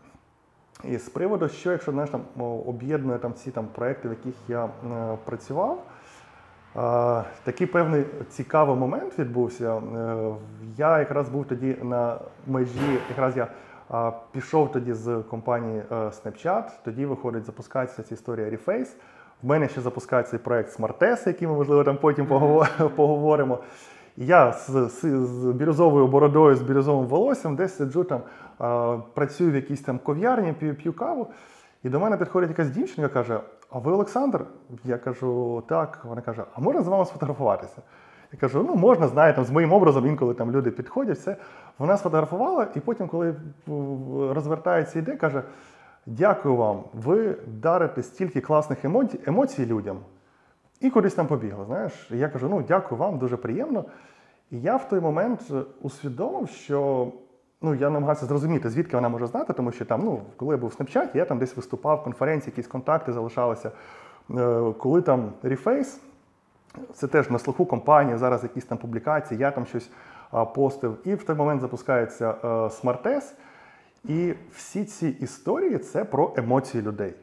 Speaker 2: І з приводу, що якщо знаєш, там об'єднує там ці там проекти, в яких я е, працював. Е, такий певний цікавий момент відбувся. Е, я якраз був тоді на межі, якраз я е, пішов тоді з компанії е, Snapchat, тоді виходить, запускається ця історія Reface. В мене ще запускається цей проект Smartest, який ми, можливо, там потім поговор- поговоримо. І я з, з, з бірюзовою бородою, з бірюзовим волоссям десь сиджу там, працюю в якійсь там ков'ярні, п'ю, п'ю каву. І до мене підходить якась дівчинка, каже: А ви Олександр? Я кажу, так. Вона каже, а можна з вами сфотографуватися? Я кажу, ну можна, знаю, там з моїм образом інколи там люди підходять, все. Вона сфотографувала, і потім, коли розвертається іде, каже: Дякую вам, ви дарите стільки класних емоцій, емоцій людям. І кудись там побігла. Знаєш, І я кажу: ну дякую вам, дуже приємно. І я в той момент усвідомив, що ну я намагався зрозуміти, звідки вона може знати, тому що там, ну, коли я був в Snapchat, я там десь виступав, конференції, якісь контакти залишалися. Е, Коли там Reface, це теж на слуху компанії, зараз якісь там публікації, я там щось постив. І в той момент запускається SmartS. І всі ці історії це про емоції людей.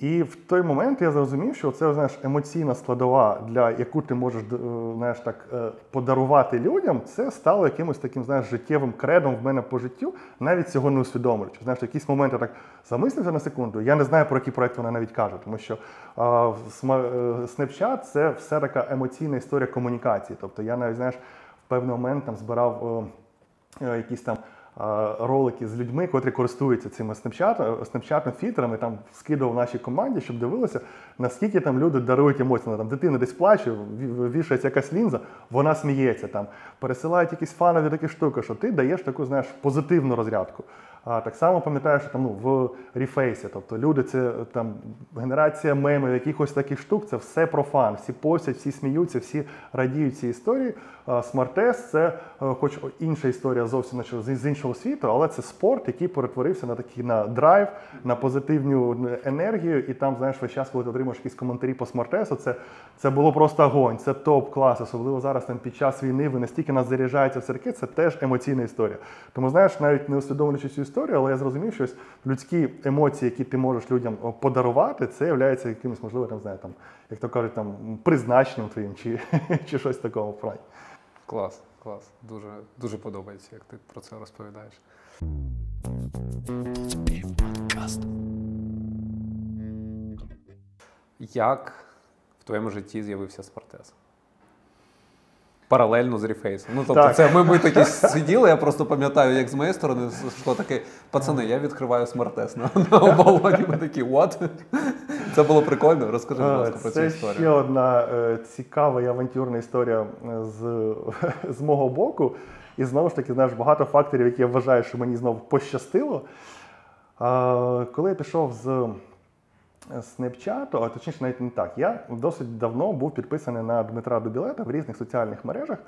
Speaker 2: І в той момент я зрозумів, що це знаєш, емоційна складова, для яку ти можеш е, знаєш, так, е, подарувати людям, це стало якимось таким знаєш, життєвим кредом в мене по життю, навіть цього не усвідомлюючи. Знаєш, в якийсь момент я так замислився на секунду. Я не знаю, про який проект вона навіть каже, тому що а, е, Snapchat – це все така емоційна історія комунікації. Тобто я навіть знаєш, в певний момент там збирав. е, якісь там ролики з людьми, котрі користуються цими снапчатом, Snapchat фільтрами, там скидував нашій команді, щоб дивилися, наскільки там люди дарують емоції. Там дитина десь плаче, ві- вішається якась лінза, вона сміється там, пересилають якісь fun ові такі штуки, що ти даєш таку, знаєш, позитивну розрядку. А так само пам'ятаю, що там ну, в Reface і, тобто люди, це там генерація мемів, якихось таких штук, це все про fun. Всі постять, всі сміються, всі радіють цій історії. Smartass це, е, хоч інша історія зовсім з іншого світу, але це спорт, який перетворився на такий на драйв, на позитивну енергію. І там, знаєш, весь час, коли ти отримуєш якісь коментарі по смартесу, це, це було просто огонь, це топ-клас, особливо зараз там під час війни. Ви настільки нас заряджаєте в церкви, це теж емоційна історія. Тому знаєш, навіть не усвідомлюючи цю історію, але я зрозумів, що людські емоції, які ти можеш людям подарувати, це є якимось, можливо, там, знаю, там, як то кажуть, там призначенням твоїм чи, чи щось такого.
Speaker 1: Клас, клас. Дуже, дуже подобається, як ти про це розповідаєш. Як в твоєму житті з'явився Спартес? Паралельно з рефейсом. Ну, тобто,
Speaker 2: Так.
Speaker 1: це ми, ми такі сиділи, я просто пам'ятаю, як з моєї сторони, що таке, пацани, я відкриваю смартес на, на оболоні. Ми такі, what? Це було прикольно. Розкажи, будь ласка, про цю
Speaker 2: Це ще одна е, цікава і авантюрна історія е, з, з мого боку. І знову ж таки, знаєш, багато факторів, які я вважаю, що мені знову пощастило. А, коли я пішов з Snapchat, а точніше, навіть не так. Я досить давно був підписаний на Дмитра Дубілета в різних соціальних мережах.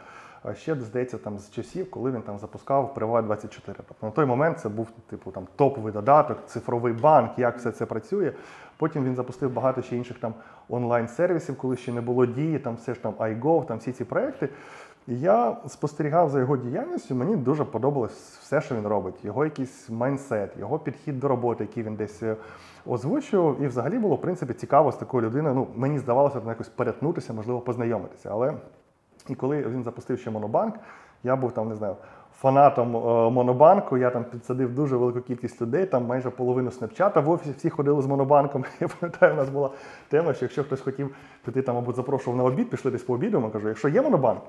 Speaker 2: Ще здається, там з часів, коли він там запускав Приват 24 Тобто на той момент це був типу там топовий додаток, цифровий банк, як все це працює. Потім він запустив багато ще інших там онлайн-сервісів, коли ще не було дії, там все ж там iGo, там всі ці проекти. І я спостерігав за його діяльністю. Мені дуже подобалось все, що він робить. Його якийсь майндсет, його підхід до роботи, який він десь е, озвучував. І взагалі було в принципі цікаво з такою людиною. Ну мені здавалося там якось перетнутися, можливо, познайомитися. Але і коли він запустив ще монобанк, я був там, не знаю. Фанатом е, монобанку, я там підсадив дуже велику кількість людей, там майже половину снапчата в офісі всі ходили з монобанком. Я пам'ятаю, у нас була тема, що якщо хтось хотів піти там, або запрошував на обід, пішли десь по обіду, кажу, якщо є монобанк,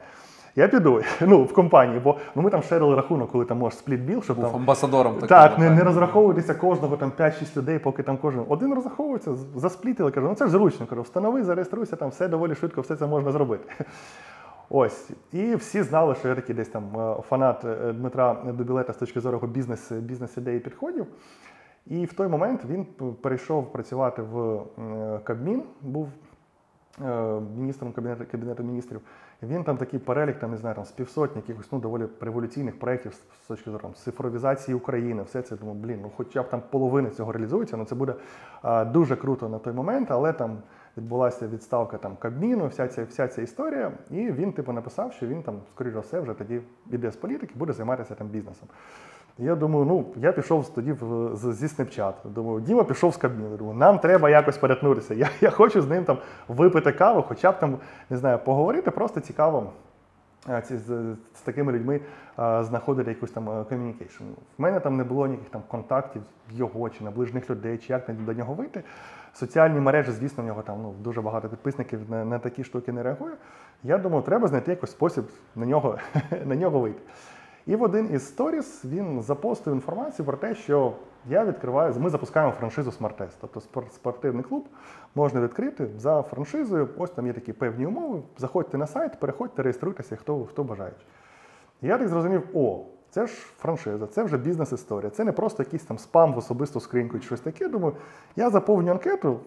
Speaker 2: я піду ну, в компанії, бо ну, ми там шерили рахунок, коли там можеш сплітбіл, щоб
Speaker 1: Був
Speaker 2: там.
Speaker 1: амбасадором таким.
Speaker 2: Так, не, не розраховуйтеся кожного там 5-6 людей, поки там кожен один розраховується, засплітили. Кажу, ну це ж зручно. Кажу, встанови, зареєструйся, там все доволі швидко, все це можна зробити. Ось. І всі знали, що я такий десь там е, фанат е, Дмитра Дубілета з точки зору бізнес, бізнес-ідеї підходів. І в той момент він перейшов працювати в е, Кабмін, був е, міністром кабінету, кабінету міністрів. Він там такий перелік, там не знаю, там з півсотні якихось ну доволі революційних проєктів з точки зору там, цифровізації України. Все це думаю, блін, ну хоча б там половина цього реалізується, ну це буде а, дуже круто на той момент, але там відбулася відставка там Кабміну, вся ця вся ця історія. І він типу написав, що він там, скоріш за все, вже тоді іде з політики, буде займатися там бізнесом. Я думаю, ну я пішов тоді в, з, зі Snapchat. Думаю, Діма пішов з Кабміну. Думаю, нам треба якось перетнутися. Я, я хочу з ним там випити каву, хоча б там не знаю, поговорити, просто цікаво. е, Ці, з, з такими людьми а, знаходити якусь там communication. В мене там не було ніяких там контактів його чи наближених людей, чи як до нього вийти. Соціальні мережі, звісно, в нього там ну, дуже багато підписників на, на такі штуки не реагує. Я думав, треба знайти якийсь спосіб на нього, на нього вийти. І в один із сторіс він запостив інформацію про те, що я відкриваю, ми запускаємо франшизу Smartass. Тобто спор- спортивний клуб можна відкрити за франшизою. Ось там є такі певні умови. Заходьте на сайт, переходьте, реєструйтеся, хто, хто бажаючи. І я так зрозумів, о, це ж франшиза, це вже бізнес-історія. Це не просто якийсь там спам в особисту скриньку чи щось таке. Думаю, я заповню анкету.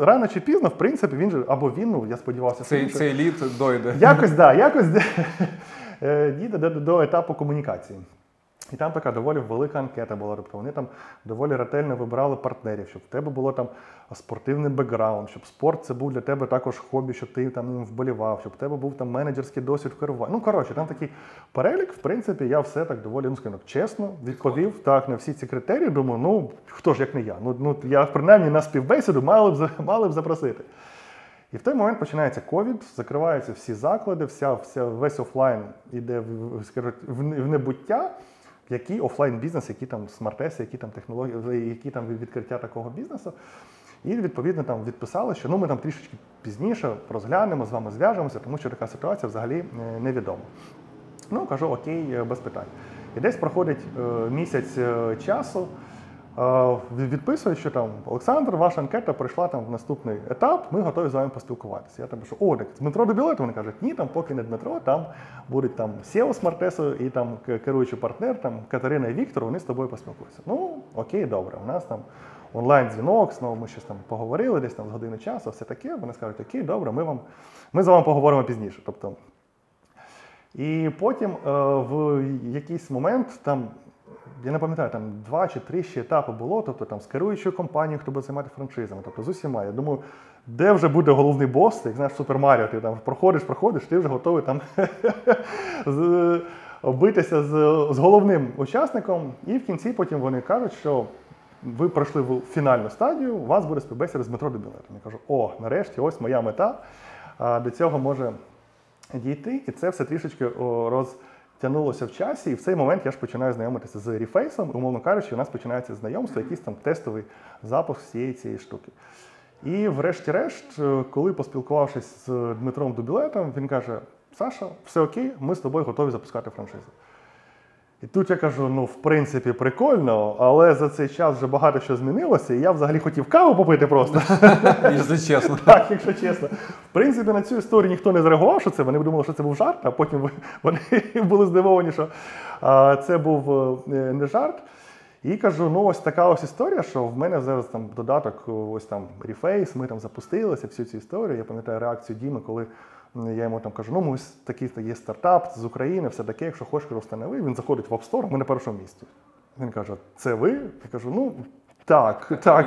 Speaker 2: Рано чи пізно, в принципі, він же або він, ну я сподівався,
Speaker 1: Цей, цей лід дойде.
Speaker 2: Якось, да, якось дійде до, до етапу комунікації. І там така доволі велика анкета була. Тобто вони там доволі ретельно вибирали партнерів, щоб в тебе було там спортивний бекграунд, щоб спорт це був для тебе також хобі, щоб ти там вболівав, щоб в тебе був там менеджерський досвід в керуванні. Ну коротше, там такий перелік. В принципі, я все так доволі ну, скажімо, чесно відповів так на всі ці критерії. Думаю, ну хто ж як не я? Ну ну я принаймні на співбесіду мали б мали б запросити. І в той момент починається ковід, закриваються всі заклади, вся, вся, весь офлайн іде в, в, в, небуття. Який офлайн бізнес, які там смартеси, які там технології, які там відкриття такого бізнесу. І відповідно там відписали, що ну ми там трішечки пізніше розглянемо, з вами зв'яжемося, тому що така ситуація взагалі е, невідома. Ну, кажу, окей, е, без питань. І десь проходить е, місяць часу. Е, від- Відписують, що там Олександр, ваша анкета прийшла там в наступний етап, ми готові з вами поспілкуватися. Я там пишу, о, так Дмитро Дубілет, вони кажуть, ні, там поки не Дмитро, там будуть там SEO Смартесу і там керуючий партнер, там Катерина і Віктор, вони з тобою поспілкуються. Ну, окей, добре, у нас там онлайн-дзвінок, знову ми щось там поговорили, десь там з години часу, все таке. Вони скажуть, окей, добре, ми вам ми з вами поговоримо пізніше. Тобто і потім е, в якийсь момент там. Я не пам'ятаю, там два чи три ще етапи було, тобто там з керуючою компанією, хто буде займати франшизами, тобто з усіма. Я думаю, де вже буде головний бос, як знаєш, Супер Маріо, ти там проходиш, проходиш, ти вже готовий там битися з, головним учасником. І в кінці потім вони кажуть, що ви пройшли в фінальну стадію, у вас буде співбесіда з Дмитро Дебілетом. Я кажу, о, нарешті, ось моя мета. До цього може дійти, і це все трішечки о, розтягнулося в часі. І в цей момент я ж починаю знайомитися з рефейсом, і, умовно кажучи, у нас починається знайомство, якийсь там тестовий запуск всієї цієї штуки. І врешті-решт, е, коли поспілкувавшись з Дмитром Дубілетом, він каже: Саша, все окей, ми з тобою готові запускати франшизу. І тут я кажу: ну, в принципі, прикольно, але за цей час вже багато що змінилося, і я взагалі хотів каву попити просто.
Speaker 1: Якщо чесно.
Speaker 2: Так, якщо чесно. В принципі, на цю історію ніхто не зреагував, що це. Вони думали, що це був жарт, а потім вони були здивовані, що це був е, не жарт. І кажу, ну ось така ось історія, що в мене зараз там додаток, ось там Reface, ми там запустилися, всю цю історію. Я пам'ятаю реакцію Діми, коли я йому там кажу, ну ми ось такий є стартап з України, все таке, якщо хочеш, розстанови. Він заходить в App Store, ми на першому місці. Він каже: це ви? Я кажу, ну. Так, так.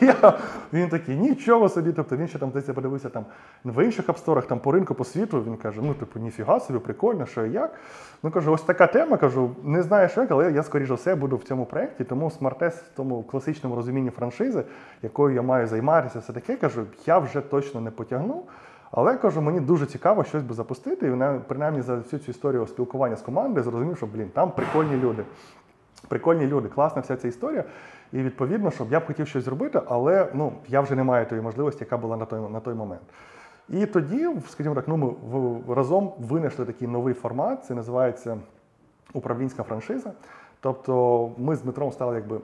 Speaker 2: Я, він такий, нічого собі. Тобто він ще там десь подивився там в інших апсторах, там по ринку, по світу. Він каже: ну, типу, ніфіга собі, прикольно, що і як. Ну кажу, ось така тема. Кажу, не знаю, що як, але я, скоріш за все, буду в цьому проєкті. Тому смартес в тому класичному розумінні франшизи, якою я маю займатися, все таке, кажу, я вже точно не потягну. Але кажу, мені дуже цікаво щось би запустити. І принаймні за всю цю історію спілкування з командою зрозумів, що блін, там прикольні люди. Прикольні люди, класна вся ця історія. І відповідно, щоб я б хотів щось зробити, але ну, я вже не маю тої можливості, яка була на той, на той момент. І тоді, скажімо так, ну, ми в, разом винайшли такий новий формат, це називається управлінська франшиза. Тобто ми з Дмитром стали якби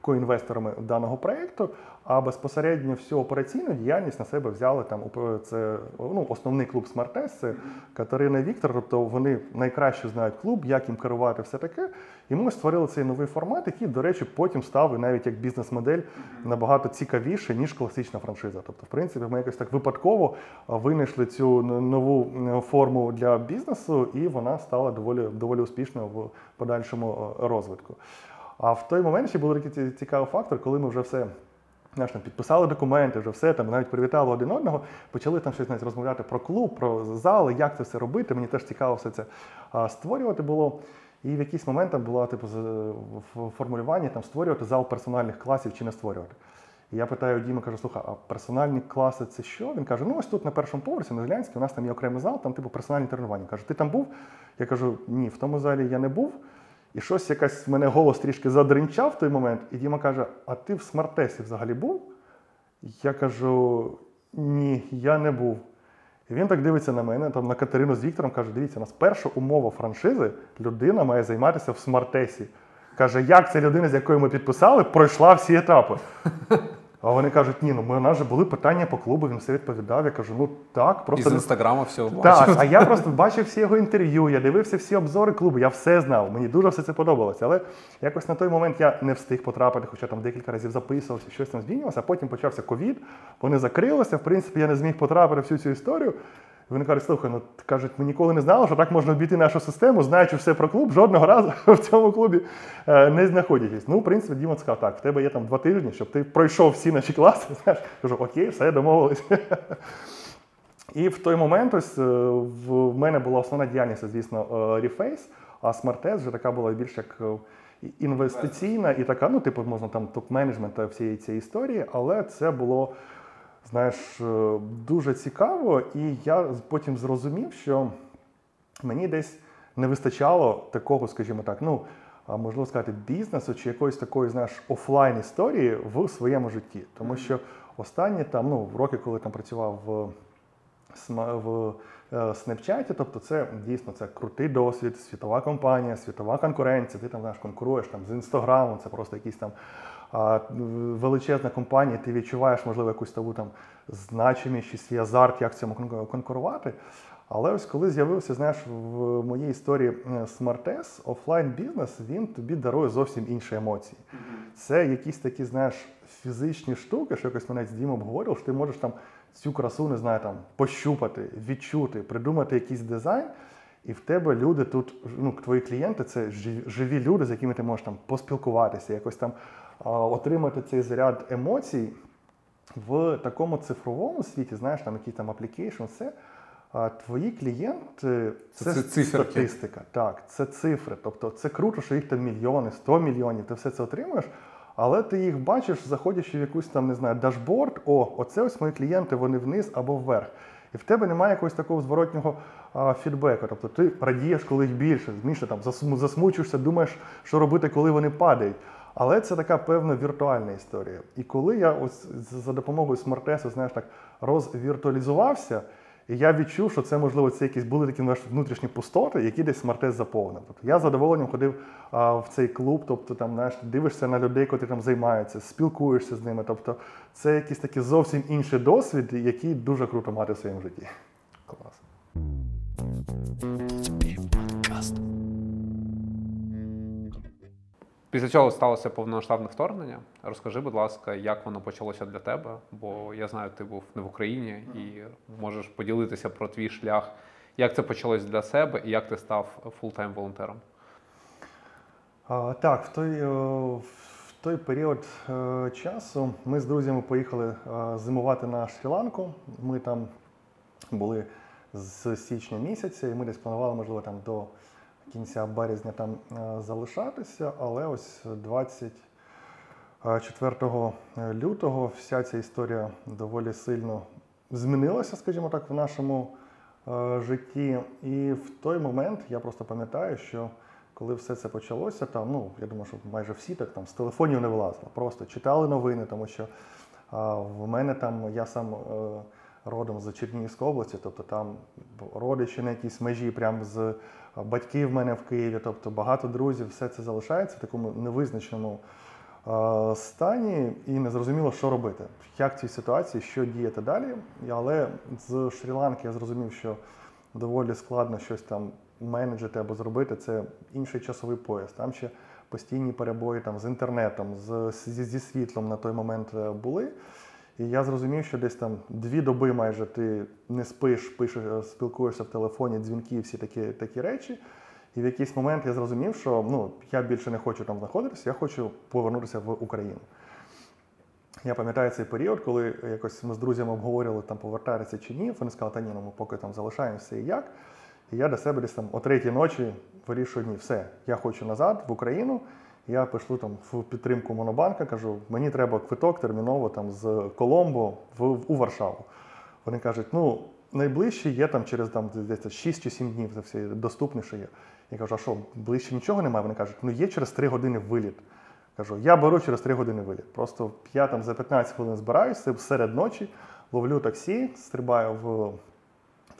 Speaker 2: коінвесторами даного проєкту, а безпосередньо всю операційну діяльність на себе взяли там це ну, основний клуб Smartass, це Катерина Віктор. Тобто вони найкраще знають клуб, як їм керувати, все таке. І ми створили цей новий формат, який, до речі, потім став і навіть як бізнес-модель набагато цікавіше, ніж класична франшиза. Тобто, в принципі, ми якось так випадково винайшли цю нову форму для бізнесу, і вона стала доволі, доволі успішною в подальшому розвитку. А в той момент ще був такий цікавий фактор, коли ми вже все. Знаєш, там підписали документи, вже все там навіть привітали один одного, почали там щось навіть розмовляти про клуб, про зали, як це все робити. Мені теж цікаво все це а, створювати було. І в якийсь момент там було типу формулюванні там створювати зал персональних класів чи не створювати. І я питаю Діма, кажу, слухай, а персональні класи це що? Він каже: ну ось тут на першому поверсі, на Зелянській, у нас там є окремий зал, там типу персональні тренування. Каже, ти там був? Я кажу, ні, в тому залі я не був. І щось якась мене голос трішки задринчав в той момент. І Діма каже: А ти в смартесі взагалі був? Я кажу: ні, я не був. І він так дивиться на мене, там на Катерину з Віктором, каже: дивіться, у нас перша умова франшизи людина має займатися в смартесі. Каже, як ця людина, з якою ми підписали, пройшла всі етапи. А вони кажуть, ні, ну ми у нас же були питання по клубу, він все відповідав. Я кажу, ну так, просто Із
Speaker 1: інстаграму все
Speaker 2: так, а я просто бачив всі його інтерв'ю, я дивився всі обзори клубу, я все знав. Мені дуже все це подобалося. Але якось на той момент я не встиг потрапити, хоча там декілька разів записувався, щось там змінювалося, а потім почався ковід, вони закрилися. В принципі, я не зміг потрапити в всю цю історію. І вони кажуть, слухай, ну кажуть, ми ніколи не знали, що так можна обійти нашу систему, знаючи все про клуб, жодного разу в цьому клубі е, не знаходячись. Ну, в принципі, Дімон сказав, так, в тебе є там два тижні, щоб ти пройшов всі наші класи. Знаєш, кажу, окей, все, домовились. І в той момент ось е, в мене була основна діяльність, звісно, е, Reface, а SmartTest вже така була більш як інвестиційна і така, ну, типу, можна там топ-менеджмент та всієї цієї історії, але це було, знаєш, е, дуже цікаво. І я потім зрозумів, що мені десь не вистачало такого, скажімо так, ну. можливо сказати, бізнесу чи якоїсь такої, знаєш, офлайн історії в своєму житті. Тому що останні там, ну, роки, коли там працював в в Snapchat, тобто це дійсно це крутий досвід, світова компанія, світова конкуренція. Ти там знаєш, конкуруєш там з інстаграмом, це просто якісь там величезна компанія, ти відчуваєш, можливо, якусь таку там значимість чи свій азарт, як в цьому конкурувати. Але ось коли з'явився, знаєш, в моїй історії е, SmartS, офлайн бізнес, він тобі дарує зовсім інші емоції. Це якісь такі, знаєш, фізичні штуки, що якось мене з Дімою обговорював, що ти можеш там цю красу, не знаю, там пощупати, відчути, придумати якийсь дизайн. І в тебе люди тут, ну, твої клієнти це жи- живі люди, з якими ти можеш там поспілкуватися, якось там отримати цей заряд емоцій в такому цифровому світі, знаєш, там який там application, це а, твої клієнти
Speaker 1: Це
Speaker 2: це,
Speaker 1: циферки.
Speaker 2: статистика. Так, це цифри. Тобто це круто, що їх там мільйони, 100 мільйонів, ти все це отримуєш. Але ти їх бачиш, заходячи в якусь там, не знаю, дашборд, о, оце ось мої клієнти, вони вниз або вверх. І в тебе немає якогось такого зворотнього а, фідбеку. Тобто ти радієш, коли їх більше, більше там засму- засмучуєшся, думаєш, що робити, коли вони падають. Але це така певна віртуальна історія. І коли я ось за допомогою Smartass у, знаєш, так розвіртуалізувався, і я відчув, що це можливо це якісь були такі знаєш, внутрішні пустоти, які десь Smartass заповнив. Тобто я задоволенням ходив а, в цей клуб, тобто там знаєш, дивишся на людей, котрі там займаються, спілкуєшся з ними. Тобто це якийсь такий зовсім інший досвід, який дуже круто мати в своєму житті.
Speaker 1: Клас. Після цього сталося повномасштабне вторгнення. Розкажи, будь ласка, як воно почалося для тебе? Бо я знаю, ти був не в Україні і можеш поділитися про твій шлях, як це почалось для себе і як ти став full-time волонтером.
Speaker 2: Так, в той, в той період е, часу ми з друзями поїхали е, зимувати на Шрі-Ланку. Ми там були з січня місяця, і ми десь планували, можливо, там до кінця березня там е, залишатися, але ось 24 лютого вся ця історія доволі сильно змінилася, скажімо так, в нашому е, житті. І в той момент я просто пам'ятаю, що коли все це почалося, там, ну, я думаю, що майже всі так там з телефонів не вилазили, просто читали новини, тому що а, в мене там, я сам е, родом з Чернігівської області, тобто там родичі на якійсь межі, прямо з батьки в мене в Києві, тобто багато друзів, все це залишається в такому невизначеному е, стані, і не зрозуміло, що робити, як в цій ситуації, що діяти далі. Але з Шрі-Ланки я зрозумів, що доволі складно щось там менеджити або зробити. Це інший часовий пояс. Там ще постійні перебої там, з інтернетом, з, зі, зі світлом на той момент е, були. І я зрозумів, що десь там дві доби майже ти не спиш, пишеш, е, спілкуєшся в телефоні, дзвінки, всі такі, такі речі. І в якийсь момент я зрозумів, що ну, я більше не хочу там знаходитися, я хочу повернутися в Україну. Я пам'ятаю цей період, коли якось ми з друзями обговорювали, там повертатися чи ні. Вони сказали, та ні, ну ми поки там залишаємося і як. І я для себе десь там о третій ночі вирішую, ні, все, я хочу назад в Україну. Я пишу там в підтримку Монобанка, кажу, мені треба квиток терміново там з Коломбо в, у Варшаву. Вони кажуть, ну найближчий є там через там десь 6 чи 7 днів, це все доступніше є. Я кажу, а що, ближче нічого немає? Вони кажуть, ну є через 3 години виліт. Кажу, я беру через 3 години виліт. Просто я там за 15 хвилин збираюся серед ночі, ловлю таксі, стрибаю в,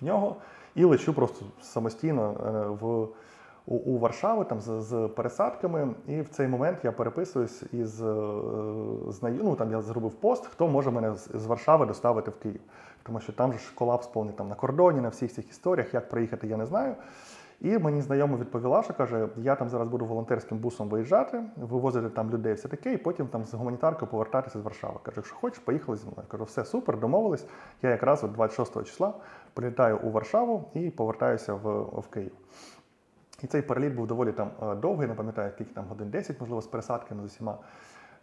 Speaker 2: в нього і лечу просто самостійно е, в, у, у Варшаву там з, з пересадками. І в цей момент я переписуюсь із е, знаю, ну там я зробив пост, хто може мене з, з Варшави доставити в Київ. Тому що там же ж колапс повний там на кордоні, на всіх цих історіях, як проїхати, я не знаю. І мені знайома відповіла, що каже: я там зараз буду волонтерським бусом виїжджати, вивозити там людей, все таке, і потім там з гуманітаркою повертатися з Варшави. Каже, якщо хочеш, поїхали зі мною. Кажу, все супер, домовились. Я якраз от 26 числа прилітаю у Варшаву і повертаюся в, в Київ. І цей переліт був доволі там е, довгий, не пам'ятаю, скільки там годин 10, можливо, з пересадками з усіма.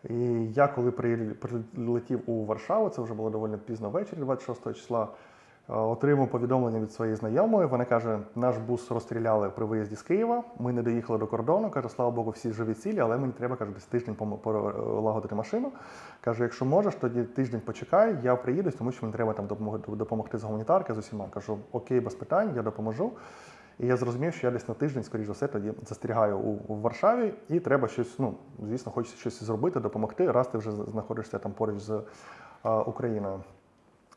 Speaker 2: І я, коли прилетів у Варшаву, це вже було доволі пізно ввечері, 26 числа, е, отримав повідомлення від своєї знайомої. Вона каже: наш бус розстріляли при виїзді з Києва. Ми не доїхали до кордону. каже, слава Богу, всі живі цілі, але мені треба каже, десь тиждень полагодити машину. Каже, якщо можеш, тоді тиждень почекай, я приїду, тому що мені треба там допомогти, допомогти з гуманітарки з усіма. Кажу, окей, без питань, я допоможу. І я зрозумів, що я десь на тиждень, скоріш за все, тоді застерігаю у, у Варшаві, і треба щось, ну, звісно, хочеться щось зробити, допомогти, раз ти вже знаходишся там поруч з е, Україною.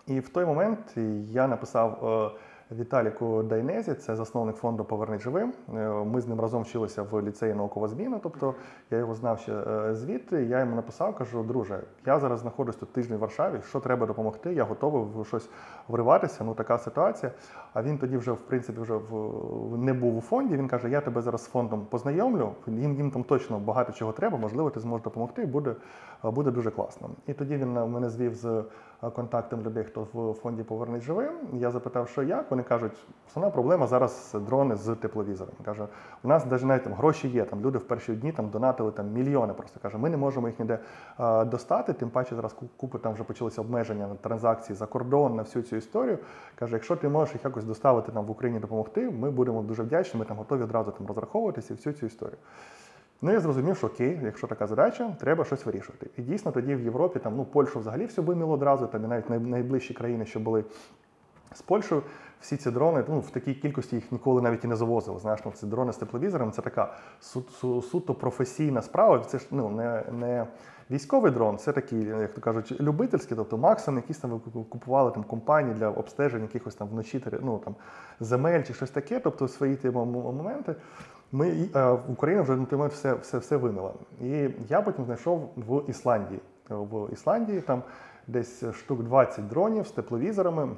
Speaker 2: І в той момент я написав е, Віталіку Дайнезі, це засновник фонду Поверни живим. Е, Ми з ним разом вчилися в ліцеї наукова зміна. Тобто я його знав ще е, звідти. Я йому написав, кажу, друже, я зараз знаходжусь тут тиждень в Варшаві. Що треба допомогти? Я готовий в щось вриватися. Ну така ситуація. А він тоді вже в принципі вже в не був у фонді. Він каже: Я тебе зараз з фондом познайомлю. Їм їм там точно багато чого треба. Можливо, ти зможеш допомогти. Буде буде дуже класно. І тоді він мене звів з е, контактом людей, хто в фонді Повернись живим. Я запитав, що як. Вони кажуть, основна проблема зараз дрони з тепловізором. Каже, у нас навіть навіть там гроші є. Там люди в перші дні там донатили там мільйони. Просто каже, ми не можемо їх ніде е, достати. Тим паче зараз купи там вже почалися обмеження на транзакції за кордон, на всю цю історію. Каже, якщо ти можеш їх якось доставити нам в Україні допомогти, ми будемо дуже вдячні. Ми там готові одразу там розраховуватися і всю цю історію. Ну я зрозумів, що окей, якщо така задача, треба щось вирішувати. І дійсно тоді в Європі там ну Польщу взагалі все виміло одразу, там і навіть найближчі країни, що були з Польщею, всі ці дрони ну, в такій кількості їх ніколи навіть і не завозили. Знаєш, ну, ці дрони з тепловізором це така су- су- суто професійна справа. Це ж ну не, не військовий дрон, це такий, як то кажуть, любительський, тобто максимум якісь там купували там компанії для обстеження якихось там вночі ну, там, земель чи щось таке, тобто свої ті мо- мо- моменти. Ми е, Україна вже на той момент все, все, все вимила. І я потім знайшов в Ісландії. В Ісландії там десь штук 20 дронів з тепловізорами.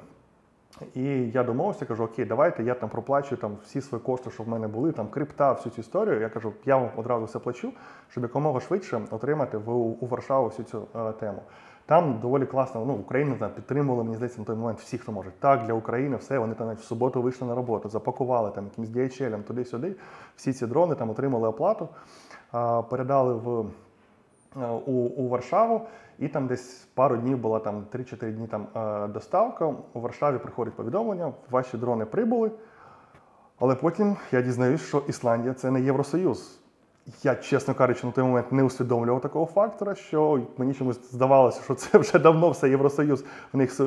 Speaker 2: І я домовився, кажу, окей, давайте я там проплачу там всі свої кошти, що в мене були, там крипта, всю цю історію. Я кажу, я вам одразу все плачу, щоб якомога швидше отримати в у Варшаву всю цю е, тему. Там доволі класно. Ну, Україна знаю, підтримувала, мені здається, на той момент всі, хто може. Так, для України все. Вони там навіть в суботу вийшли на роботу, запакували там якимсь DHL, туди-сюди. Всі ці дрони там отримали оплату, передали в е, у, у Варшаву, і там десь пару днів була там 3-4 дні там е, доставка. У Варшаві приходить повідомлення, ваші дрони прибули. Але потім я дізнаюсь, що Ісландія це не Євросоюз. Я, чесно кажучи, на той момент не усвідомлював такого фактора, що мені чомусь здавалося, що це вже давно все Євросоюз, в них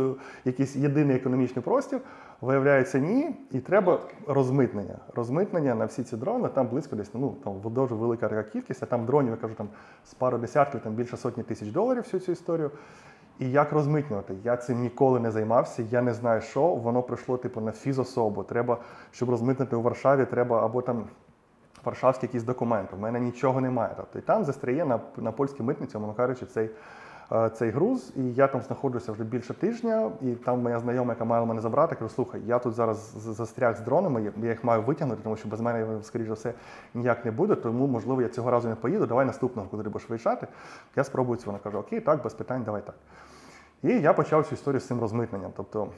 Speaker 2: якийсь єдиний економічний простір. Виявляється, ні, і треба розмитнення. Розмитнення на всі ці дрони, там близько десь, ну там дуже велика кількість, а там дронів, я кажу, там з пару десятків, там більше сотні тисяч доларів всю цю історію. І як розмитнювати? Я цим ніколи не займався, я не знаю, що воно прийшло типу на фізособу. Треба, щоб розмитнити у Варшаві, треба або там варшавські якісь документи. У мене нічого немає. Тобто і там застряє на, на польській митниці, умовно кажучи, цей, е, цей груз. І я там знаходжуся вже більше тижня, і там моя знайома, яка мала мене забрати, каже, слухай, я тут зараз застряг з дронами, я- їх маю витягнути, тому що без мене, скоріш за все, ніяк не буде. Тому, можливо, я цього разу не поїду. Давай наступного, коли будеш виїжджати. Я спробую це. Вона каже, окей, так, без питань, давай так. І я почав цю історію з цим розмитненням. Тобто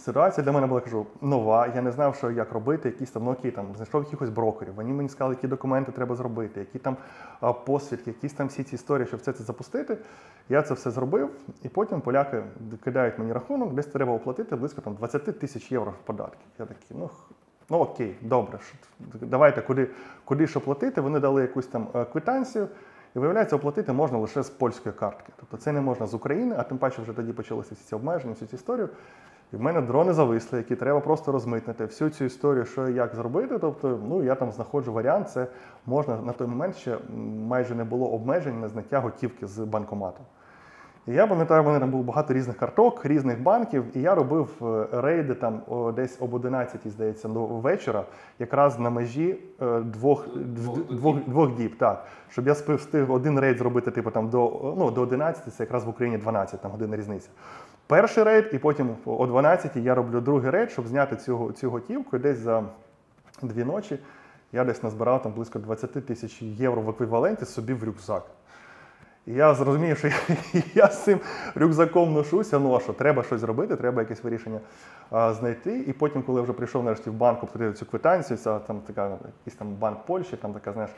Speaker 2: Ситуація для мене була кажу нова. Я не знав, що як робити, якісь там ну, окей, там знайшов якихось брокерів. Вони мені сказали, які документи треба зробити, які там посвідки, якісь там всі ці історії, щоб все це запустити. Я це все зробив, і потім поляки кидають мені рахунок, десь треба оплатити близько там 20 тисяч євро податків. Я такий, ну. Ну окей, добре, давайте куди, куди що платити. Вони дали якусь там е, квитанцію, і виявляється, оплатити можна лише з польської картки. Тобто це не можна з України, а тим паче вже тоді почалися всі ці обмеження, всю цю історію. І в мене дрони зависли, які треба просто розмитнити. Всю цю історію, що і як зробити. Тобто, ну я там знаходжу варіант. Це можна на той момент ще майже не було обмежень на зняття готівки з банкомату. І я пам'ятаю, в мене там було багато різних карток, різних банків, і я робив е, рейди там о, десь об 11, здається, до вечора, якраз на межі е, двох,
Speaker 1: Двох
Speaker 2: двох,
Speaker 1: діб.
Speaker 2: двох, двох діб, так. Щоб я спив встиг один рейд зробити, типу там до, ну, до 11, це якраз в Україні 12, там година різниця. Перший рейд, і потім о 12 я роблю другий рейд, щоб зняти цю, цю готівку і десь за дві ночі. Я десь назбирав там близько 20 тисяч євро в еквіваленті собі в рюкзак. І я зрозумів, що я, з цим рюкзаком ношуся. Ну а що, треба щось зробити, треба якесь вирішення а, знайти. І потім, коли я вже прийшов нарешті в банк, обсудив цю квитанцію, це там така якийсь там банк Польщі, там така, знаєш,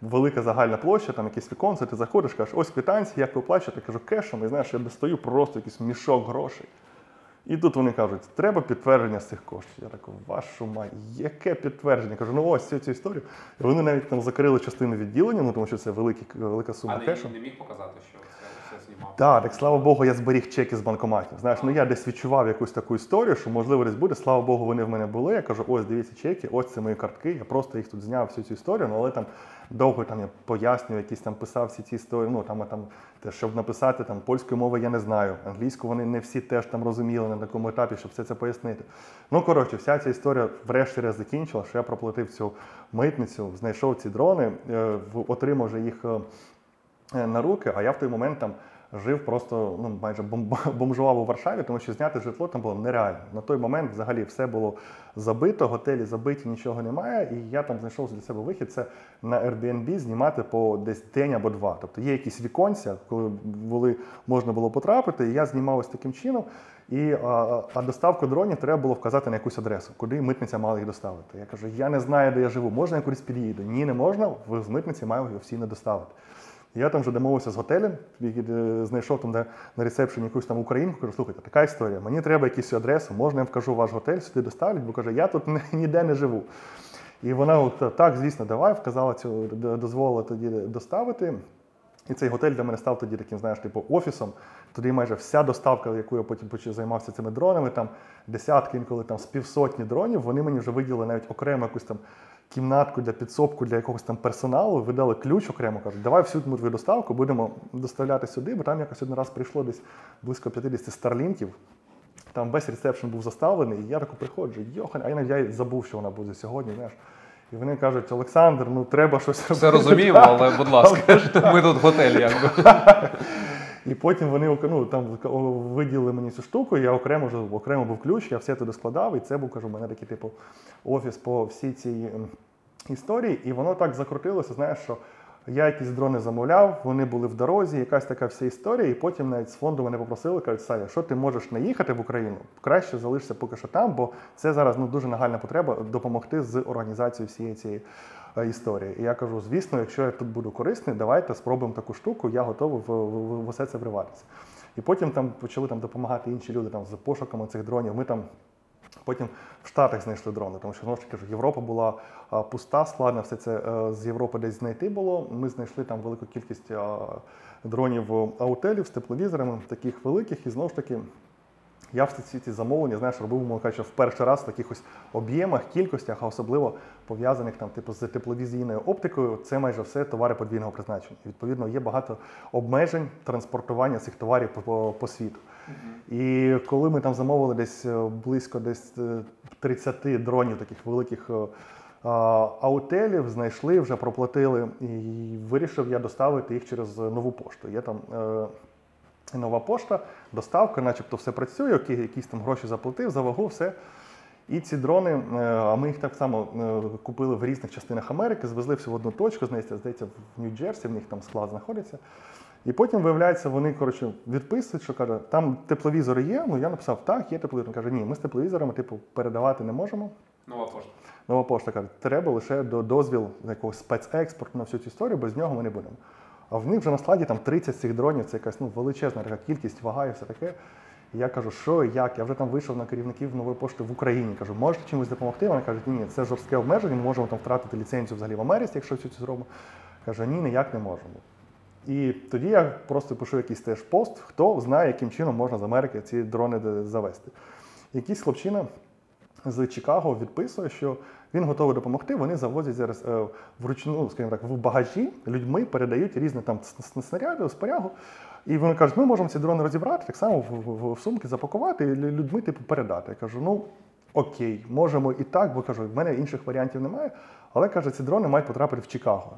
Speaker 2: велика загальна площа, там якісь віконце, ти заходиш, кажеш, ось квитанція, як ви плачете, кажу, кешем, і знаєш, я достаю просто якийсь мішок грошей. І тут вони кажуть, треба підтвердження з цих коштів. Я такий, вашу мать, яке підтвердження? Кажу, ну ось цю, цю історію. І вони навіть там закрили частину відділення, ну тому що це великі, велика сума кешу.
Speaker 1: міг показати, що це все знімав.
Speaker 2: Так, так слава Богу, я зберіг чеки з банкоматів. Знаєш, ну я десь відчував якусь таку історію, що можливо десь буде. Слава Богу, вони в мене були. Я кажу, ось дивіться чеки, ось це мої картки. Я просто їх тут зняв всю цю історію, ну але там довго там я пояснюю, якісь там писав всі ці історії. Ну там, там те, щоб написати там польської мови, я не знаю. Англійську вони не всі теж там розуміли на такому етапі, щоб все це пояснити. Ну коротше, вся ця історія врешті-решт закінчила, що я проплатив цю митницю, знайшов ці дрони, е, отримав вже їх. е, е, на руки, а я в той момент там жив просто ну, майже бом- бомжував у Варшаві, тому що зняти житло там було нереально. На той момент взагалі все було забито, готелі забиті, нічого немає. І я там знайшов для себе вихід. Це на Airbnb знімати по десь день або два. Тобто є якісь віконця, коли можна було потрапити, і я знімав ось таким чином. І, а, а доставку дронів треба було вказати на якусь адресу, куди митниця мала їх доставити. Я кажу, я не знаю, де я живу, можна я кудись під'їду? Ні, не можна, ви з митниці мають його офіційно доставити. Я там вже домовився з готелем, е, знайшов там де, на ресепшені якусь там українку, кажу, слухайте, така історія, мені треба якусь адресу, можна я вкажу ваш готель, сюди доставлять, бо каже, я тут ніде не живу. І вона от, так, звісно, давай, вказала цю, дозволила тоді доставити. І цей готель для мене став тоді таким, знаєш, типу офісом. Тоді майже вся доставка, яку я потім займався цими дронами, там десятки, інколи там з півсотні дронів, вони мені вже виділили навіть окремо якусь там кімнатку для підсобку для якогось там персоналу, видали ключ окремо, кажуть, давай всю твою доставку будемо доставляти сюди, бо там якось один раз прийшло десь близько 50 старлінків. Там весь ресепшн був заставлений, і я таку приходжу, йохан, а я навіть забув, що вона буде сьогодні. знаєш. І вони кажуть, Олександр, ну треба щось робити.
Speaker 1: Все розуміємо, але будь ласка, ми тут в готелі, якби.
Speaker 2: І потім вони ну, там виділили мені цю штуку, я окремо вже окремо був ключ, я все туди складав, і це був кажу, у мене такий типу офіс по всій цій ем, історії. І воно так закрутилося, знаєш, що я якісь дрони замовляв, вони були в дорозі, якась така вся історія. І потім навіть з фонду мене попросили, кажуть, Саня, що ти можеш не їхати в Україну? Краще залишся поки що там, бо це зараз ну, дуже нагальна потреба допомогти з організацією всієї цієї історії. І я кажу, звісно, якщо я тут буду корисний, давайте спробуємо таку штуку, я готовий в, в, в усе це вриватися. І потім там почали там допомагати інші люди там з пошуками цих дронів. Ми там Потім в Штатах знайшли дрони, тому що знову ж таки Європа була а, пуста, складно все це е, з Європи десь знайти було. Ми знайшли там велику кількість дронів аутелів з тепловізорами, таких великих, і знову ж таки. Я всі ці замовлення, знаєш, робив, кажучи, в перший раз в таких ось об'ємах, кількостях, а особливо пов'язаних там, типу, з тепловізійною оптикою. Це майже все товари подвійного призначення. І, відповідно, є багато обмежень транспортування цих товарів по, по, по світу. І коли ми там замовили десь е, близько десь е, 30 дронів таких великих. е, а, Аутелів знайшли, вже проплатили, і вирішив я доставити їх через нову пошту. Є там е, нова пошта, доставка, начебто все працює, якісь там гроші заплатив, за вагу, все. І ці дрони, е, а ми їх так само е, купили в різних частинах Америки, звезли всю в одну точку, здається, в Нью-Джерсі, в них там склад знаходиться. І потім, виявляється, вони коротше, відписують, що каже, там тепловізори є. Ну я написав, так, є тепловізор. Він каже, ні, ми з тепловізорами типу, передавати не можемо.
Speaker 1: Нова пошта.
Speaker 2: Нова пошта каже, треба лише до дозвіл якогось спецекспорту на всю цю історію, без нього ми не будемо. А в них вже на складі там 30 цих дронів, це якась ну, величезна така кількість, вага і все таке. І я кажу, що як? Я вже там вийшов на керівників нової пошти в Україні. Кажу, можете чимось допомогти? Вони кажуть, ні, це жорстке обмеження, ми можемо там втратити ліцензію взагалі в Америці, якщо цю зробимо. Каже, ні, ніяк не можемо. І тоді я просто пишу якийсь теж пост, хто знає, яким чином можна з Америки ці дрони завести. Якийсь хлопчина з Чикаго відписує, що він готовий допомогти. Вони завозять зараз е, вручну, ну, скажімо так, в багажі людьми передають різні там снаряди, спорягу. І вони кажуть, ми можемо ці дрони розібрати, так само в, сумки запакувати і людьми типу передати. Я кажу, ну окей, можемо і так, бо кажу, в мене інших варіантів немає. Але каже, ці дрони мають потрапити в Чикаго.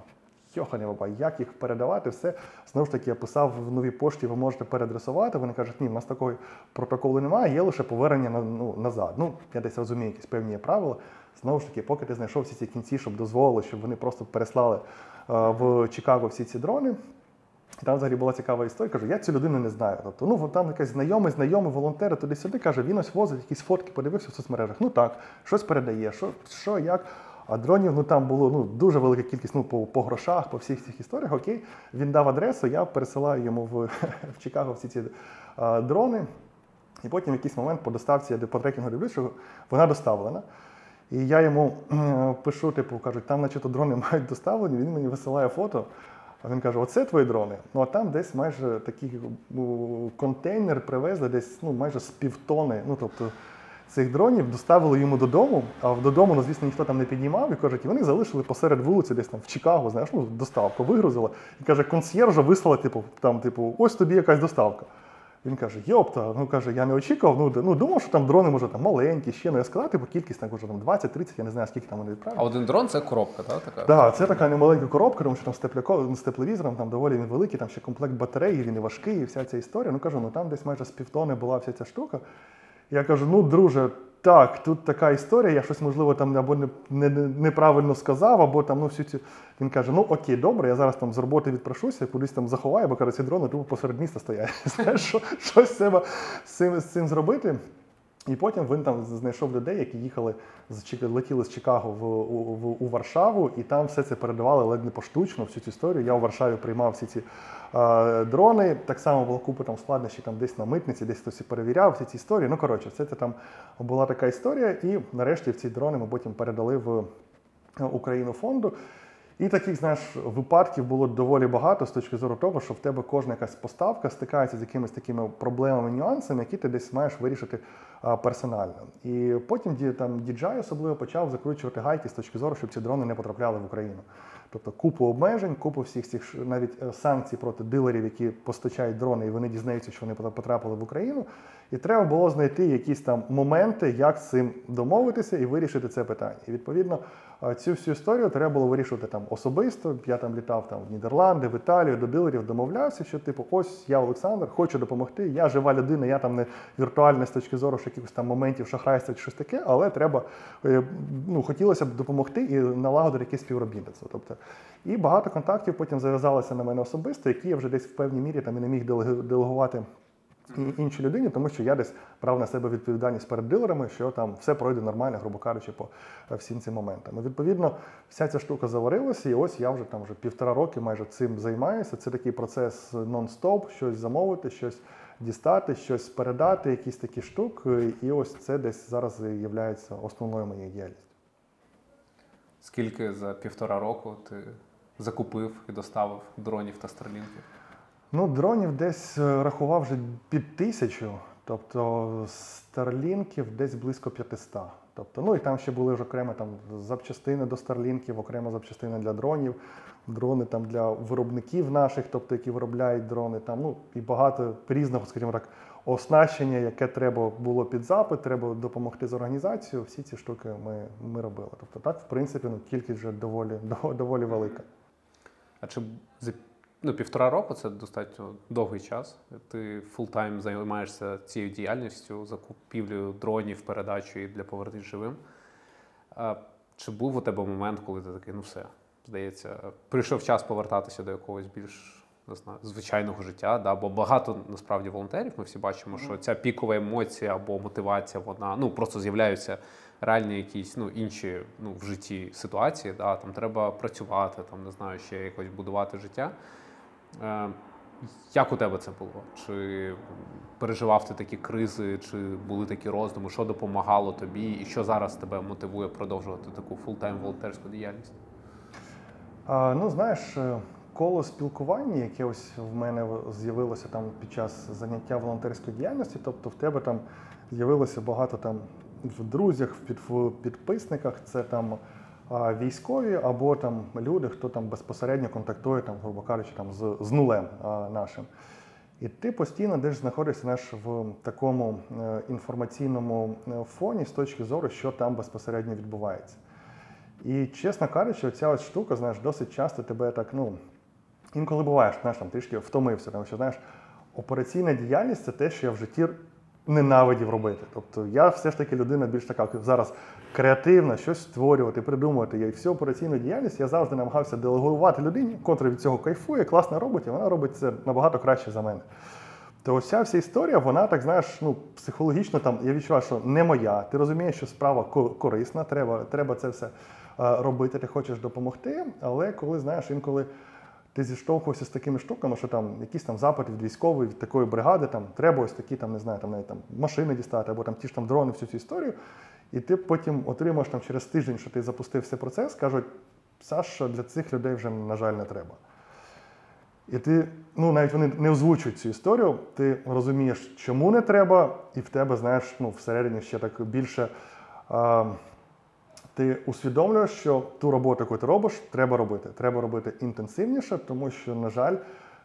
Speaker 2: йохані баба, як їх передавати, все. Знову ж таки, я писав в новій пошті, ви можете переадресувати. Вони кажуть, ні, в нас такого протоколу немає, є лише повернення на, ну, назад. Ну, я десь розумію, якісь певні правила. Знову ж таки, поки ти знайшов всі ці кінці, щоб дозволили, щоб вони просто переслали е, в Чикаго всі ці дрони. І там взагалі була цікава історія. Кажу, я цю людину не знаю. Тобто, ну там якийсь знайомий, знайомий волонтер туди-сюди каже, він ось возить якісь фотки, подивився в соцмережах. Ну так, щось передає, що, що як. А дронів ну там було ну дуже велика кількість ну по, по грошах, по всіх цих історіях. Окей, він дав адресу, я пересилаю йому в, в Чикаго всі ці а, дрони. І потім в якийсь момент по доставці я по трекінгу дивлюсь, що вона доставлена. І я йому е, пишу, типу, кажуть, там, наче дрони мають доставлені, він мені висилає фото. А він каже: оце твої дрони. Ну а там десь майже такий ну, контейнер привезли, десь ну, майже з півтони. Ну, тобто цих дронів доставили йому додому, а додому, ну, звісно, ніхто там не піднімав. І кажуть, і вони залишили посеред вулиці, десь там в Чикаго, знаєш, ну, доставку вигрузили. І каже, консьєржа вислала, типу, там, типу, ось тобі якась доставка. Він каже, йопта, ну каже, я не очікував. Ну, ну думав, що там дрони може там маленькі, ще ну я сказав, типу, кількість там вже там 20-30, я не знаю, скільки там вони відправили.
Speaker 1: А один дрон це коробка, так? Така?
Speaker 2: Так, це така немаленька коробка, тому що там з, тепляко- з тепловізором там доволі він великий, там ще комплект батареї, він і важкий, і вся ця історія. Ну кажу, ну там десь майже з півтони була вся ця штука. Я кажу, ну, друже, так, тут така історія, я щось, можливо, там або не, не, не- неправильно сказав, або там, ну, всю цю. Він каже: ну окей, добре, я зараз там з роботи відпрошуся, кудись там заховаю, бо каже, ці дрони тупо посеред міста стоять. Знаєш, що, щось треба з цим, з цим зробити. І потім він там знайшов людей, які їхали з летіли з Чикаго в, у, в, у Варшаву, і там все це передавали ледь не поштучно, всю цю історію. Я у Варшаві приймав всі ці е, дрони. Так само була купа там складнощів там десь на митниці, десь хтось перевіряв всі ці історії. Ну коротше, все це там була така історія. І нарешті ці дрони ми потім передали в е, Україну фонду. І таких, знаєш, випадків було доволі багато з точки зору того, що в тебе кожна якась поставка стикається з якимись такими проблемами, нюансами, які ти десь маєш вирішити персонально. І потім там DJI особливо почав закручувати гайки з точки зору, щоб ці дрони не потрапляли в Україну. Тобто купу обмежень, купу всіх цих навіть е, санкцій проти дилерів, які постачають дрони, і вони дізнаються, що вони потрапили в Україну. І треба було знайти якісь там моменти, як з цим домовитися і вирішити це питання. І відповідно цю всю історію треба було вирішувати там особисто. Я там літав там в Нідерланди, в Італію, до дилерів домовлявся, що типу, ось я Олександр, хочу допомогти. Я жива людина, я там не віртуальна з точки зору що якихось там моментів шахрайства чи щось таке, але треба е, ну, хотілося б допомогти і налагодити якесь співробітництво. Тобто, і багато контактів потім зав'язалося на мене особисто, які я вже десь в певній мірі там і не міг делегувати і- іншій людині, тому що я десь брав на себе відповідальність перед дилерами, що там все пройде нормально, грубо кажучи, по е, всім цим моментам. І, відповідно, вся ця штука заварилася, і ось я вже там вже півтора роки майже цим займаюся. Це такий процес нон-стоп, щось замовити, щось дістати, щось передати, якісь такі штуки. І ось це десь зараз є основною моєю діяльністю.
Speaker 1: Скільки за півтора року ти закупив і доставив дронів та старлінків?
Speaker 2: Ну, дронів десь е, рахував вже під тисячу, тобто старлінків десь близько 500. Тобто, ну і там ще були ж окремо там запчастини до старлінків, окремо запчастини для дронів, дрони там для виробників наших, тобто які виробляють дрони, там ну і багато різного, скажімо так, оснащення, яке треба було під запит, треба допомогти з організацією. Всі ці штуки ми, ми робили. Тобто, так, в принципі, ну кількість вже доволі доволі велика.
Speaker 1: А чи ну, півтора року це достатньо довгий час? Ти full-time займаєшся цією діяльністю, закупівлею дронів, передачею для Повернись живим. А чи був у тебе момент, коли ти такий, ну все, здається, прийшов час повертатися до якогось більш не знаю, звичайного життя? Да? Бо багато насправді волонтерів ми всі бачимо, що ця пікова емоція або мотивація, вона ну просто з'являються реальні якісь ну, інші ну, в житті ситуації. Да? Там треба працювати, там не знаю, ще якось будувати життя. Е, Як у тебе це було? Чи переживав ти такі кризи, чи були такі роздуми, що допомагало тобі, і що зараз тебе мотивує продовжувати таку full-time волонтерську діяльність?
Speaker 2: Ну, знаєш, е, коло спілкування, яке ось в мене з'явилося там під час заняття волонтерської діяльності, тобто в тебе там з'явилося багато там в друзях, в, підписниках, це там військові або там люди, хто там безпосередньо контактує, там, грубо кажучи, там з, з нулем нашим. І ти постійно десь знаходишся знаєш, в такому е, інформаційному е, фоні з точки зору, що там безпосередньо відбувається. І чесно кажучи, ця ось штука, знаєш, досить часто тебе так, ну, інколи буваєш, знаєш, там трішки втомився, тому що знаєш, операційна діяльність це те, що я в житті ненавидів робити. Тобто я все ж таки людина більш така зараз креативна, щось створювати, придумувати. І всю операційну діяльність я завжди намагався делегувати людині, котра від цього кайфує, класно робить, і вона робить це набагато краще за мене. То ця вся історія, вона так знаєш, ну психологічно там я відчуваю, що не моя. Ти розумієш, що справа корисна, треба, треба це все е, робити, ти хочеш допомогти. Але коли знаєш, інколи ти зіштовхувався з такими штуками, що там якісь там запити від військової, від такої бригади, там треба ось такі, там не знаю, там навіть там машини дістати, або там ті ж там дрони, всю цю історію. І ти потім отримаєш там через тиждень, що ти запустив цей процес, кажуть, Саша, для цих людей вже, на жаль, не треба. І ти, ну навіть вони не озвучують цю історію, ти розумієш, чому не треба, і в тебе, знаєш, ну, всередині ще так більше. А, ти усвідомлюєш, що ту роботу, яку ти робиш, треба робити. Треба робити інтенсивніше, тому що, на жаль,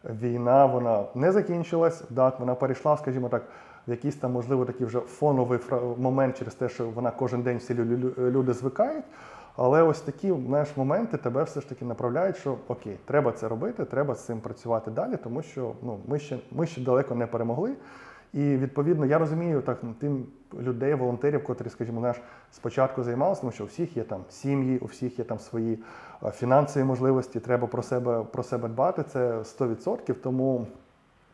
Speaker 2: війна вона не закінчилась. Так, вона перейшла, скажімо так, якийсь там, можливо, такий вже фоновий момент через те, що вона кожен день всі лю- лю- люди звикають. Але ось такі знаєш, моменти тебе все ж таки направляють, що окей, треба це робити, треба з цим працювати далі, тому що ну, ми, ще, ми ще далеко не перемогли. І відповідно я розумію так ну, тим людей, волонтерів, котрі, скажімо, наш спочатку займалися, тому що у всіх є там сім'ї, у всіх є там свої е, фінансові можливості, треба про себе про себе дбати. Це 100%. Тому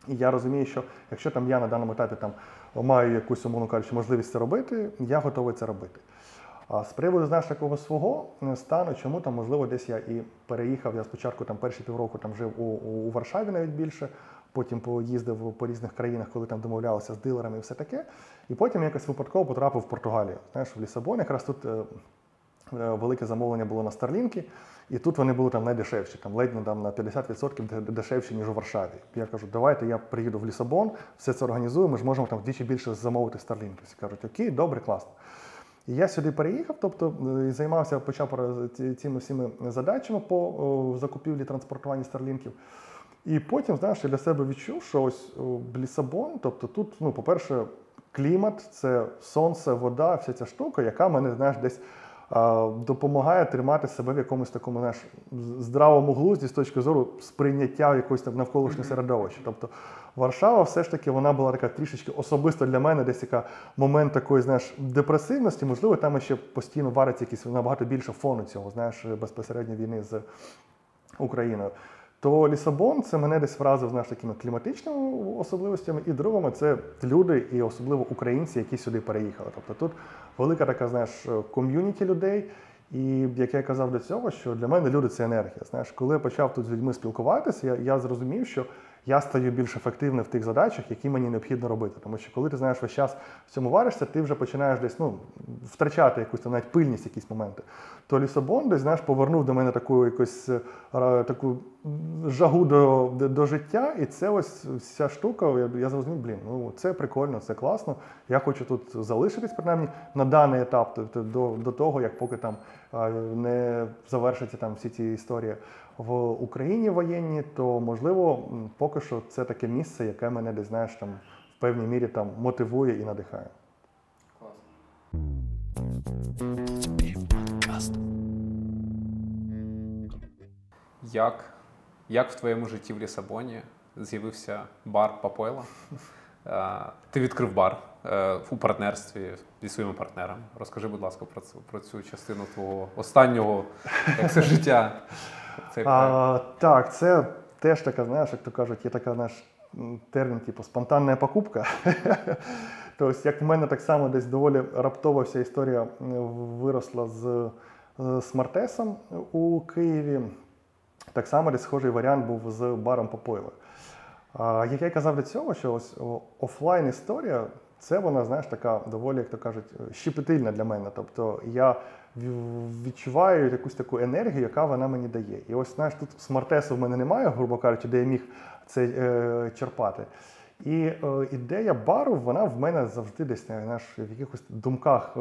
Speaker 2: і я розумію, що якщо там я на даному етапі там маю якусь, умовно кажучи, можливість це робити, я готовий це робити. А з приводу знаєш такого свого е, стану, чому там, можливо, десь я і переїхав. Я спочатку там перші півроку там жив у, у Варшаві навіть більше, потім поїздив по різних країнах, коли там домовлялися з дилерами і все таке. І потім якось випадково потрапив в Португалію. Знаєш, в Лісабон, якраз тут. е, е, Велике замовлення було на Старлінки, і тут вони були там найдешевші, там ледь не там на 50% де- дешевші, ніж у Варшаві. Я кажу, давайте я приїду в Лісабон, все це організую, ми ж можемо там вдвічі більше замовити Старлінки. Всі кажуть, окей, добре, класно. І я сюди переїхав, тобто е, і займався, почав цими всіми задачами по о, закупівлі транспортуванні старлінків. І потім, знаєш, я для себе відчув, що ось Лісабон, тобто тут, ну, по-перше, клімат, це сонце, вода, вся ця штука, яка мене, знаєш, десь допомагає тримати себе в якомусь такому знаєш, здравому глузді з точки зору сприйняття якоїсь там навколишнього середовища. Тобто Варшава все ж таки вона була така трішечки особисто для мене, десь яка момент такої, знаєш, депресивності. Можливо, там ще постійно вариться якісь набагато більше фону цього, знаєш, безпосередньо війни з Україною. То Лісабон це мене десь вразив знаєш, такими кліматичними особливостями, і другими це люди, і особливо українці, які сюди переїхали. Тобто тут велика така, знаєш, ком'юніті людей. І як я казав до цього, що для мене люди це енергія. Знаєш, коли я почав тут з людьми спілкуватися, я, я зрозумів, що я стаю більш ефективним в тих задачах, які мені необхідно робити. Тому що коли ти знаєш весь час в цьому варишся, ти вже починаєш десь ну, втрачати якусь навіть пильність, якісь моменти. То Лісабон десь знаєш, повернув до мене таку якусь е, таку жагу до, до, життя, і це ось вся штука. Я, я зрозумів, блін, ну це прикольно, це класно. Я хочу тут залишитись, принаймні, на даний етап, тобто до, до того, як поки там не завершаться там всі ці історії в Україні воєнні, то можливо, поки що це таке місце, яке мене десь знаєш там в певній мірі там мотивує і надихає.
Speaker 3: Подкаст.
Speaker 1: Як, як в твоєму житті в Лісабоні з'явився бар Папойла? Е, Ти відкрив бар е, у партнерстві зі своїми партнерами. Розкажи, будь ласка, про цю, про цю частину твого останнього як це життя. Цей проект.
Speaker 2: А, так, це теж така, знаєш, як то кажуть, є така наш термін, типу спонтанна покупка. Тобто, як в мене так само десь доволі раптова вся історія виросла з, Смартесом у Києві. Так само десь схожий варіант був з баром Попойла. Як я казав до цього, що ось офлайн історія, це вона, знаєш, така доволі, як то кажуть, щепетильна для мене. Тобто я відчуваю якусь таку енергію, яка вона мені дає. І ось знаєш, тут смартесу в мене немає, грубо кажучи, де я міг це е, черпати. І е, ідея бару, вона в мене завжди десь знаєш, в якихось думках,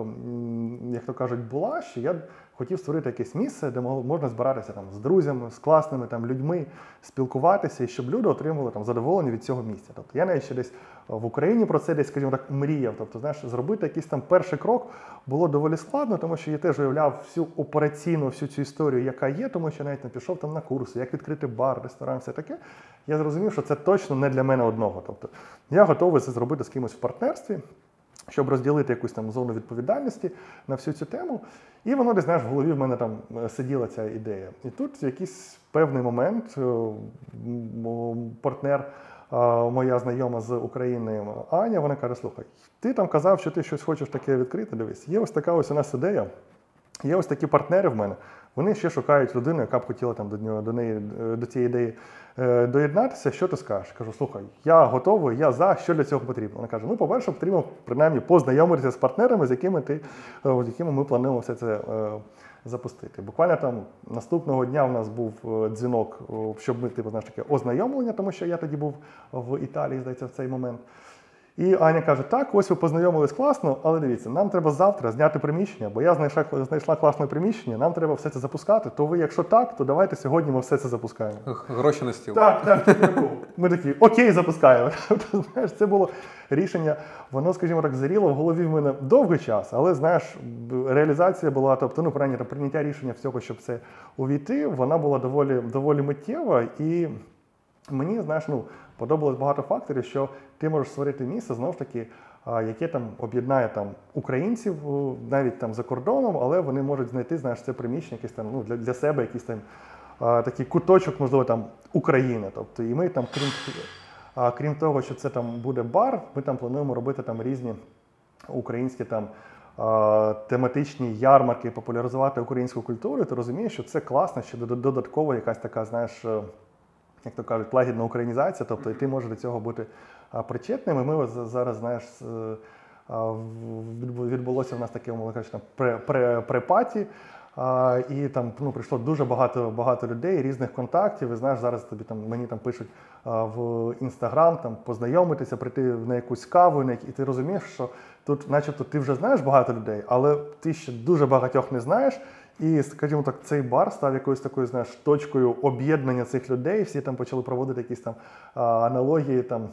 Speaker 2: як то кажуть, була, що я хотів створити якесь місце, де можна збиратися там з друзями, з класними там людьми, спілкуватися, і щоб люди отримували там задоволення від цього місця. Тобто я навіть ще десь в Україні про це десь, скажімо так, мріяв. Тобто, знаєш, зробити якийсь там перший крок було доволі складно, тому що я теж уявляв всю операційну, всю цю історію, яка є, тому що навіть не пішов там на курси, як відкрити бар, ресторан, все таке. Я зрозумів, що це точно не для мене одного. Тобто, я готовий це зробити з кимось в партнерстві щоб розділити якусь там зону відповідальності на всю цю тему. І воно десь знаєш, в голові в мене там е, сиділа ця ідея. І тут в якийсь певний момент е, партнер, моя знайома з України Аня, вона каже: слухай, ти там казав, що ти щось хочеш таке відкрити. Дивись, є ось така ось у нас ідея. Є ось такі партнери в мене. Вони ще шукають людину, яка б хотіла там до нього до неї е, до цієї ідеї е, доєднатися. Що ти скажеш? Кажу, слухай, я готовий, я за що для цього потрібно. Вона каже: ну, по-перше, потрібно принаймні познайомитися з партнерами, з якими ти е, з якими ми плануємо все це. Запустити. Буквально там наступного дня у нас був е, дзвінок, е, щоб ми типу, знаєш, таке ознайомлення, тому що я тоді був в Італії, здається, в цей момент. І Аня каже: так, ось ви познайомились класно, але дивіться, нам треба завтра зняти приміщення, бо я знайшла, знайшла класне приміщення, нам треба все це запускати. То ви, якщо так, то давайте сьогодні ми все це запускаємо.
Speaker 1: Гроші на стіл.
Speaker 2: Так, так. Ми такі, окей, запускаємо. Знаєш, це було рішення, воно, скажімо так, заріло в голові в мене довгий час, але знаєш, реалізація була, тобто, ну, принаймні, прийняття рішення всього, щоб це увійти, вона була доволі, доволі миттєва. І мені, знаєш, ну, подобалось багато факторів, що ти можеш створити місце знову ж таки, яке там об'єднає там українців навіть там за кордоном, але вони можуть знайти знаєш, це приміщення якесь там ну, для, для себе, якийсь там такий куточок, можливо, там України. Тобто, і ми там, крім, крім того, що це там буде бар, ми там плануємо робити там різні українські там. Тематичні ярмарки, популяризувати українську культуру, ти розумієш, що це класно, що дод- додатково якась така, знаєш, е, як то кажуть, лагідна українізація, тобто і ти можеш до цього бути причетним. І ми зараз, знаєш, відбулося в нас таке, мовно кажучи, препаті. А, і там ну, прийшло дуже багато багато людей, різних контактів. І знаєш, зараз тобі там мені там пишуть а, в інстаграм там познайомитися, прийти на якусь каву, на як- і ти розумієш, що тут, начебто, ти вже знаєш багато людей, але ти ще дуже багатьох не знаєш. І, скажімо так, цей бар став якоюсь такою, знаєш, точкою об'єднання цих людей. Всі там почали проводити якісь там аналогії там.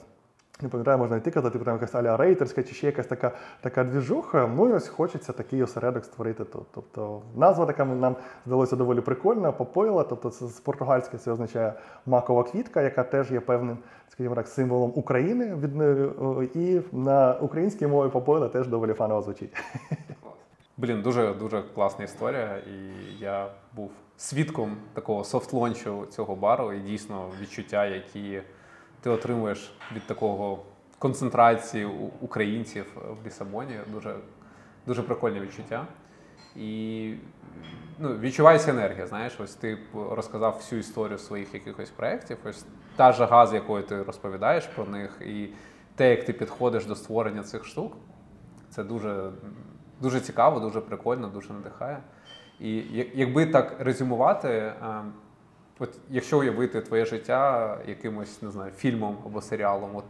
Speaker 2: Не пам'ятаю, можна йти казати, типу там якась аля рейтерська чи ще якась така, така двіжуха. Ну і ось хочеться такий осередок створити тут. Тобто назва така нам здалося доволі прикольна, Papoila. Тобто це з португальське це означає макова квітка, яка теж є певним, скажімо так, символом України. Від, е, і на українській мові Papoila теж доволі фаново звучить.
Speaker 1: Блін, дуже дуже класна історія. І я був свідком такого soft launch у цього бару, і дійсно відчуття, які ти отримуєш від такого концентрації українців в Лісабоні. Дуже, дуже прикольне відчуття. І ну, відчувається енергія. Знаєш, ось ти розказав всю історію своїх якихось проєктів. Ось та жага, з якою ти розповідаєш про них, і те, як ти підходиш до створення цих штук, це дуже, дуже цікаво, дуже прикольно, дуже надихає. І якби так резюмувати, е, от якщо уявити твоє життя якимось, не знаю, фільмом або серіалом, от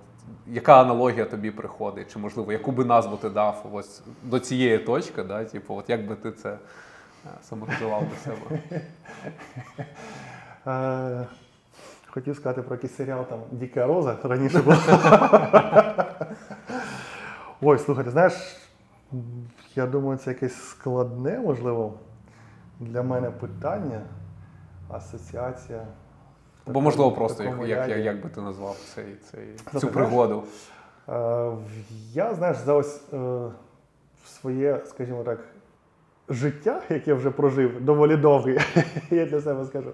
Speaker 1: яка аналогія тобі приходить? Чи можливо, яку би назву ти дав ось до цієї точки, да? типу, от як би ти це е, саморизував до себе?
Speaker 2: Е, Хотів сказати про якийсь серіал там Діка Роза раніше було. Ой, слухайте, знаєш, я думаю, це якесь складне, можливо, для мене питання, асоціація.
Speaker 1: Або можливо просто як, як, як, як би ти назвав цей, цей, цю пригоду?
Speaker 2: Е, Я, знаєш, за ось е, своє, скажімо так, життя, яке вже прожив, доволі довге, я для себе скажу.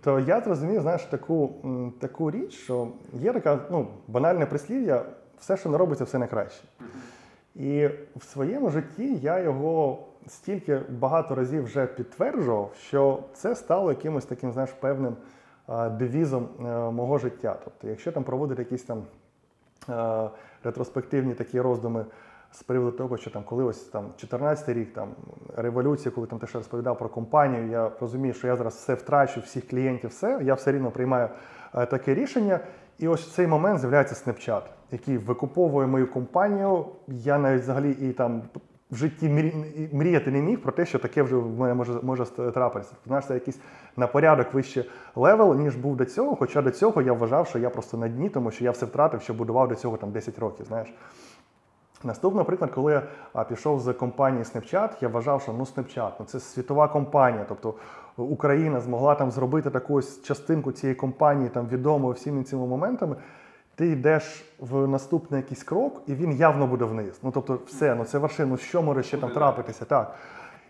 Speaker 2: То я зрозумів, знаєш, таку, таку річ, що є така ну, банальне прислів'я, все, що не робиться, все найкраще. І в своєму житті я його стільки багато разів вже підтверджував, що це стало якимось таким, знаєш, певним девізом е, мого життя. Тобто, якщо там проводити якісь там е, ретроспективні такі роздуми з приводу того, що там коли ось там 14 рік, там революція, коли там ти ще розповідав про компанію, я розумію, що я зараз все втрачу, всіх клієнтів, все, я все рівно приймаю е, таке рішення. І ось в цей момент з'являється Snapchat, який викуповує мою компанію. Я навіть взагалі і там в житті мріяти не міг про те, що таке вже в мене може, може трапитися. Знаєш, це якийсь на порядок вище level, ніж був до цього. Хоча до цього я вважав, що я просто на дні, тому що я все втратив, що будував до цього там 10 років. Знаєш. Наступний приклад, коли я пішов з компанії Snapchat, я вважав, що ну Snapchat, ну це світова компанія. Тобто Україна змогла там зробити таку частинку цієї компанії, там відомою всіми цими моментами. Ти йдеш в наступний якийсь крок, і він явно буде вниз. Ну тобто, все, ну це вершина, ну що може ще там трапитися? Так.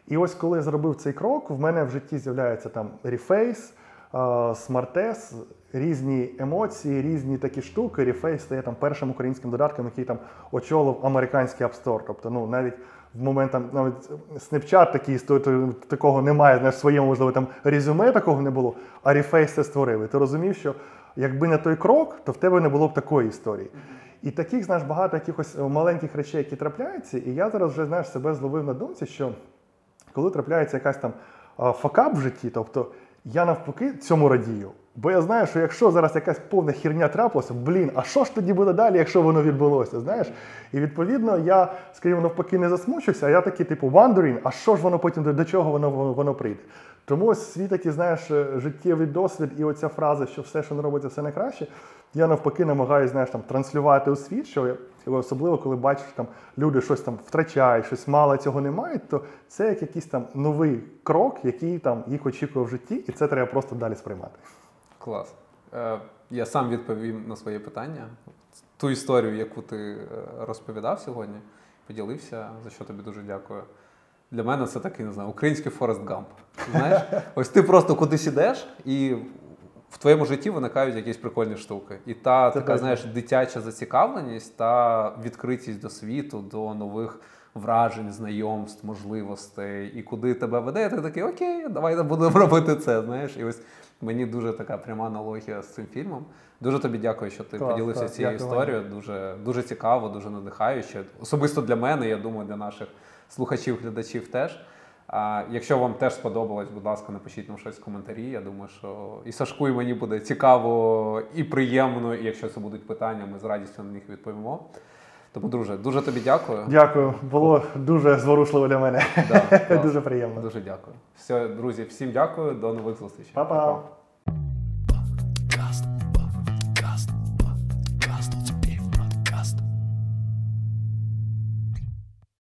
Speaker 2: І ось коли я зробив цей крок, в мене в житті з'являється там е, Smartес, різні емоції, різні такі штуки. Reface стає там першим українським додатком, який там очолив американський App Store. Тобто, ну навіть в момент там навіть Snapchat такий такого немає. Знаєш, своєму можливо там резюме такого не було, а Reface це створив. І ти розумів, що якби не той крок, то в тебе не було б такої історії. І таких, знаєш, багато якихось маленьких речей, які трапляються, і я зараз вже знаєш себе зловив на думці, що коли трапляється якась там факап в житті, тобто я навпаки цьому радію. Бо я знаю, що якщо зараз якась повна херня трапилася, блін, а що ж тоді буде далі, якщо воно відбулося? Знаєш? І відповідно я, скажімо, навпаки, не засмучуся, а я такий, типу, wondering, а що ж воно потім до, чого воно, воно прийде. Тому ось свій такий, знаєш, е, життєвий досвід і оця фраза, що все, що не робиться, все найкраще. Я навпаки намагаюся, знаєш, там транслювати у світ, що особливо, коли бачиш, там люди щось там втрачають, щось мало цього не мають, то це як якийсь там новий крок, який там їх очікує в житті, і це треба просто далі сприймати.
Speaker 1: Клас. Е, я сам відповім на своє питання. Ту історію, яку ти е, розповідав сьогодні, поділився, за що тобі дуже дякую. Для мене це такий, не знаю, український Форест Гамп. Знаєш, ось ти просто кудись ідеш, і в твоєму житті виникають якісь прикольні штуки. І та
Speaker 2: Це
Speaker 1: така,
Speaker 2: точно.
Speaker 1: знаєш, дитяча зацікавленість та відкритість до світу, до нових вражень, знайомств, можливостей. І куди тебе веде, ти такий, окей, давай будемо робити це. Знаєш, і ось мені дуже така пряма аналогія з цим фільмом. Дуже тобі дякую, що ти
Speaker 2: Клас,
Speaker 1: поділився
Speaker 2: клас,
Speaker 1: цією історією. Дуже, дуже цікаво, дуже надихаюче. Особисто для мене, я думаю, для наших слухачів, глядачів теж. А якщо вам теж сподобалось, будь ласка, напишіть нам щось в коментарі. Я думаю, що і Сашку, і мені буде цікаво і приємно, і якщо це будуть питання, ми з радістю на них відповімо. Тому, друже, дуже тобі дякую.
Speaker 2: Дякую, було дуже зворушливо для мене.
Speaker 1: Да, клас.
Speaker 2: Дуже приємно.
Speaker 1: Дуже дякую. Все, друзі, всім дякую, до нових зустрічей.
Speaker 2: Па-па.
Speaker 1: Па-па.